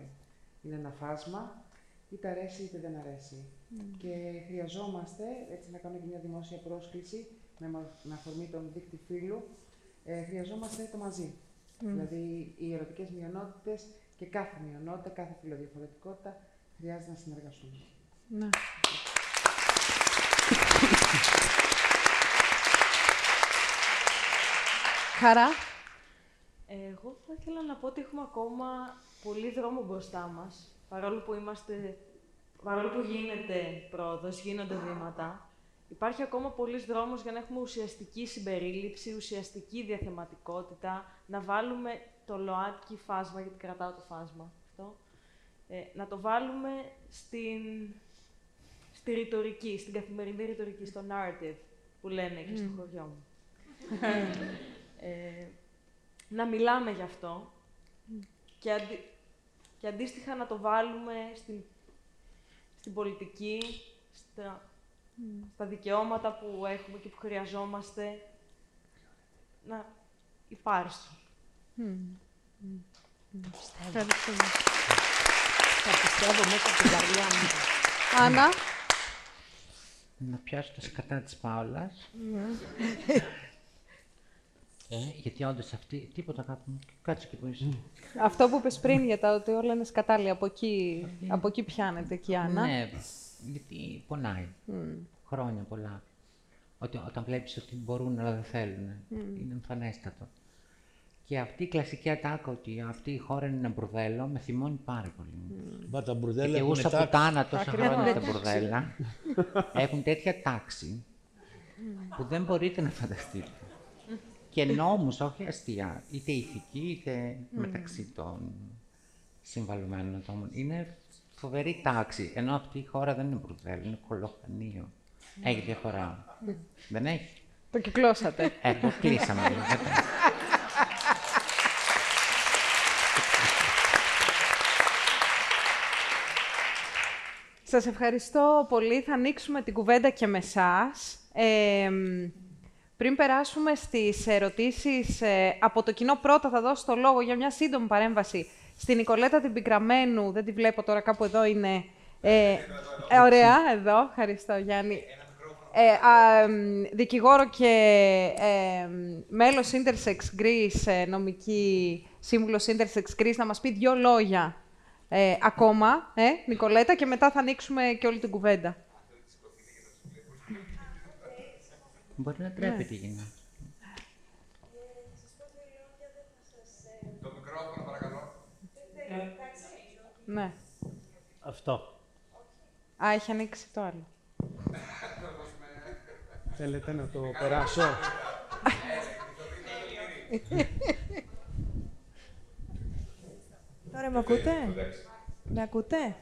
είναι ένα φάσμα, είτε αρέσει είτε δεν αρέσει. Και χρειαζόμαστε, έτσι να κάνω και μια δημόσια πρόσκληση, με, μα- με αφορμή τον δίκτυ φύλου, ε, χρειαζόμαστε το μαζί. Δηλαδή, οι ερωτικές μειονότητες και κάθε μειονότητα, κάθε φιλοδιαφορετικότητα χρειάζεται να συνεργαστούν. Ναι. Χαρά. Εγώ θα ήθελα να πω ότι έχουμε ακόμα πολύ δρόμο μπροστά μας, παρόλο που είμαστε, παρόλο που γίνεται πρόοδος, γίνονται βήματα. Υπάρχει ακόμα πολλής δρόμος για να έχουμε ουσιαστική συμπερίληψη, ουσιαστική διαθεματικότητα, να βάλουμε το ΛΟΑΤΚΙ φάσμα, γιατί κρατάω το φάσμα αυτό, ε, να το βάλουμε στην, στη ρητορική, στην καθημερινή ρητορική, στο narrative που λένε και στο χωριό μου. ε, να μιλάμε γι' αυτό και, αντι- και αντίστοιχα να το βάλουμε στην, στην πολιτική, στα, στα δικαιώματα που έχουμε και που χρειαζόμαστε να υπάρξουν. Ευχαριστούμε. Θα πιστεύω μέσα από την καρδιά μου. Άννα. Να πιάσω τα σκατά της Πάολας. Ε, γιατί όντως αυτή. Τίποτα κάτω. Κάτσε και που είσαι. Αυτό που είπες πριν για τα ότι όλα είναι σκατάλη, από εκεί, από εκεί πιάνεται και η Άννα. Ναι, γιατί πονάει. Χρόνια πολλά. Ότι, όταν βλέπεις ότι μπορούν αλλά δεν θέλουν. Είναι εμφανέστατο. Και αυτή η κλασική ατάκα ότι αυτή η χώρα είναι ένα μπουρδέλο με θυμώνει πάρα πολύ. Μα τα μπουρδέλα Και εγώ έχουν σαν τάξη. πουτάνα τόσα Ακριβώς. χρόνια τα μπουρδέλα έχουν τέτοια τάξη που δεν μπορείτε να φανταστείτε. Και νόμους, όχι αστεία, είτε ηθική είτε μεταξύ των συμβαλωμένων ατόμων. Είναι φοβερή τάξη, ενώ αυτή η χώρα δεν είναι μπουρδέλο, είναι κολοχανίο. Έχει διαφορά. δεν έχει. Το κυκλώσατε. Ε, το κλείσαμε. λίγο, δεν το- Σας ευχαριστώ πολύ. Θα ανοίξουμε την κουβέντα και με εσάς. Ε, μ, πριν περάσουμε στις ερωτήσεις ε, από το κοινό, πρώτα θα δώσω το λόγο για μια σύντομη παρέμβαση στην Νικολέτα την Πικραμένου. Δεν τη βλέπω τώρα, κάπου εδώ είναι. Ε, ε, ωραία, εδώ. Ευχαριστώ, Γιάννη. Ε, α, μ, δικηγόρο και ε, μ, μέλος Intersex Greece, ε, νομική σύμβουλος Intersex Greece, να μας πει δύο λόγια ε, ακόμα, ε, Νικολέτα, και μετά θα ανοίξουμε και όλη την κουβέντα. Μπορεί να τρέπεται η γυναίκα. Ναι. Αυτό. Α, έχει ανοίξει το άλλο. Θέλετε να το περάσω; Τώρα με ακούτε; Με ακούτε;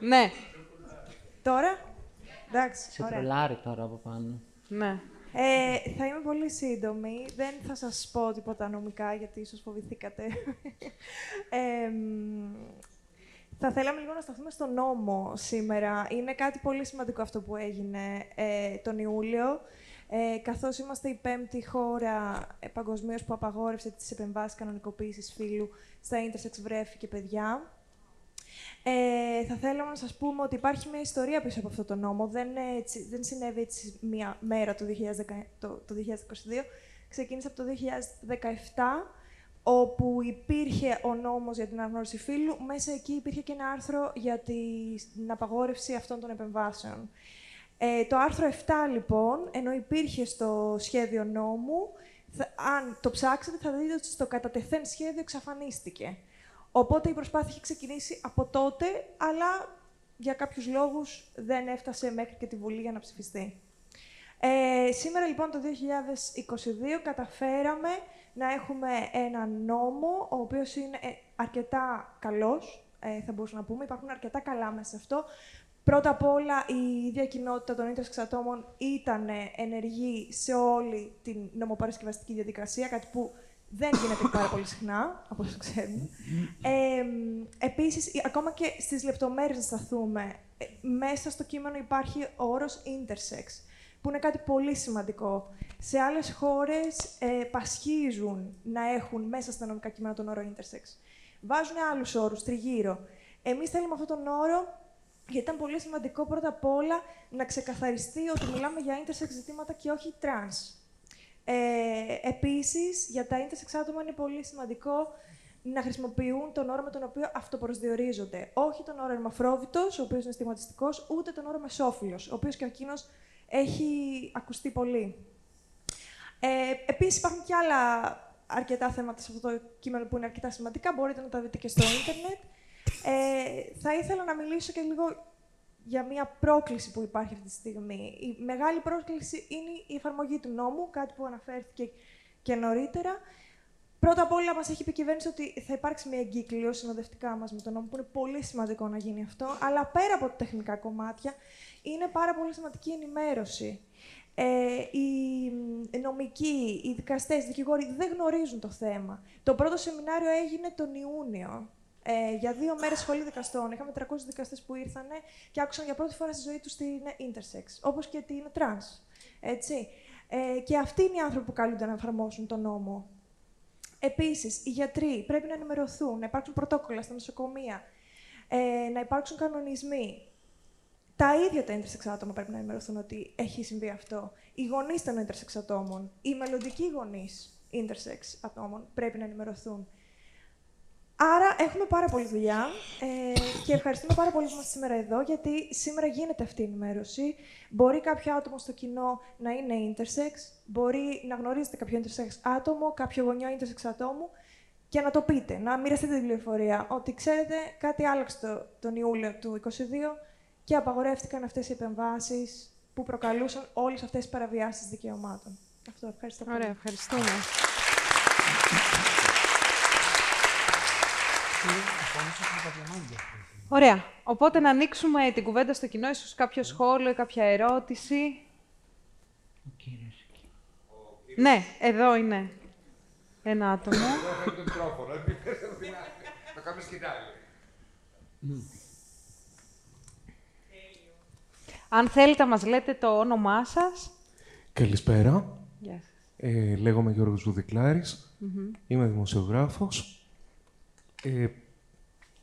Ναι, Τώρα; Εντάξει, Σε ωραία. τρολάρει τώρα από πάνω. Ναι. Ε, θα είμαι πολύ σύντομη. Δεν θα σας πω τίποτα νομικά, γιατί ίσως φοβηθήκατε. Ε, μ, θα θέλαμε λίγο να σταθούμε στο νόμο σήμερα. Είναι κάτι πολύ σημαντικό αυτό που έγινε ε, τον Ιούλιο, ε, καθώς είμαστε η πέμπτη χώρα ε, παγκοσμίως που απαγόρευσε τις επεμβάσεις κανονικοποίησης φύλου στα ίντερσεξ βρέφη και παιδιά. Ε, θα θέλαμε να σας πούμε ότι υπάρχει μια ιστορία πίσω από αυτό το νόμο. Δεν, έτσι, δεν συνέβη έτσι μία μέρα το, 2010, το, το 2022. Ξεκίνησε από το 2017, όπου υπήρχε ο νόμος για την αναγνώριση φύλου. Μέσα εκεί υπήρχε και ένα άρθρο για την απαγόρευση αυτών των επεμβάσεων. Ε, το άρθρο 7, λοιπόν, ενώ υπήρχε στο σχέδιο νόμου, θα- αν το ψάξετε θα δείτε ότι στο κατατεθέν σχέδιο εξαφανίστηκε. Οπότε η προσπάθεια έχει ξεκινήσει από τότε, αλλά για κάποιους λόγους δεν έφτασε μέχρι και τη Βουλή για να ψηφιστεί. Ε, σήμερα λοιπόν το 2022 καταφέραμε να έχουμε ένα νόμο, ο οποίος είναι ε, αρκετά καλός, ε, θα μπορούσαμε να πούμε. Υπάρχουν αρκετά καλά μέσα σε αυτό. Πρώτα απ' όλα, η ίδια κοινότητα των ίντερσεξ ατόμων ήταν ενεργή σε όλη την νομοπαρασκευαστική διαδικασία, κάτι που δεν γίνεται πάρα πολύ συχνά, από όσο ξέρουμε. Ε, επίσης, ε, ακόμα και στις λεπτομέρειες να σταθούμε, ε, μέσα στο κείμενο υπάρχει ο όρος intersex, που είναι κάτι πολύ σημαντικό. Σε άλλες χώρες ε, πασχίζουν να έχουν μέσα στα νομικά κείμενα τον όρο intersex. Βάζουν άλλους όρους τριγύρω. Εμείς θέλουμε αυτόν τον όρο γιατί ήταν πολύ σημαντικό πρώτα απ' όλα να ξεκαθαριστεί ότι μιλάμε για intersex ζητήματα και όχι trans. Ε, επίσης, για τα intersex άτομα είναι πολύ σημαντικό να χρησιμοποιούν τον όρο με τον οποίο αυτοπροσδιορίζονται. Όχι τον όρο ερμαφρόβητος, ο οποίος είναι στιγματιστικός, ούτε τον όρο μεσόφιλος, ο οποίος και εκείνος έχει ακουστεί πολύ. Ε, επίσης, υπάρχουν και άλλα αρκετά θέματα σε αυτό το κείμενο που είναι αρκετά σημαντικά. Μπορείτε να τα δείτε και στο ίντερνετ. Ε, θα ήθελα να μιλήσω και λίγο για μια πρόκληση που υπάρχει αυτή τη στιγμή. Η μεγάλη πρόκληση είναι η εφαρμογή του νόμου, κάτι που αναφέρθηκε και νωρίτερα. Πρώτα απ' όλα, μας έχει πει η κυβέρνηση ότι θα υπάρξει μια εγκύκλιο συνοδευτικά μας με τον νόμο, που είναι πολύ σημαντικό να γίνει αυτό. Αλλά πέρα από τα τεχνικά κομμάτια, είναι πάρα πολύ σημαντική η ενημέρωση. Ε, οι νομικοί, οι δικαστές, οι δικηγόροι δεν γνωρίζουν το θέμα. Το πρώτο σεμινάριο έγινε τον Ιούνιο. Ε, για δύο μέρες σχολή δικαστών. Είχαμε 300 δικαστές που ήρθαν και άκουσαν για πρώτη φορά στη ζωή τους την intersex, όπως και την trans. Έτσι. Ε, και αυτοί είναι οι άνθρωποι που καλούνται να εφαρμόσουν τον νόμο. Επίσης, οι γιατροί πρέπει να ενημερωθούν, να υπάρξουν πρωτόκολλα στα νοσοκομεία, ε, να υπάρξουν κανονισμοί. Τα ίδια τα intersex άτομα πρέπει να ενημερωθούν ότι έχει συμβεί αυτό. Οι γονείς των intersex ατόμων, οι μελλοντικοί γονείς intersex ατόμων πρέπει να ενημερωθούν. Άρα έχουμε πάρα πολλή δουλειά ε, και ευχαριστούμε πάρα πολύ που είμαστε σήμερα εδώ, γιατί σήμερα γίνεται αυτή η ενημέρωση. Μπορεί κάποιο άτομο στο κοινό να είναι intersex, μπορεί να γνωρίζετε κάποιο intersex άτομο, κάποιο γονιό intersex ατόμου και να το πείτε, να μοιραστείτε την πληροφορία ότι ξέρετε κάτι άλλαξε το, τον Ιούλιο του 2022 και απαγορεύτηκαν αυτές οι επεμβάσεις που προκαλούσαν όλες αυτές τις παραβιάσεις δικαιωμάτων. Αυτό, ευχαριστώ πολύ. Ωραία, ευχαριστούμε. Ωραία. Οπότε να ανοίξουμε την κουβέντα στο κοινό, ίσως κάποιο σχόλιο, κάποια ερώτηση. Ναι, εδώ είναι ένα άτομο. Εδώ έχει το μικρόφωνο. Θα κάνουμε σκητάλη. Αν θέλετε να μας λέτε το όνομά σας. Καλησπέρα. Γεια σας. Ε, λέγομαι Γιώργος Βουδικλάρης. Μμμ. Είμαι δημοσιογράφος. Ε,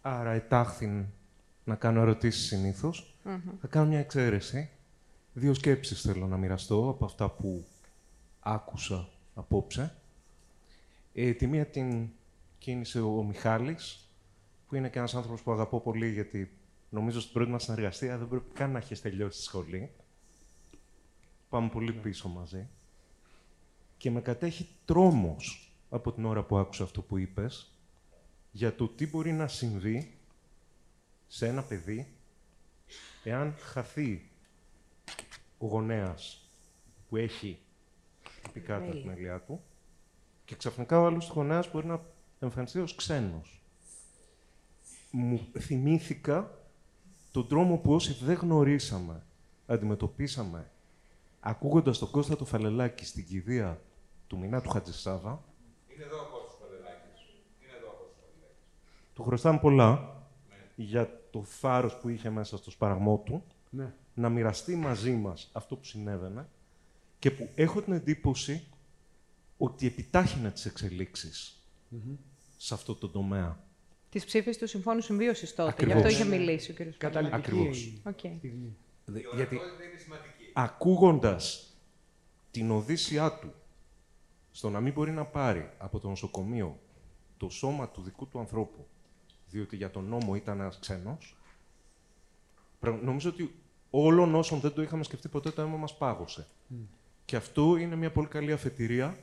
άρα ετάχθην να κάνω ερωτήσεις συνήθως. Μμμ. Θα κάνω μια εξαίρεση. Δύο σκέψεις θέλω να μοιραστώ από αυτά που άκουσα απόψε. Ε, τη μία την κίνησε ο Μιχάλης, που είναι και ένας άνθρωπος που αγαπώ πολύ, γιατί νομίζω στην πρώτη μας συνεργασία δεν πρέπει καν να έχεις τελειώσει τη σχολή. Πάμε πολύ πίσω μαζί. Και με κατέχει τρόμος από την ώρα που άκουσα αυτό που είπες, για το τι μπορεί να συμβεί σε ένα παιδί εάν χαθεί ο γονέας που έχει τυπικά τα Μέλη. θεμελιά του και ξαφνικά ο άλλος γονέας μπορεί να εμφανιστεί ως ξένος. Μου θυμήθηκα τον τρόμο που όσοι δεν γνωρίσαμε, αντιμετωπίσαμε, ακούγοντας τον Κώστα το Φαλελάκη στην κηδεία του Μινά του Χατζησάβα, Είναι εδώ ο Κώστας Παντελάκης. Είναι εδώ ο Κώστας Παντελάκης. Του χρωστάμε πολλά για το θάρρος που είχε μέσα στο σπαραγμό του, Ναι. να μοιραστεί μαζί μας αυτό που συνέβαινε και που έχω την εντύπωση ότι επιτάχυνε τις εξελίξεις Μμμ. σε αυτό το τομέα. Της ψήφισης του Συμφώνου Συμβίωσης τότε. Ακριβώς. Γι' αυτό είχε Ναι, ναι. μιλήσει ο κ. Καταλυτική Ακριβώς. Οκ. στιγμή. Δε- Η γιατί ορατότητα είναι σημαντική. ακούγοντας την οδύσσειά του στο να μην μπορεί να πάρει από το νοσοκομείο το σώμα του δικού του ανθρώπου, διότι για τον νόμο ήταν ένας ξένος, πρα- νομίζω ότι όλων όσων δεν το είχαμε σκεφτεί ποτέ το αίμα μας πάγωσε. Και αυτό είναι μια πολύ καλή αφετηρία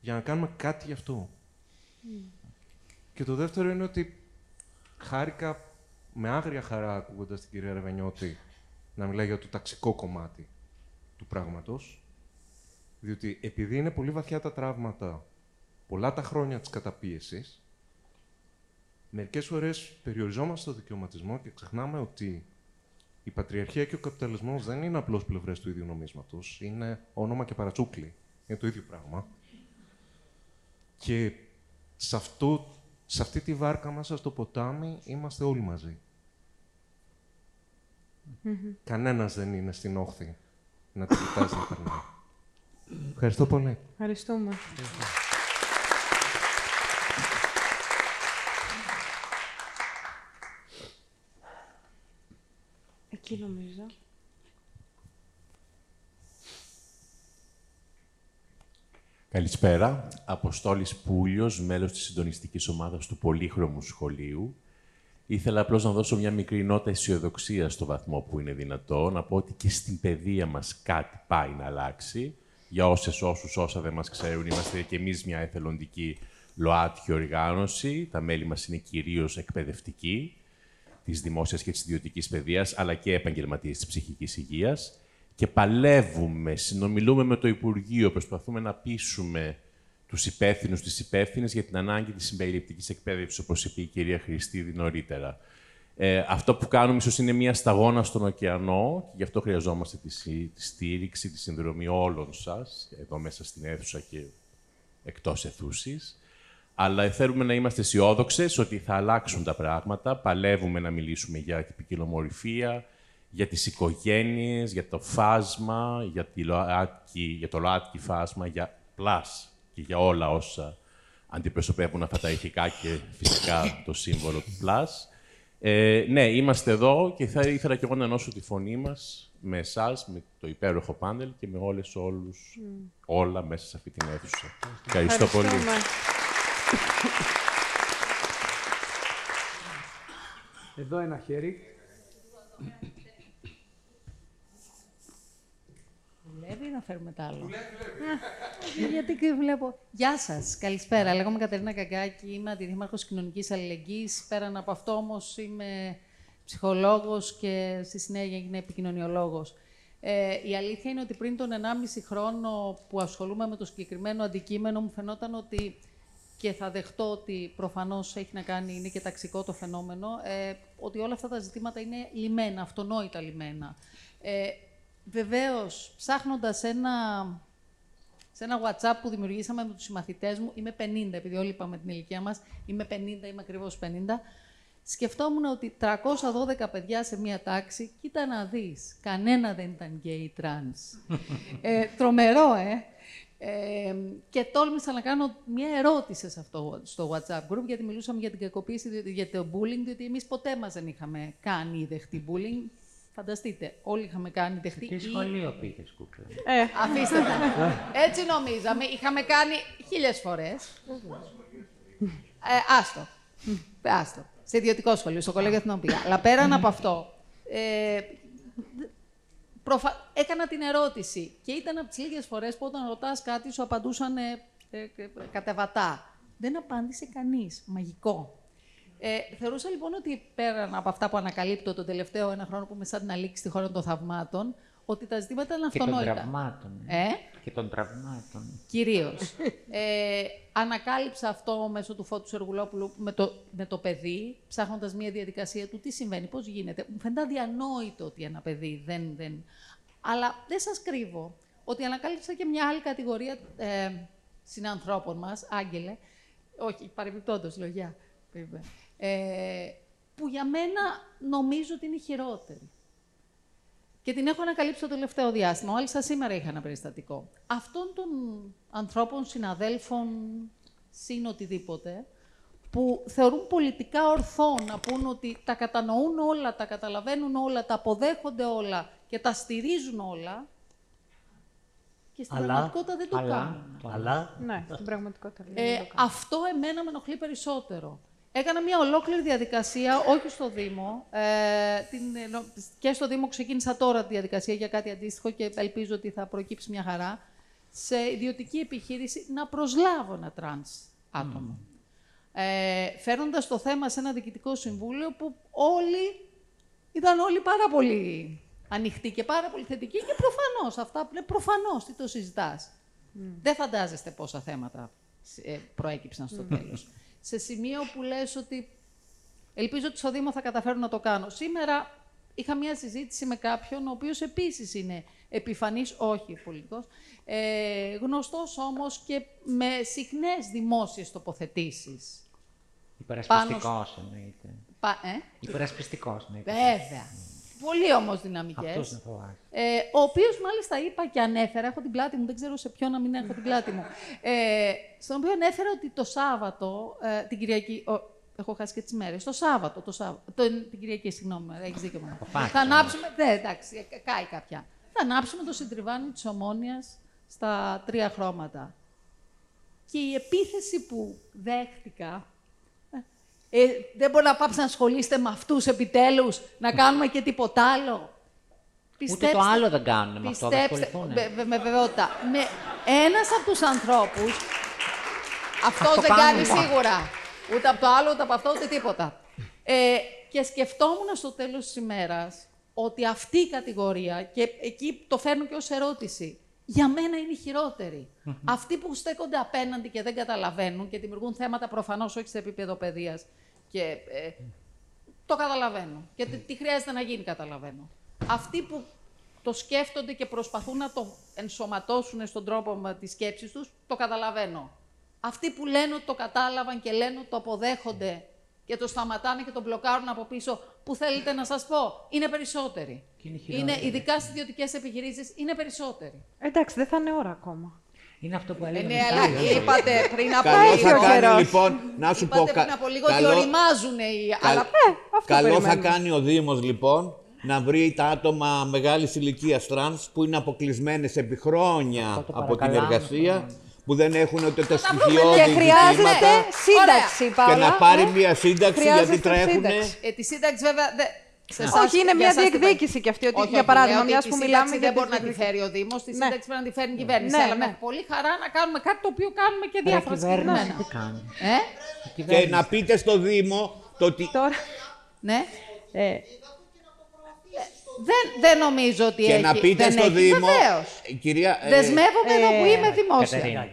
για να κάνουμε κάτι γι' αυτό. Και το δεύτερο είναι ότι χάρηκα με άγρια χαρά ακούγοντας την κυρία Ρεβενιώτη να μιλάει για το ταξικό κομμάτι του πράγματος, διότι επειδή είναι πολύ βαθιά τα τραύματα, πολλά τα χρόνια της καταπίεσης, μερικές φορές περιοριζόμαστε στο δικαιωματισμό και ξεχνάμε ότι η πατριαρχία και ο καπιταλισμός δεν είναι απλώς πλευρές του ίδιου νομίσματος, είναι όνομα και παρατσούκλι. Είναι το ίδιο πράγμα. Και σε, αυτό, σε αυτή τη βάρκα μέσα στο ποτάμι είμαστε όλοι μαζί. Κανένας δεν είναι στην όχθη να την κοιτάζει να περνάει. Ευχαριστώ πολύ. Ευχαριστούμε. Εκεί νομίζω. Καλησπέρα. Αποστόλης Πούλιος, μέλος της συντονιστικής ομάδας του Πολύχρωμου Σχολείου. Ήθελα απλώς να δώσω μια μικρή νότα αισιοδοξία στο βαθμό που είναι δυνατό, να πω ότι και στην παιδεία μας κάτι πάει να αλλάξει. Για όσες, όσους, όσα δεν μας ξέρουν, είμαστε και εμείς μια εθελοντική ΛΟΑΤΚΙ οργάνωση. Τα μέλη μας είναι κυρίως εκπαιδευτικοί της δημόσιας και της ιδιωτικής παιδείας, αλλά και επαγγελματίες της ψυχικής υγείας. Και παλεύουμε, συνομιλούμε με το Υπουργείο, προσπαθούμε να πείσουμε τους υπεύθυνους, τις υπεύθυνες για την ανάγκη της συμπεριληπτικής εκπαίδευσης, όπως είπε η κυρία Χριστίδη νωρίτερα. Ε, αυτό που κάνουμε ίσως είναι μια σταγόνα στον ωκεανό και γι' αυτό χρειαζόμαστε τη, συ- τη στήριξη, τη συνδρομή όλων σας, εδώ μέσα στην αίθουσα και εκτός αιθούσης. Αλλά θέλουμε να είμαστε αισιόδοξες ότι θα αλλάξουν τα πράγματα. Παλεύουμε να μιλήσουμε για την ποικιλομορφία, για τις οικογένειες, για το φάσμα, για, τη ΛΟΑΤΚΙ, για το ΛΟΑΤΚΙ φάσμα, για plus και για όλα όσα αντιπροσωπεύουν αυτά τα ηθικά και φυσικά το σύμβολο του πλάς. Ε, ναι, είμαστε εδώ και θα ήθελα και εγώ να ενώσω τη φωνή μας με εσάς, με το υπέροχο πάνελ και με όλες όλους, όλα μέσα σε αυτή την αίθουσα. Ευχαριστώ πολύ. Ευχαριστούμε. Εδώ ένα χέρι. Δουλεύει να φέρουμε τα άλλο. Ε, γιατί και βλέπω. Γεια σας, καλησπέρα. Λέγομαι Κατερίνα Καγκάκη, είμαι αντιδήμαρχος κοινωνικής αλληλεγγύης. Πέραν από αυτό όμως είμαι ψυχολόγος και στη συνέχεια έγινε επικοινωνιολόγος. Ε, η αλήθεια είναι ότι πριν τον 1,5 χρόνο που ασχολούμαι με το συγκεκριμένο αντικείμενο, μου φαινόταν ότι και θα δεχτώ ότι προφανώς έχει να κάνει, είναι και ταξικό το φαινόμενο, ε, ότι όλα αυτά τα ζητήματα είναι λιμένα, αυτονόητα λιμένα. Ε, βεβαίως, ψάχνοντας ένα, σε ένα WhatsApp που δημιουργήσαμε με τους συμμαθητές μου, είμαι 50, επειδή όλοι είπαμε την ηλικία μας, είμαι 50, είμαι ακριβώς 50, σκεφτόμουν ότι 312 παιδιά σε μία τάξη, κοίτα να δεις, κανένα δεν ήταν γκέι τρανς. ε, τρομερό, ε! Ε, και τόλμησα να κάνω μια ερώτηση σε αυτό, στο WhatsApp group, γιατί μιλούσαμε για την κακοποίηση, για το bullying, διότι εμείς ποτέ μας δεν είχαμε κάνει δεχτεί bullying. Φανταστείτε, όλοι είχαμε κάνει δεχτεί. Τι σχολείο πήγες, Κούκλα; Ε, αφήστε τα. Έτσι νομίζαμε. Είχαμε κάνει χίλιες φορές. Ε, άστο. άστο. Σε ιδιωτικό σχολείο, στο κολέγιο Εθνών πήγα. Αλλά πέραν από αυτό, ε, προφα... έκανα την ερώτηση και ήταν από τις λίγες φορές που όταν ρωτάς κάτι σου απαντούσαν ε, ε, κατεβατά. Δεν απάντησε κανείς. Μαγικό. Ε, θεωρούσα λοιπόν ότι πέραν από αυτά που ανακαλύπτω τον τελευταίο ένα χρόνο που είμαι σαν την αλήξη στη χώρα των θαυμάτων, ότι τα ζητήματα είναι αυτονόητα. Και των τραυμάτων. Ε; Και των τραυμάτων. Κυρίως. ε, ανακάλυψα αυτό μέσω του Φώτου Σεργουλόπουλου με το, με το παιδί, ψάχνοντας μια διαδικασία του τι συμβαίνει, πώς γίνεται. Μου φαίνεται αδιανόητο ότι ένα παιδί δεν. δεν... Αλλά δεν σας κρύβω ότι ανακάλυψα και μια άλλη κατηγορία ε, συνανθρώπων μας, Άγγελε. Όχι, παρεμπιπτόντως, λογιά. Ε, που για μένα νομίζω ότι είναι χειρότερη. Και την έχω ανακαλύψει το τελευταίο διάστημα. Μάλιστα σήμερα είχα ένα περιστατικό. Αυτών των ανθρώπων, συναδέλφων, συν οτιδήποτε, που θεωρούν πολιτικά ορθό να πούν ότι τα κατανοούν όλα, τα καταλαβαίνουν όλα, τα αποδέχονται όλα και τα στηρίζουν όλα, και στην αλλά, πραγματικότητα δεν το αλλά, κάνουν. Αλλά... Ναι, στην πραγματικότητα ε, Αυτό εμένα με ενοχλεί περισσότερο. Έκανα μια ολόκληρη διαδικασία, όχι στο Δήμο. Ε, την, ε, και στο Δήμο ξεκίνησα τώρα τη διαδικασία για κάτι αντίστοιχο και ελπίζω ότι θα προκύψει μια χαρά. Σε ιδιωτική επιχείρηση να προσλάβω ένα τρανς άτομο. Mm. Ε, φέρνοντας το θέμα σε ένα διοικητικό συμβούλιο που όλοι ήταν όλοι πάρα πολύ ανοιχτοί και πάρα πολύ θετικοί και προφανώς, αυτά που είναι προφανώς, τι το συζητάς. Δεν φαντάζεστε πόσα θέματα ε, προέκυψαν στο τέλος σε σημείο που λες ότι ελπίζω ότι στο Δήμο θα καταφέρω να το κάνω. Σήμερα είχα μια συζήτηση με κάποιον, ο οποίος επίσης είναι επιφανής, όχι πολιτικός, ε, γνωστός όμως και με συχνές δημόσιες τοποθετήσεις. Υπερασπιστικός πάνω... εννοείται. Πα... Ε; Υπερασπιστικός εννοείται. Βέβαια. Πολύ όμως δυναμικές. Ε, ο οποίος μάλιστα είπα και ανέφερα, έχω την πλάτη μου, δεν ξέρω σε ποιον να μην έχω την πλάτη μου. Ε, στον οποίο ανέφερα ότι το Σάββατο, ε, την Κυριακή. Ο, έχω χάσει και τις μέρες. Το Σάββατο, το Σάββατο, το, την Κυριακή, συγγνώμη, έχεις δίκιο μου. Θα ανάψουμε. Ναι, εντάξει, ε, κάει κάποια. Θα ανάψουμε το συντριβάνι της Ομόνιας στα τρία χρώματα. Και η επίθεση που δέχτηκα ε, δεν μπορεί να πάψει να ασχολείστε με αυτούς επιτέλους, να κάνουμε και τίποτα άλλο. Ούτε το άλλο δεν κάνουν με αυτό, δεν ασχοληθούν. Με, με βεβαιότητα. Με ένας από τους ανθρώπους, αυτό δεν κάνει σίγουρα. Ούτε από το άλλο, ούτε από αυτό, ούτε τίποτα. Ε, και σκεφτόμουν στο τέλος της ημέρας ότι αυτή η κατηγορία, και εκεί το φέρνω και ως ερώτηση, για μένα είναι η χειροτερη Αυτοί που στέκονται απέναντι και δεν καταλαβαίνουν και δημιουργούν θέματα προφανώς όχι σε επίπεδο παιδείας και ε, το καταλαβαίνω. Και τι χρειάζεται να γίνει καταλαβαίνω. Αυτοί που το σκέφτονται και προσπαθούν να το ενσωματώσουν στον τρόπο της σκέψης τους, το καταλαβαίνω. Αυτοί που λένε ότι το κατάλαβαν και λένε ότι το αποδέχονται και το σταματάνε και το μπλοκάρουν από πίσω, που θέλετε να σας πω, είναι περισσότεροι. είναι, είναι ειδικά στις ιδιωτικές επιχειρήσεις, είναι περισσότεροι. Εντάξει, δεν θα είναι ώρα ακόμα. Είναι αυτό που ε, έλεγα. ναι, αλλά είπατε πριν από λίγο. θα κάνει λοιπόν, να σου είπατε πω. πριν από λίγο ότι ωριμάζουν οι. Αλλά, ε, αυτό καλό θα κάνει ο Δήμος λοιπόν να βρει τα άτομα μεγάλης ηλικίας τρανς που είναι αποκλεισμένες επί χρόνια από την εργασία που δεν έχουν ούτε τα Και στοιχειώδη χρειάζεται ζητήματα σύνταξη, και Παύλα. να πάρει ναι. μια σύνταξη Χρειάζεται γιατί τρέχουν. σύνταξη. Ε, τη σύνταξη βέβαια. Δε... σε Α. εσάς- Όχι, είναι για μια εσάς τι διεκδίκηση κι αυτή, ότι, Όχι, για όχι, παράδειγμα, λέω ότι μιας τη που σύνταξη μιλάμε για Δεν μπορεί να τη διεκδίκηση. φέρει ο Δήμος, τη Ναι. σύνταξη πρέπει να τη φέρει η κυβέρνηση. Ναι, αλλά ναι. με πολύ χαρά να κάνουμε κάτι το οποίο κάνουμε και Ρε, διάφορα κυβέρνηση συγκεκριμένα. τι κάνει; Ε; Και να πείτε στο Δήμο το ότι. Τώρα. Ναι. Ε, Δεν, δεν νομίζω ότι Και έχει. να πείτε δεν στο έχει. Δήμο. Βεβαίως. ε, Κυρία, ε, Δεσμεύομαι εδώ που ε, είμαι δημόσια. Κατερίνα.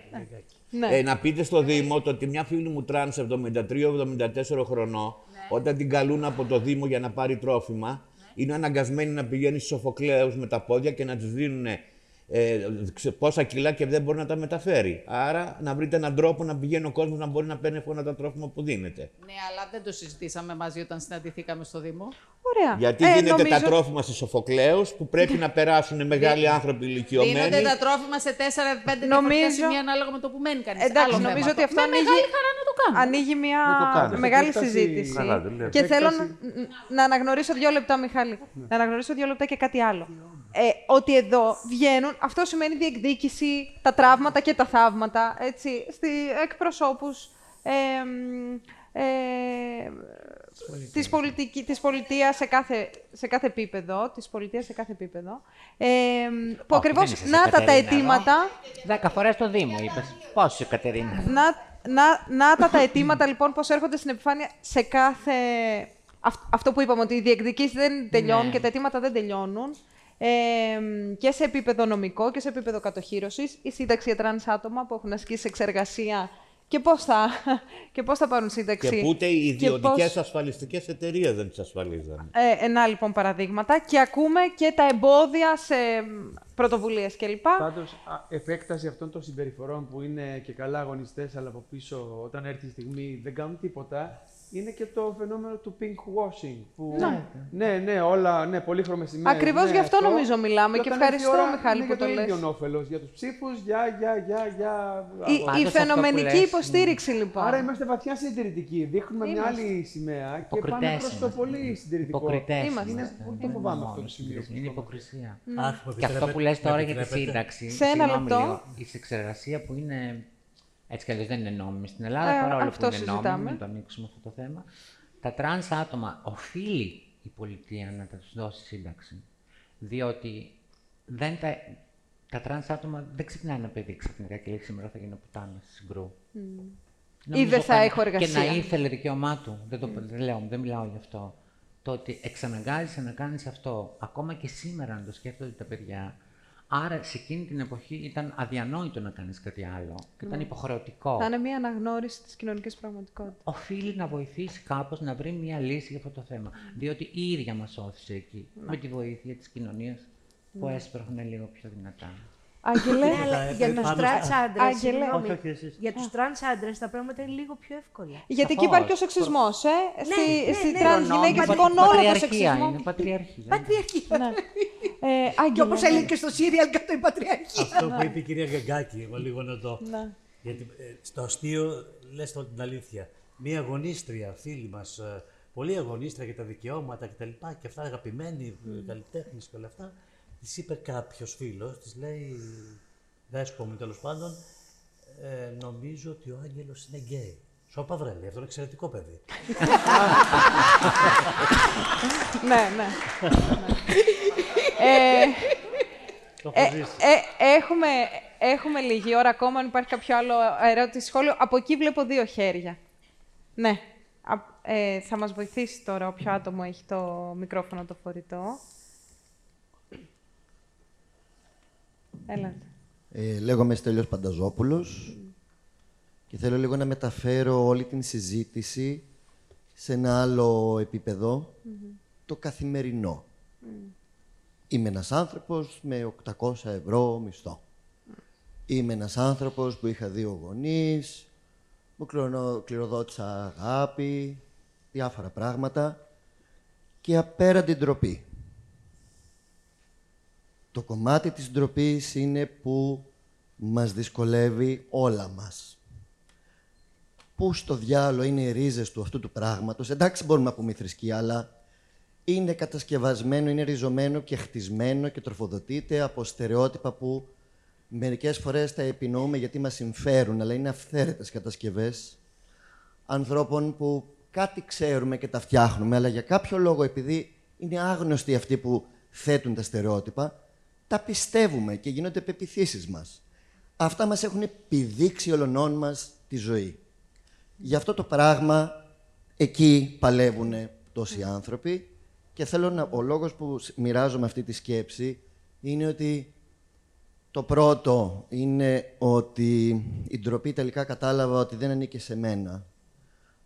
ναι. Ε, να πείτε στο Δήμο το ότι μια φίλη μου τρανς 73-74 χρονών, όταν την καλούν από το Δήμο για να πάρει τρόφιμα, είναι αναγκασμένη να πηγαίνει στους Σοφοκλέους με τα πόδια και να τους δίνουν ε, ξε- πόσα κιλά και δεν μπορεί να τα μεταφέρει. Άρα να βρείτε έναν τρόπο να πηγαίνει ο κόσμος να μπορεί να παίρνει εύκολα τα τρόφιμα που δίνεται. Ναι, αλλά δεν το συζητήσαμε μαζί όταν συναντηθήκαμε στο Δήμο. Ωραία. Γιατί Ε, δίνετε νομίζω- τα τρόφιμα στους Σοφοκλέους που πρέπει να περάσουν μεγάλοι άνθρωποι ηλικιωμένοι. Δίνονται τα τρόφιμα σε 4-5 Νομίζω- διαφορετικά σημεία ανάλογα με το που μένει κανείς. Εντάξει, νομίζω ότι αυτό με ανοίγει, μεγάλη χαρά να το κάνουμε. ανοίγει μια Να το κάνετε. μεγάλη Επέκταση- συζήτηση. Καλά, δεν λέω. και θέλω Επέκταση- να, να αναγνωρίσω δύο λεπτά, Μιχάλη. Να αναγνωρίσω δύο λεπτά και κάτι άλλο. Ε, ότι εδώ βγαίνουν, αυτό σημαίνει διεκδίκηση, τα τραύματα και τα θαύματα, έτσι, στη εκπροσώπους ε, μ, ε, της, πολιτική, της πολιτείας σε κάθε, σε κάθε επίπεδο, της πολιτείας σε κάθε επίπεδο, ε, μ, που Όχι, ακριβώς, δεν είσαι να τα τα Κατερίνα, εδώ. αιτήματα, Δέκα φορές το Δήμο είπες. Πόσο, Κατερίνα; να, να, να τα τα αιτήματα λοιπόν πώς έρχονται στην επιφάνεια σε κάθε... αυ- αυτό που είπαμε, ότι οι διεκδικήσεις δεν τελειώνουν Ναι. και τα αιτήματα δεν τελειώνουν. Ε, και σε επίπεδο νομικό και σε επίπεδο κατοχήρωσης. Η σύνταξη για τρανς άτομα που έχουν ασκήσει σεξεργασία και πώς θα, και πώς θα πάρουν σύνταξη. Και που ούτε οι και πώς- ιδιωτικές ασφαλιστικές εταιρείες δεν τις ασφαλίζανε. Ε, να λοιπόν παραδείγματα και ακούμε και τα εμπόδια σε πρωτοβουλίες κλπ. Πάντως, α, επέκταση αυτών των συμπεριφορών που είναι και καλά αγωνιστές, αλλά από πίσω, όταν έρθει η στιγμή, δεν κάνουν τίποτα, είναι και το φαινόμενο του pink washing. Που... Ναι. ναι, ναι, όλα, ναι, πολύχρωμες σημαίες. Ακριβώς ναι, γι' αυτό νομίζω μιλάμε και όταν ευχαριστώ, έρθει η ώρα, Μιχάλη, είναι που για το το λες. ίδιο όφελος, για τους ψήφους, για, για, για, για... Η, αγώνα. η αυτό που φαινομενική λες, υποστήριξη λοιπόν. Άρα είμαστε βαθιά συντηρητικοί. Δείχνουμε μια Είμαστε. άλλη σημαία και πάμε Υποκριτές προς το είμαστε. πολύ συντηρητικό. Υποκριτές Είμαστε. Είναι είμαστε. πολύ Δεν το φοβάμαι είναι αυτό το μόνος σημείο. συντηρητισμό, Είναι υποκρισία. Αχ, μου Και αυτό που επιτρέπετε- λες τώρα με για τη επιτρέπετε. σύνταξη. Σε ένα συγγνώμη λεπτό. λίγο, Η σεξεργασία που είναι. Έτσι κι αλλιώς δεν είναι νόμιμη στην Ελλάδα, Ε, παρόλο αυτό που είναι συζητάμε. νόμιμη, να το ανοίξουμε αυτό το θέμα. Τα τρανς άτομα οφείλει η πολιτεία να τα τους δώσει σύνταξη. Διότι δεν τα, τα τρανς άτομα δεν ξυπνάνε ένα παιδί ξαφνικά και λέει σήμερα θα γίνω πουτάνα στη Συγγρού. Νομίζω δεν θα καν- έχω εργασία. Και να ήθελε δικαίωμά του. Δεν, το, δεν, λέω, δεν μιλάω γι' αυτό. Το ότι εξαναγκάζεσαι να κάνεις αυτό, ακόμα και σήμερα να το σκέφτονται τα παιδιά. Άρα σε εκείνη την εποχή ήταν αδιανόητο να κάνεις κάτι άλλο. Και ήταν υποχρεωτικό. Ναι. Θα είναι μια αναγνώριση της κοινωνικής πραγματικότητας. Οφείλει να βοηθήσει κάπως να βρει μια λύση για αυτό το θέμα. Διότι η ίδια μας όθησε εκεί, Ναι. με τη βοήθεια της κοινωνίας, που έσπρωχνε λίγο πιο δυνατά. Άγγελε, Ναι, αλλά για πάμε τους στα- τρανς άντρες, Άγγελε. συγγνώμη, Όχι, όχι, εσείς. για τους τρανς άντρες τα πράγματα είναι λίγο πιο εύκολα. γιατί εκεί Σαφώς. υπάρχει και ο σεξισμός, ε. Στη, ναι, στη ναι. τρανς Προνόμιο, γυναίκες πατ- λοιπόν όλο το πατριαρχία σεξισμό. είναι, πατριαρχία. Πατριαρχία. Ναι. Ε, Και Άγγελε, όπως ναι. έλεγε και στο σίριαλ κάτω η πατριαρχία. Αυτό που είπε η κυρία Γκαγκάκη, εγώ λίγο να το. Ναι. Γιατί ε, στο αστείο λες το την αλήθεια. Μία αγωνίστρια, φίλη μας, πολύ αγωνίστρια για τα δικαιώματα κτλ. Και, και αυτά αγαπημένη mm. καλλιτέχνη και όλα αυτά. Της είπε κάποιος φίλος, της λέει, δέσπο μου τέλος πάντων, ε, νομίζω ότι ο Άγγελος είναι γκέι. Σώπα βρε, λέει, αυτό είναι εξαιρετικό παιδί. ναι, ναι. ε, Το έχω ε, ζήσει. ε, έχουμε, έχουμε λίγη ώρα ακόμα, αν υπάρχει κάποιο άλλο ερώτηση, σχόλιο. Από εκεί βλέπω δύο χέρια. Ναι. Α, ε, θα μας βοηθήσει τώρα όποιο άτομο έχει το μικρόφωνο το φορητό. Έλατε. Ε, λέγομαι Στέλιος Πανταζόπουλος και θέλω λίγο να μεταφέρω όλη την συζήτηση σε ένα άλλο επίπεδο, το καθημερινό. Είμαι ένας άνθρωπος με 800 ευρώ μισθό. Είμαι ένας άνθρωπος που είχα δύο γονείς, μου κληρονο- κληροδότησα αγάπη, διάφορα πράγματα και απέραντη ντροπή. Το κομμάτι της ντροπής είναι που μας δυσκολεύει όλα μας. Πού στο διάλογο είναι οι ρίζες του αυτού του πράγματος. Εντάξει μπορούμε να πούμε η θρησκεία, αλλά είναι κατασκευασμένο, είναι ριζωμένο και χτισμένο και τροφοδοτείται από στερεότυπα που μερικές φορές τα επινοούμε γιατί μας συμφέρουν, αλλά είναι αυθαίρετες κατασκευές ανθρώπων που κάτι ξέρουμε και τα φτιάχνουμε, αλλά για κάποιο λόγο, επειδή είναι άγνωστοι αυτοί που θέτουν τα στερεότυπα, τα πιστεύουμε και γίνονται πεπιθήσεις μας. Αυτά μας έχουν επιδείξει ολονών μας τη ζωή. Γι' αυτό το πράγμα εκεί παλεύουν τόσοι άνθρωποι και θέλω να, ο λόγος που μοιράζομαι αυτή τη σκέψη είναι ότι το πρώτο είναι ότι η ντροπή τελικά κατάλαβα ότι δεν ανήκει σε μένα,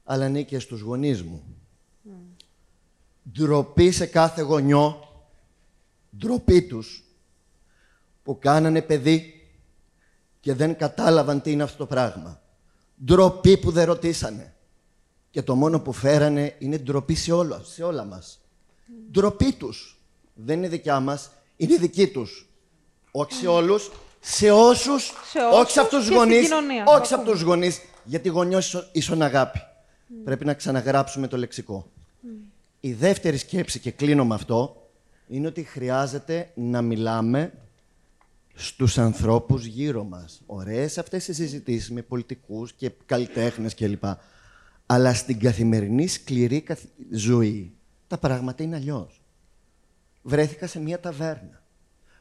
αλλά ανήκει στους γονείς μου. Mm. Ντροπή σε κάθε γονιό, ντροπή τους, που κάνανε παιδί και δεν κατάλαβαν τι είναι αυτό το πράγμα. Ντροπή που δεν ρωτήσανε. Και το μόνο που φέρανε είναι ντροπή σε όλα, σε όλα μας. Mm. Ντροπή τους. Δεν είναι δικιά μας, είναι δική τους όχι σε όλους, σε όσους, όχι σε αυτούς τους γονείς, όχι σε αυτούς τους γονείς, γιατί γονιός ίσον αγάπη. Πρέπει να ξαναγράψουμε το λεξικό. Η δεύτερη σκέψη, και κλείνω με αυτό, είναι ότι χρειάζεται να μιλάμε στους ανθρώπους γύρω μας. Ωραίες αυτές οι συζητήσεις με πολιτικούς και καλλιτέχνες κλπ. Αλλά στην καθημερινή σκληρή ζωή τα πράγματα είναι αλλιώς. Βρέθηκα σε μια ταβέρνα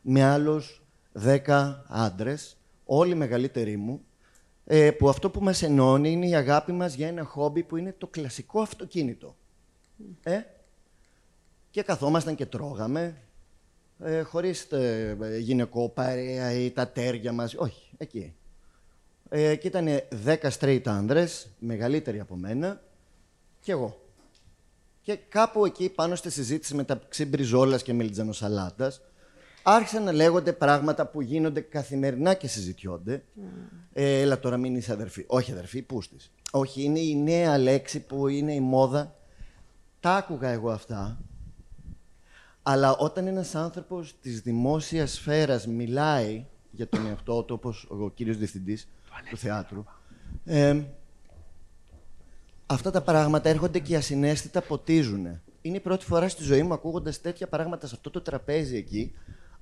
με άλλους δέκα άντρες, όλοι μεγαλύτεροι μου, ε, που αυτό που μας ενώνει είναι η αγάπη μας για ένα χόμπι που είναι το κλασικό αυτοκίνητο. Ε; Και καθόμασταν και τρώγαμε, ε, χωρίς ε, γυναικό παρέα ή τα τέρια μας, όχι, εκεί. Ε, και ήταν δέκα straight άντρες, μεγαλύτεροι από μένα, και εγώ. Και κάπου εκεί πάνω στη συζήτηση μεταξύ μπριζόλας και μελιτζανοσαλάτας, άρχισαν να λέγονται πράγματα που γίνονται καθημερινά και συζητιόνται. Mm. Ε, έλα τώρα μην είσαι αδερφή. Όχι αδερφή, πούστης. Όχι, είναι η νέα λέξη που είναι η μόδα. Τα άκουγα εγώ αυτά. Αλλά όταν ένας άνθρωπος της δημόσιας σφαίρας μιλάει για τον εαυτό του, όπως ο κύριος διευθυντής του θεάτρου, ε, αυτά τα πράγματα έρχονται και ασυναίσθητα ποτίζουν. Είναι η πρώτη φορά στη ζωή μου ακούγοντας τέτοια πράγματα σε αυτό το τραπέζι εκεί,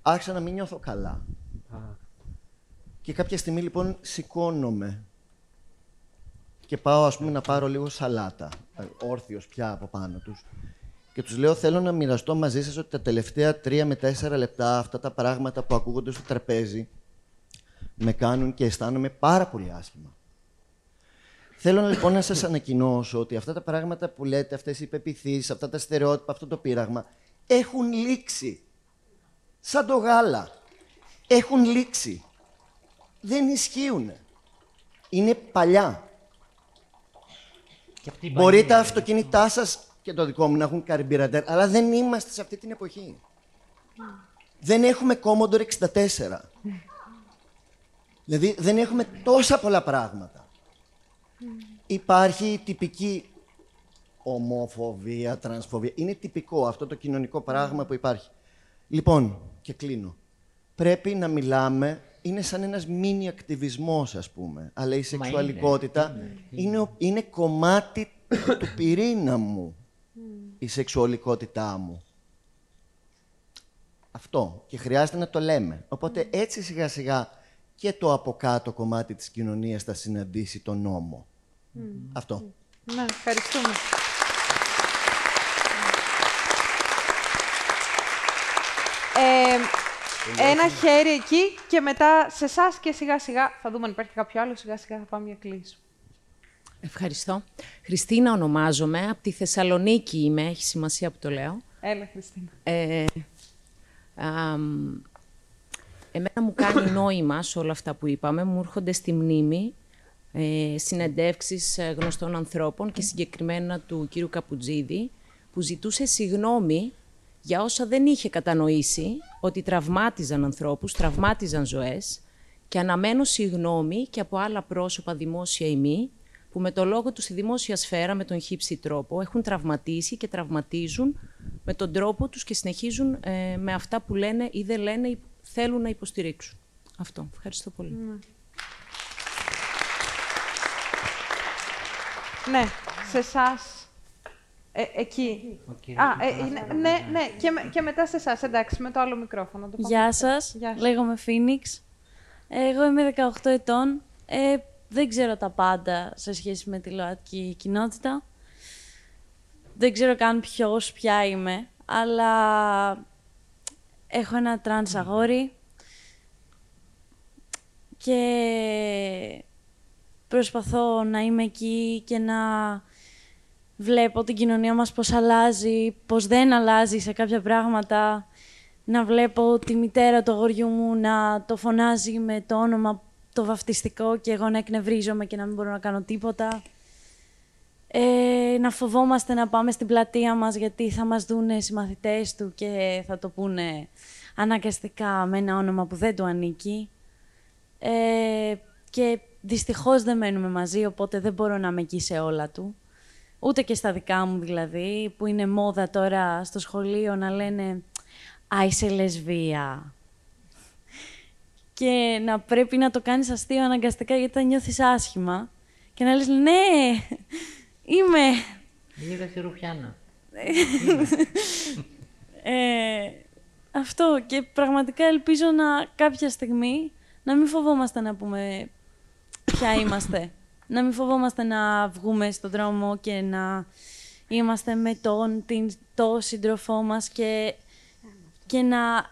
άρχισα να μην νιώθω καλά. Και κάποια στιγμή λοιπόν σηκώνομαι και πάω ας πούμε να πάρω λίγο σαλάτα, ε, όρθιος πια από πάνω τους. Και τους λέω θέλω να μοιραστώ μαζί σας ότι τα τελευταία τρία με τέσσερα λεπτά αυτά τα πράγματα που ακούγονται στο τραπέζι με κάνουν και αισθάνομαι πάρα πολύ άσχημα. Θέλω λοιπόν να σας ανακοινώσω ότι αυτά τα πράγματα που λέτε, αυτές οι υπεπιθύσεις, αυτά τα στερεότυπα, αυτό το πείραγμα, έχουν λήξει σαν το γάλα. Έχουν λήξει. Δεν ισχύουν. Είναι παλιά. Μπορεί τα αυτοκίνητά σας και το δικό μου να έχουν καρμπιραντέρ, αλλά δεν είμαστε σε αυτή την εποχή. Δεν έχουμε Commodore 64. Δηλαδή δεν έχουμε τόσα πολλά πράγματα. Υπάρχει η τυπική ομοφοβία, τρανσφοβία. Είναι τυπικό αυτό το κοινωνικό πράγμα που υπάρχει. Λοιπόν, και κλείνω. Πρέπει να μιλάμε, είναι σαν ένας μίνι ακτιβισμός, ας πούμε. Αλλά η σεξουαλικότητα είναι, είναι, κομμάτι του πυρήνα μου, η σεξουαλικότητά μου. Αυτό. Και χρειάζεται να το λέμε. Οπότε έτσι σιγά σιγά και το από κάτω κομμάτι της κοινωνίας θα συναντήσει τον νόμο. Αυτό. Ναι, ευχαριστούμε. Ε, ένα χέρι εκεί και μετά σε εσάς και σιγά σιγά θα δούμε αν υπάρχει κάποιο άλλο. Σιγά σιγά θα πάμε για κλείσου. Ευχαριστώ. Χριστίνα ονομάζομαι. Από τη Θεσσαλονίκη είμαι. Έχει σημασία που το λέω. Έλα, Χριστίνα. Ε, εμένα μου κάνει νόημα σε όλα αυτά που είπαμε. Μου έρχονται στη μνήμη ε, συνεντεύξεις ε, γνωστών ανθρώπων και συγκεκριμένα του κύριου Καπουτζίδη που ζητούσε συγνώμη για όσα δεν είχε κατανοήσει ότι τραυμάτιζαν ανθρώπους, τραυμάτιζαν ζωές και αναμένω συγγνώμη και από άλλα πρόσωπα δημόσια ή μη, που με το λόγο τους στη δημόσια σφαίρα, με τον χύψη τρόπο, έχουν τραυματίσει και τραυματίζουν με τον τρόπο τους και συνεχίζουν ε, με αυτά που λένε ή δεν λένε ή θέλουν να υποστηρίξουν. Αυτό. Ευχαριστώ πολύ. Ναι, ναι σε εσάς ε, εκεί. Α, ε, ναι, ναι, και, και μετά σε εσάς, εντάξει, με το άλλο μικρόφωνο. Το Γεια σας. Λέγομαι Φίνιξ. Εγώ είμαι 18 ετών. Ε, δεν ξέρω τα πάντα σε σχέση με τη ΛΟΑΤΚΙ κοινότητα. Δεν ξέρω καν ποιος, ποια είμαι, αλλά έχω ένα τρανς αγόρι και προσπαθώ να είμαι εκεί και να βλέπω την κοινωνία μας πώς αλλάζει, πώς δεν αλλάζει σε κάποια πράγματα. Να βλέπω τη μητέρα του αγοριού μου να το φωνάζει με το όνομα το βαφτιστικό και εγώ να εκνευρίζομαι και να μην μπορώ να κάνω τίποτα. Ε, να φοβόμαστε να πάμε στην πλατεία μας γιατί θα μας δούνε οι συμμαθητές του και θα το πούνε αναγκαστικά με ένα όνομα που δεν του ανήκει. Ε, και δυστυχώς δεν μένουμε μαζί, οπότε δεν μπορώ να είμαι εκεί σε όλα του. Ούτε και στα δικά μου δηλαδή, που είναι μόδα τώρα στο σχολείο να λένε «Α, είσαι λεσβία». Και να πρέπει να το κάνεις αστείο αναγκαστικά γιατί θα νιώθεις άσχημα. Και να λες «Ναι, είμαι». Είδα τη Ρουφιάνα. ε, αυτό και πραγματικά ελπίζω να κάποια στιγμή να μην φοβόμαστε να πούμε ποια είμαστε. να μην φοβόμαστε να βγούμε στον δρόμο και να είμαστε με τον, την, το σύντροφό μας και, και να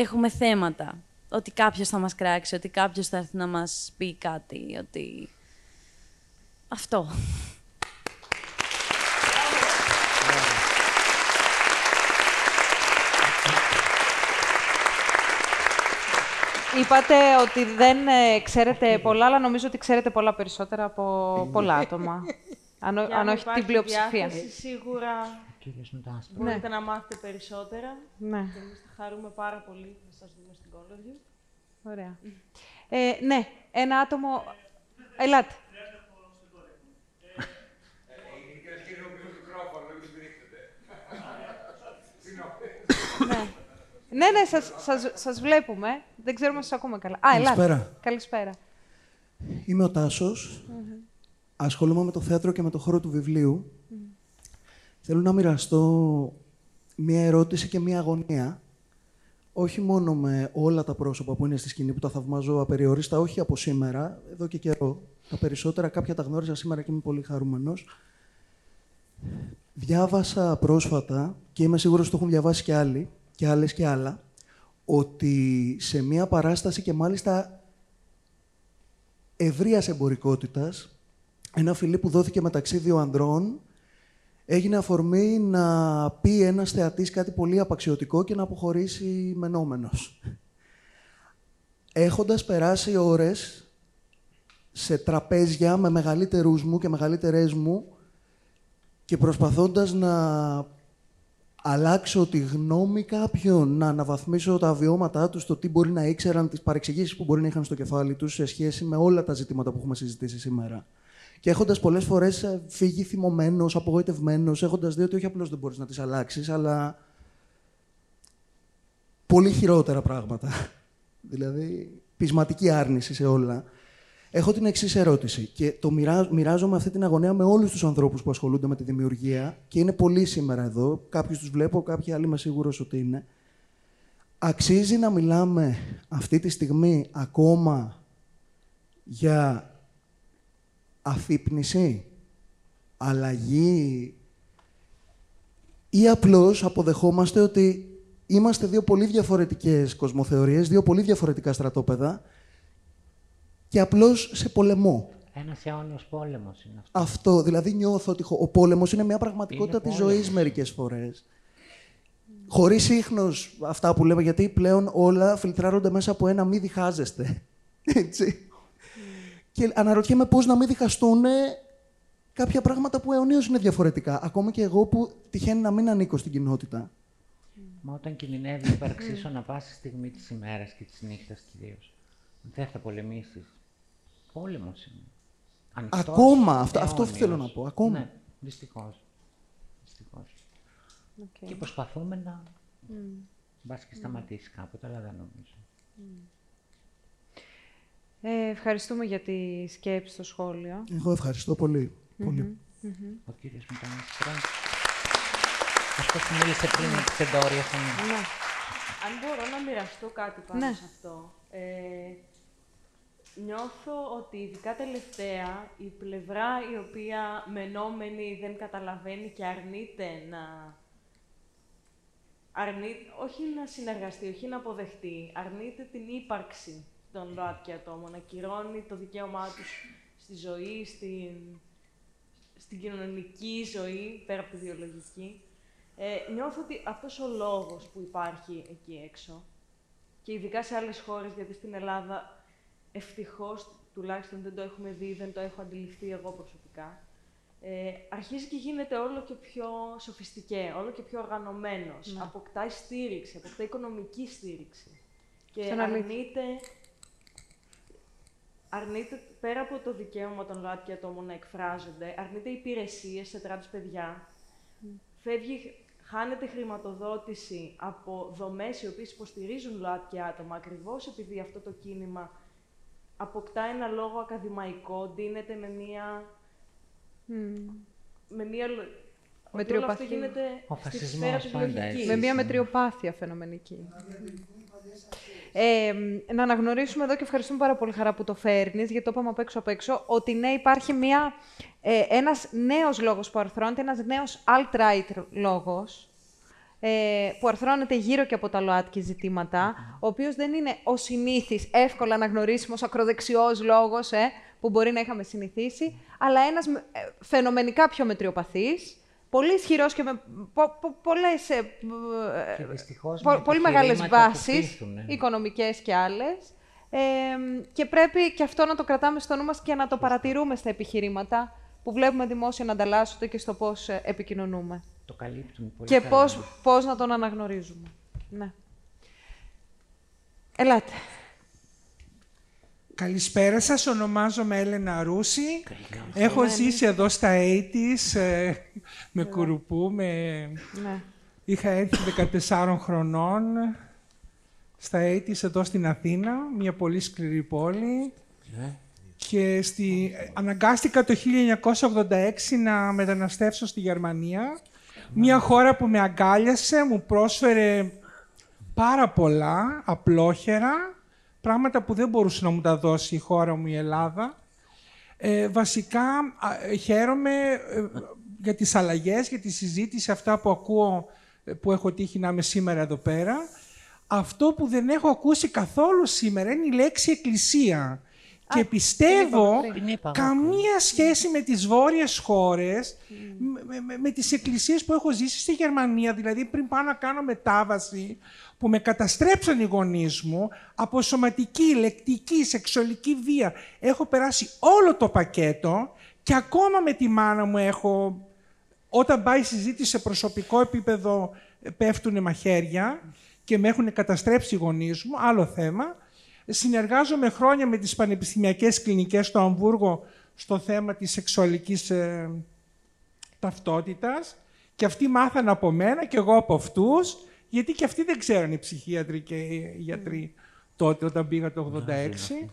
έχουμε θέματα. Ότι κάποιος θα μας κράξει, ότι κάποιος θα έρθει να μας πει κάτι, ότι... Αυτό. Είπατε ότι δεν ε, ξέρετε πολλά, αλλά νομίζω ότι ξέρετε πολλά περισσότερα από πολλά άτομα. αν, αν όχι την πλειοψηφία. σίγουρα μπορείτε να μάθετε περισσότερα. Ναι. Και εμείς θα χαρούμε πάρα πολύ να σας δούμε στην Κόλογιο. Ωραία. Ε, ναι, ένα άτομο... Ελάτε. ναι. Ναι, ναι, σας, σας, σας βλέπουμε. Δεν ξέρουμε αν σας ακούμε καλά. Α, Καλησπέρα. ελάτε. Καλησπέρα. Είμαι ο τασος Ασχολούμαι με το θέατρο και με το χώρο του βιβλίου. Θέλω να μοιραστώ μία ερώτηση και μία αγωνία. Όχι μόνο με όλα τα πρόσωπα που είναι στη σκηνή που τα θαυμάζω απεριόριστα, όχι από σήμερα, εδώ και καιρό. Τα περισσότερα κάποια τα γνώριζα σήμερα και είμαι πολύ χαρούμενος. Διάβασα πρόσφατα, και είμαι σίγουρος ότι το έχουν διαβάσει και άλλοι, και άλλες και άλλα, ότι σε μία παράσταση και μάλιστα ευρείας εμπορικότητας, ένα φιλί που δόθηκε μεταξύ δύο ανδρών, έγινε αφορμή να πει ένας θεατής κάτι πολύ απαξιωτικό και να αποχωρήσει μενόμενος. Έχοντας περάσει ώρες σε τραπέζια με μεγαλύτερους μου και μεγαλύτερες μου και προσπαθώντας να αλλάξω τη γνώμη κάποιων, να αναβαθμίσω τα βιώματά τους, το τι μπορεί να ήξεραν, τις παρεξηγήσεις που μπορεί να είχαν στο κεφάλι τους σε σχέση με όλα τα ζητήματα που έχουμε συζητήσει σήμερα. Και έχοντας πολλές φορές φύγει θυμωμένος, απογοητευμένος, έχοντας δει ότι όχι απλώς δεν μπορείς να τις αλλάξεις, αλλά πολύ χειρότερα πράγματα. δηλαδή, πεισματική άρνηση σε όλα. Έχω την εξής ερώτηση και το μοιράζω, μοιράζομαι αυτή την αγωνία με όλους τους ανθρώπους που ασχολούνται με τη δημιουργία και είναι πολλοί σήμερα εδώ. Κάποιους τους βλέπω, κάποιοι άλλοι είμαι σίγουρος ότι είναι. Αξίζει να μιλάμε αυτή τη στιγμή ακόμα για αφύπνιση, αλλαγή ή απλώς αποδεχόμαστε ότι είμαστε δύο πολύ διαφορετικές κοσμοθεωρίες, δύο πολύ διαφορετικά στρατόπεδα και απλώς σε πολεμό. Ένας αιώνιος πόλεμος είναι αυτό. Αυτό, δηλαδή νιώθω ότι ο πόλεμος είναι μια πραγματικότητα της ζωής μερικές φορές. Χωρίς ίχνος αυτά που λέμε, γιατί πλέον όλα φιλτράρονται μέσα από ένα μη διχάζεστε. Έτσι. Και αναρωτιέμαι πώς να μην διχαστούν κάποια πράγματα που αιωνίως είναι διαφορετικά. Ακόμα και εγώ που τυχαίνει να μην ανήκω στην κοινότητα. Μα όταν κινδυνεύει η ύπαρξή σου να πάσει στιγμή της ημέρας και της νύχτας κυρίως, δεν θα πολεμήσεις. Πόλεμος είναι. Ανοιχτός, Ακόμα, αυτό, αυτό αιώνιος. θέλω να πω. Ακόμα. Ναι, δυστυχώς. Δυστυχώς. Okay. Και προσπαθούμε να. Mm. Μπας και σταματήσεις κάποτε, αλλά δεν νομίζω. Ε, ευχαριστούμε για τη σκέψη στο σχόλιο. Εγώ ευχαριστώ πολύ. πολύ. Ο κύριος Μητανής Τρόντ. Αυτό που μίλησε πριν με τις εντόρια φωνή. Ναι. αν μπορώ να μοιραστώ κάτι πάνω Ναι. σε αυτό. Ε, νιώθω ότι ειδικά τελευταία η πλευρά η οποία μενόμενη δεν καταλαβαίνει και αρνείται να... Αρνεί, όχι να συνεργαστεί, όχι να αποδεχτεί, αρνείται την ύπαρξη των ΛΟΑΤΚΙ ατόμων, ακυρώνει το δικαίωμά τους στη ζωή, στην, στην κοινωνική ζωή, πέρα από τη βιολογική. Ε, νιώθω ότι αυτός ο λόγος που υπάρχει εκεί έξω και ειδικά σε άλλες χώρες, γιατί στην Ελλάδα ευτυχώς τουλάχιστον δεν το έχουμε δει, δεν το έχω αντιληφθεί εγώ προσωπικά, ε, αρχίζει και γίνεται όλο και πιο σοφιστικέ, όλο και πιο οργανωμένος. Ναι. Αποκτάει στήριξη, αποκτάει οικονομική στήριξη. Και Σαν αλήθεια. αρνείται, αρνείται, πέρα από το δικαίωμα των ΛΟΑΤΚΙ ατόμων να εκφράζονται, αρνείται υπηρεσίες σε τρανς παιδιά, φεύγει, χάνεται χρηματοδότηση από δομές οι οποίες υποστηρίζουν ΛΟΑΤΚΙ άτομα, ακριβώς επειδή αυτό το κίνημα αποκτά ένα λόγο ακαδημαϊκό, ντύνεται με μία... Με μία... λο- ότι όλο αυτό Μετριοπαθή. γίνεται Ο στη φασισμός σφαίρα της πάντα λογικής. έτσι. Με μια μετριοπάθεια φαινομενική. Ε, να αναγνωρίσουμε εδώ και ευχαριστούμε πάρα πολύ χαρά που το φέρνεις, γιατί το είπαμε απ' έξω απ' έξω, ότι ναι, υπάρχει μια, ε, ένας νέος λόγος που αρθρώνεται, ένας νέος alt-right λόγος, ε, που αρθρώνεται γύρω και από τα ΛΟΑΤΚΙ ζητήματα, ο οποίος δεν είναι ο συνήθις, εύκολα αναγνωρίσιμος, ακροδεξιός λόγος, ε, που μπορεί να είχαμε συνηθίσει, αλλά ένας ε, φαινομενικά πιο μετριοπαθής, πολύ ισχυρός και με πο, πο- πολλές, ε, Και ε, δυστυχώς πο- με πολύ μεγάλες επιχειρήματα που βάσεις, πείθουνε. οικονομικές και άλλες. Ε, και πρέπει και αυτό να το κρατάμε στο νου μας και να το παρατηρούμε στα επιχειρήματα που βλέπουμε δημόσια να ανταλλάσσονται και στο πώς ε, επικοινωνούμε. Το καλύπτουν πολύ Και καλά. πώς, πώς να τον αναγνωρίζουμε. Ναι. Ελάτε. Καλησπέρα σας, ονομάζομαι Έλενα Ρούση. Έχω Ναι, ζήσει ναι. εδώ στα 80s, ε, με κουρουπού, με... Ναι. Είχα έρθει 14 χρονών στα 80s εδώ στην Αθήνα, μια πολύ σκληρή πόλη. Και στη... αναγκάστηκα το 1986 να μεταναστεύσω στη Γερμανία. Μια χώρα που με αγκάλιασε, μου πρόσφερε πάρα πολλά, απλόχερα, πράγματα που δεν μπορούσε να μου τα δώσει η χώρα μου η Ελλάδα. Ε, βασικά α, ε, χαίρομαι ε, για τις αλλαγές, για τη συζήτηση, αυτά που ακούω, ε, που έχω τύχει να είμαι σήμερα εδώ πέρα. Αυτό που δεν έχω ακούσει καθόλου σήμερα είναι η λέξη εκκλησία. Και πιστεύω πριν. Την είπα εγώ καμία σχέση με τις βόρειες χώρες, με, με, με τις εκκλησίες που έχω ζήσει στη Γερμανία, δηλαδή πριν πάω να κάνω μετάβαση, που με καταστρέψαν οι γονείς μου, από σωματική, λεκτική, σεξουαλική βία. Έχω περάσει όλο το πακέτο και ακόμα με τη μάνα μου έχω, όταν πάει η συζήτηση σε προσωπικό επίπεδο, πέφτουν μαχαίρια και με έχουν καταστρέψει οι γονείς μου, άλλο θέμα. Συνεργάζομαι χρόνια με τις πανεπιστημιακές κλινικές στο Αμβούργο στο θέμα της σεξουαλικής ε, ταυτότητας και αυτοί μάθαν από μένα και εγώ από αυτούς, γιατί και αυτοί δεν ξέραν οι ψυχίατροι και οι γιατροί τότε όταν πήγα το 86.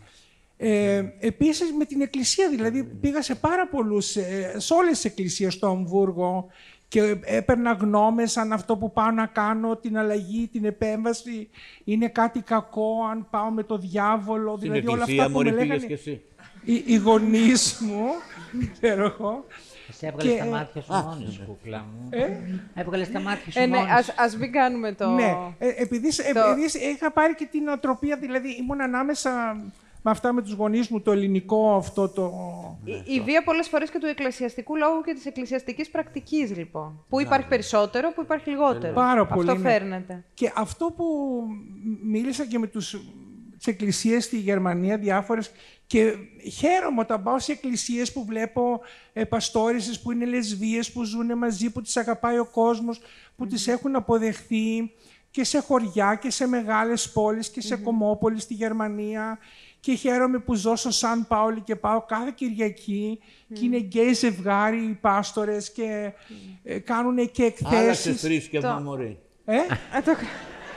Ε, επίσης με την εκκλησία, δηλαδή πήγα σε πάρα πολλούς, ε, σε όλες τις εκκλησίες στο Αμβούργο και έπαιρνα γνώμες αν αυτό που πάω να κάνω, την αλλαγή, την επέμβαση, είναι κάτι κακό, αν πάω με το διάβολο, Στην δηλαδή όλα εκκλησία, αυτά που μωρέ, με πήγες λέγανε κι εσύ. οι, οι γονείς μου, ξέρω εγώ. Εσύ έβγαλες Και- τα μάτια σου Α, μόνη σου, κούκλα μου. Ε; Έβγαλες τα μάτια σου Ε, ναι, μόνη ας, σου. ας μην κάνουμε το... Ναι, ε, επειδή, το- επειδή είχα πάρει και την οτροπία, δηλαδή ήμουν ανάμεσα με αυτά με τους γονείς μου, το ελληνικό αυτό το... Η, η βία πολλές φορές και του εκκλησιαστικού λόγου και της εκκλησιαστικής πρακτικής, λοιπόν. Που υπάρχει περισσότερο, που υπάρχει λιγότερο. Πάρα πολύ. Αυτό ναι. φέρνεται. Και αυτό που μίλησα και με τους, τις εκκλησίες στη Γερμανία διάφορες και χαίρομαι όταν πάω σε εκκλησίες που βλέπω ε, παστόρισες που είναι λεσβίες, που ζουν μαζί, που τις αγαπάει ο κόσμος, που τις έχουν αποδεχθεί και σε χωριά και σε μεγάλες πόλεις και σε κομμόπολεις στη Γερμανία. Και χαίρομαι που ζω στο Σαν Πάολη και πάω κάθε Κυριακή και είναι γκέι ζευγάρι οι πάστορες και ε, κάνουν και εκθέσεις. Άλλαξες θρήσκευμα, Το- μωρή. Ε; Ε, το-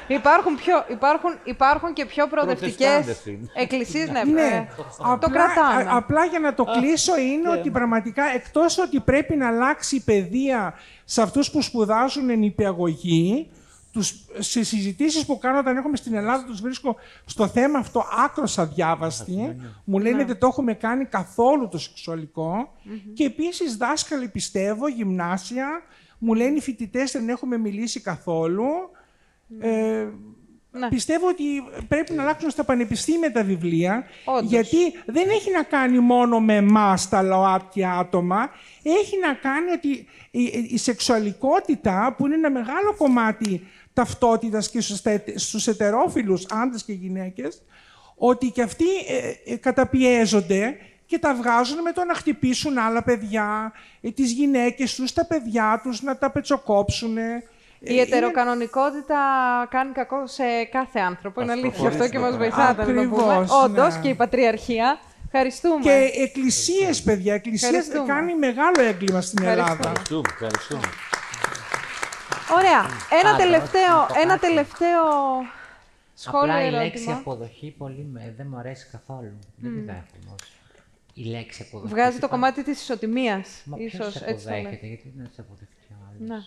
Υπάρχουν, πιο, υπάρχουν, υπάρχουν και πιο προοδευτικές Προτεστάντες είναι. εκκλησίες. Ναι, Ναι, ε, το απλά, κρατάμε. α- απλά για να το κλείσω είναι ότι πραγματικά εκτός ότι πρέπει να αλλάξει η παιδεία σε αυτούς που σπουδάζουν νηπιαγωγή, τους, σε συζητήσεις που κάνω όταν έρχομαι στην Ελλάδα τους βρίσκω στο θέμα αυτό άκρος αδιάβαστη. Μου λένε Ναι. δεν το έχουμε κάνει καθόλου το σεξουαλικο Και επίσης δάσκαλοι πιστεύω, γυμνάσια, μου λένε οι φοιτητές δεν έχουμε μιλήσει καθόλου. Ε, Πιστεύω ότι πρέπει να αλλάξουν στα πανεπιστήμια τα βιβλία, γιατί δεν έχει να κάνει μόνο με εμάς τα ΛΟΑΤΚΙ άτομα, έχει να κάνει ότι η, η σεξουαλικότητα, που είναι ένα μεγάλο κομμάτι ταυτότητας και στους, τε- στους ετερόφιλους άντρες και γυναίκες, ότι και αυτοί ε, ε, καταπιέζονται και τα βγάζουν με το να χτυπήσουν άλλα παιδιά, ε, τις γυναίκες τους, τα παιδιά τους, να τα πετσοκόψουν. Η ετεροκανονικότητα κάνει κακό σε κάθε άνθρωπο. Είναι αλήθεια αυτό και μας βοηθάτε να το πούμε. Ακριβώς, Όντως ναι. και η πατριαρχία. Ευχαριστούμε. Και εκκλησίες, παιδιά. Εκκλησίες Ευχαριστούμε. κάνει μεγάλο έγκλημα στην Ελλάδα. Ευχαριστούμε, ευχαριστούμε. Ωραία. Ένα Α, τελευταίο, να πω ένα κάτι. τελευταίο σχόλιο Απλά η λέξη ερώτημα. αποδοχή πολύ με, δεν μου αρέσει καθόλου. Δεν τη Μμ. δέχομαι ως η λέξη αποδοχή. Βγάζει το Είπα- κομμάτι της ισοτιμίας. Μα ίσως, ποιος σε έτσι το αποδέχεται, λέει. γιατί δεν σε αποδεχτεί ο άλλος; Ναι.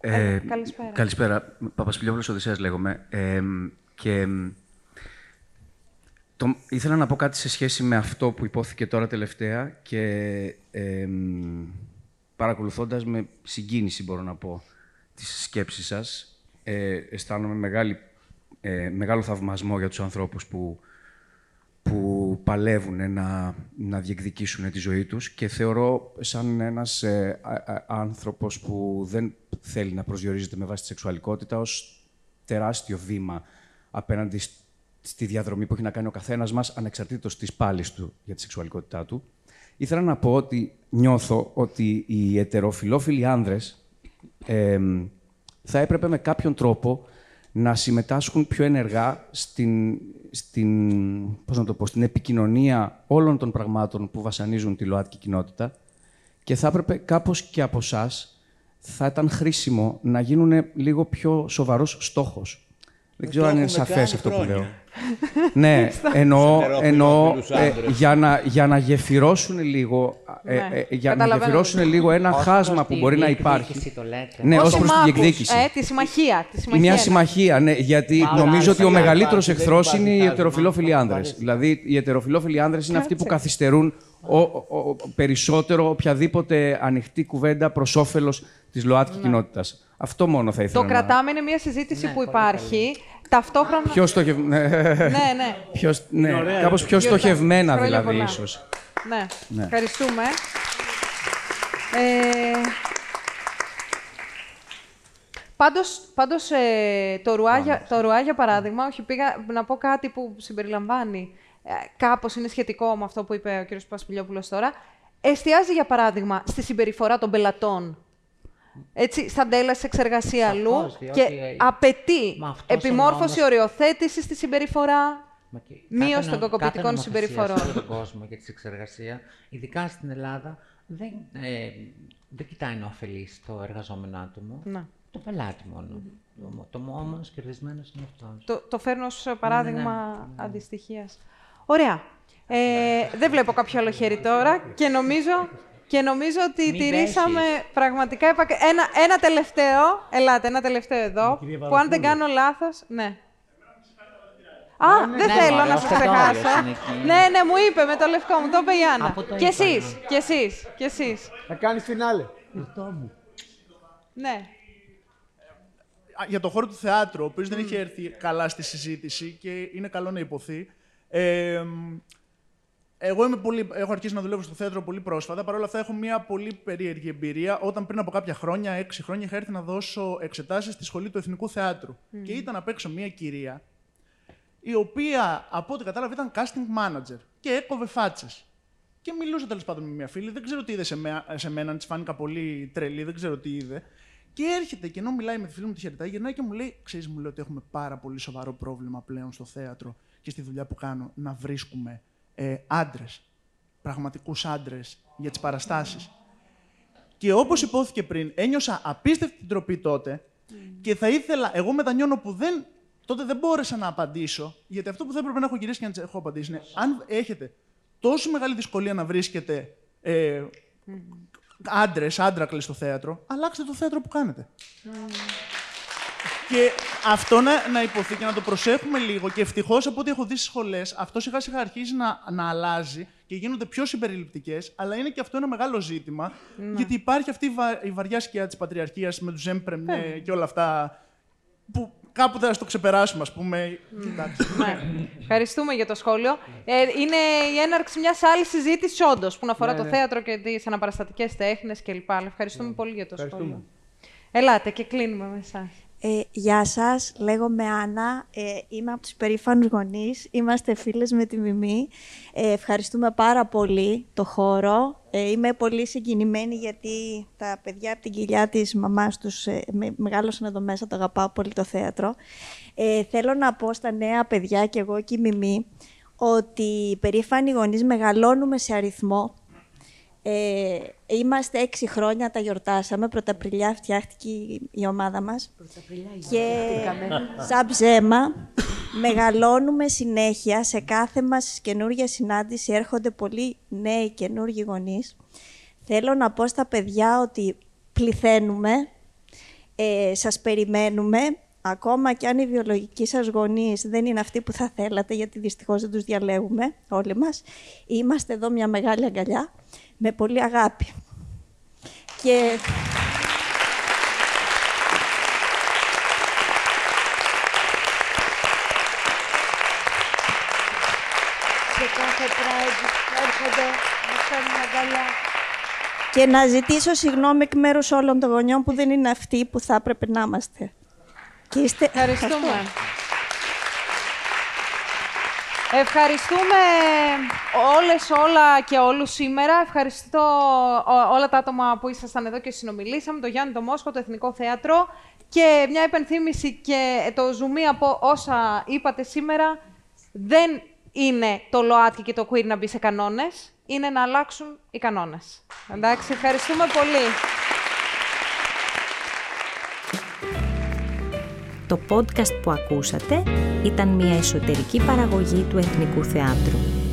Ε, Ε, καλησπέρα. Καλησπέρα. Παπασπιλιόπουλος Οδυσσέας λέγομαι. Ε, και μ, το, ήθελα να πω κάτι σε σχέση με αυτό που υπόθηκε τώρα τελευταία και ε, μ, παρακολουθώντας με συγκίνηση, μπορώ να πω, τις σκέψεις σας. Ε, αισθάνομαι μεγάλη, ε, μεγάλο θαυμασμό για τους ανθρώπους που, που παλεύουν να, να διεκδικήσουν τη ζωή τους και θεωρώ σαν ένας ε, α- α- άνθρωπος που δεν θέλει να προσδιορίζεται με βάση τη σεξουαλικότητα ως τεράστιο βήμα απέναντι σ- στη διαδρομή που έχει να κάνει ο καθένας μας ανεξαρτήτως της πάλης του για τη σεξουαλικότητά του. Ήθελα να πω ότι νιώθω ότι οι ετεροφιλόφιλοι άνδρες εμ, θα έπρεπε με κάποιον τρόπο να συμμετάσχουν πιο ενεργά στην, στην, πώς να το πω, στην επικοινωνία όλων των πραγμάτων που βασανίζουν τη ΛΟΑΤΚΙ κοινότητα και θα έπρεπε κάπως και από εσάς θα ήταν χρήσιμο να γίνουν λίγο πιο σοβαρός στόχος. Δεν Ε, ξέρω το αν είναι έχουμε σαφές κάνει αυτό που χρόνια. λέω. ναι, εννοώ, Στους εννοώ ετεροφιλόφιλους ε, άντρες. για, να, για να γεφυρώσουν λίγο, ε, Ναι, ε, για να καταλαβαίνω. γεφυρώσουν λίγο ένα Ως χάσμα προς που τη μπορεί να διεκδίκηση υπάρχει. το λέτε. Ναι, ως Ως προς τη συμμάχους, διεκδίκηση. Ε, τη συμμαχία. Τη συμμαχία Μια είναι. συμμαχία, ναι, γιατί Πάρα νομίζω πολύ ότι ο καλά. μεγαλύτερος Υπάρχει, δεν εχθρός υπάρχει είναι οι χάσμα. ετεροφιλόφιλοι άνδρες. Υπάρχει. Δηλαδή, οι ετεροφιλόφιλοι άνδρες είναι αυτοί που Κάτσε. καθυστερούν ο, ο- ο- περισσότερο οποιαδήποτε ανοιχτή κουβέντα προς όφελος της ΛΟΑΤΚΙ κοινότητας. Αυτό μόνο θα ήθελα Το να... κρατάμε, είναι μια συζήτηση Ναι, που πολύ υπάρχει. Ταυτόχρονα. Πιο στοχευ... ναι, Ναι, ναι. πιο... ναι, ωραία. κάπως πιο Γιορτά. στοχευμένα Χρόνια δηλαδή, πολλά. ίσως. Ναι. Ναι. Ευχαριστούμε. Ε, πάντως, πάντως ε, το, ρουά, για- το ρουά, για παράδειγμα, όχι πήγα να πω κάτι που συμπεριλαμβάνει, ε, κάπως είναι σχετικό με αυτό που είπε ο κ. Πασπιλιόπουλος τώρα, εστιάζει, για παράδειγμα, στη συμπεριφορά των πελατών. Έτσι, στα τέλα σε εξεργασίας αλλού Σαφώς, διότι, και ε, απαιτεί μα αυτός ο επιμόρφωση, νόμος- οριοθέτηση στη συμπεριφορά, Μα και μείωση κάθε των νο- κακοποιητικών κάθε νομοθεσία συμπεριφορών. Σε όλο τον κόσμο για τη εξεργασία, ειδικά στην Ελλάδα, δεν, ε, δεν κοιτάει να ωφελεί το εργαζόμενο άτομο. Ναι. Το πελάτη μόνο. Το, το μόνος κερδισμένος είναι αυτός. Το, το φέρνω ως ναι, παράδειγμα αντιστοιχίας. Ωραία. Ε, δεν βλέπω κάποιο άλλο χέρι τώρα και νομίζω, και νομίζω ότι Μην τηρήσαμε πέσεις. πραγματικά... επακα- Ένα, ένα τελευταίο, ελάτε, ένα τελευταίο εδώ, κυρία που αν δεν Βαρουφούλου. κάνω λάθος... Ναι. Α, δεν ναι, θέλω μωρέ, να ο σας Θεοδόριος ξεχάσω. είναι εκεί. Ναι, ναι, μου είπε με το λευκό μου, το είπε η Άννα. Από το Και είπα, εσείς, ναι. και εσείς, και εσείς. Θα κάνεις φινάλε. Ναι. Α, για το χώρο του θεάτρου, ο οποίος δεν είχε έρθει καλά στη συζήτηση και είναι καλό να υποθεί. Ε, μ, εγώ είμαι πολύ, έχω αρχίσει να δουλεύω στο θέατρο πολύ πρόσφατα. Παρ' όλα αυτά, έχω μια πολύ περίεργη εμπειρία. Όταν πριν από κάποια χρόνια, έξι χρόνια, είχα έρθει να δώσω εξετάσεις στη σχολή του Εθνικού Θεάτρου. Και ήταν απ' έξω μια κυρία, η οποία από ό,τι κατάλαβα ήταν casting manager και έκοβε φάτσες. Και μιλούσα τέλος πάντων με μια φίλη, δεν ξέρω τι είδε σε, με, σε μένα, αν της φάνηκα πολύ τρελή, δεν ξέρω τι είδε. Και έρχεται και ενώ μιλάει με τη φίλη μου τη χαιρετάει, γυρνάει και μου λέει: Ξέρεις, μου λέει ότι έχουμε πάρα πολύ σοβαρό πρόβλημα πλέον στο θέατρο και στη δουλειά που κάνω να βρίσκουμε ε, άντρες, πραγματικούς άντρες για τις παραστάσεις. Και όπως υπόθηκε πριν, ένιωσα απίστευτη τροπή τότε και θα ήθελα, εγώ μετανιώνω που δεν, τότε δεν μπόρεσα να απαντήσω, γιατί αυτό που θα έπρεπε να έχω γυρίσει και να τις έχω απαντήσει είναι αν έχετε τόσο μεγάλη δυσκολία να βρίσκετε ε, άντρες, άντρακλες στο θέατρο, αλλάξτε το θέατρο που κάνετε. Και αυτό να, να υποθεί και να το προσέχουμε λίγο. Και ευτυχώς από ό,τι έχω δει στις σχολές, αυτό σιγά σιγά αρχίζει να, να αλλάζει και γίνονται πιο συμπεριληπτικές. Αλλά είναι και αυτό ένα μεγάλο ζήτημα. Ναι. Γιατί υπάρχει αυτή η, βα- η βαριά σκιά της πατριαρχίας με τους Ζέμπρεμνε και όλα αυτά. Που κάπου θα το ξεπεράσουμε, ας πούμε. Εντάξει. Ναι. Ευχαριστούμε για το σχόλιο. Ε, είναι η έναρξη μιας άλλης συζήτησης, όντως, που να αφορά Ναι, το ναι. θέατρο και τις αναπαραστατικές τέχνες κλπ. Αλλά ευχαριστούμε πολύ για το Ευχαριστούμε. σχόλιο. Ελάτε και κλείνουμε με εσάς. Ε, γεια σας, λέγομαι Άννα, ε, είμαι από τους περήφανους γονείς, είμαστε φίλες με τη Μιμή. Ε, ευχαριστούμε πάρα πολύ το χώρο. Ε, είμαι πολύ συγκινημένη γιατί τα παιδιά από την κοιλιά της μαμάς τους ε, με, μεγάλωσαν εδώ μέσα, το αγαπάω πολύ το θέατρο. Ε, θέλω να πω στα νέα παιδιά και εγώ και η Μιμή ότι οι περήφανοι γονείς μεγαλώνουμε σε αριθμό ε, είμαστε έξι χρόνια, τα γιορτάσαμε. Πρωταπριλιά φτιάχτηκε η- η ομάδα μας. Και σαν ψέμα, μεγαλώνουμε συνέχεια. Σε κάθε μας καινούργια συνάντηση έρχονται πολλοί νέοι καινούργιοι γονείς. Θέλω να πω στα παιδιά ότι πληθαίνουμε, ε, σας περιμένουμε. Ακόμα και αν οι βιολογικοί σας γονείς δεν είναι αυτοί που θα θέλατε, γιατί δυστυχώς δεν τους διαλέγουμε όλοι μας, είμαστε εδώ μια μεγάλη αγκαλιά, με πολύ αγάπη. Και... Σε κάθε Pride έρχονται, μας φέρνουν αγκαλιά. και να ζητήσω συγγνώμη εκ μέρους όλων των γονιών που δεν είναι αυτοί που θα έπρεπε να είμαστε. Και είστε... Ευχαριστούμε. Ευχαριστούμε όλες, όλα και όλους σήμερα. Ευχαριστώ ό- όλα τα άτομα που ήσασταν εδώ και συνομιλήσαμε. Το Γιάννη το Μόσχο, το Εθνικό Θέατρο. Και μια υπενθύμηση και το ζουμί από όσα είπατε σήμερα. Δεν είναι το ΛΟΑΤΚΙ και το queer να μπει σε κανόνες. Είναι να αλλάξουν οι κανόνες. Εντάξει, ευχαριστούμε πολύ. Το podcast που ακούσατε ήταν μια εσωτερική παραγωγή του Εθνικού Θεάτρου.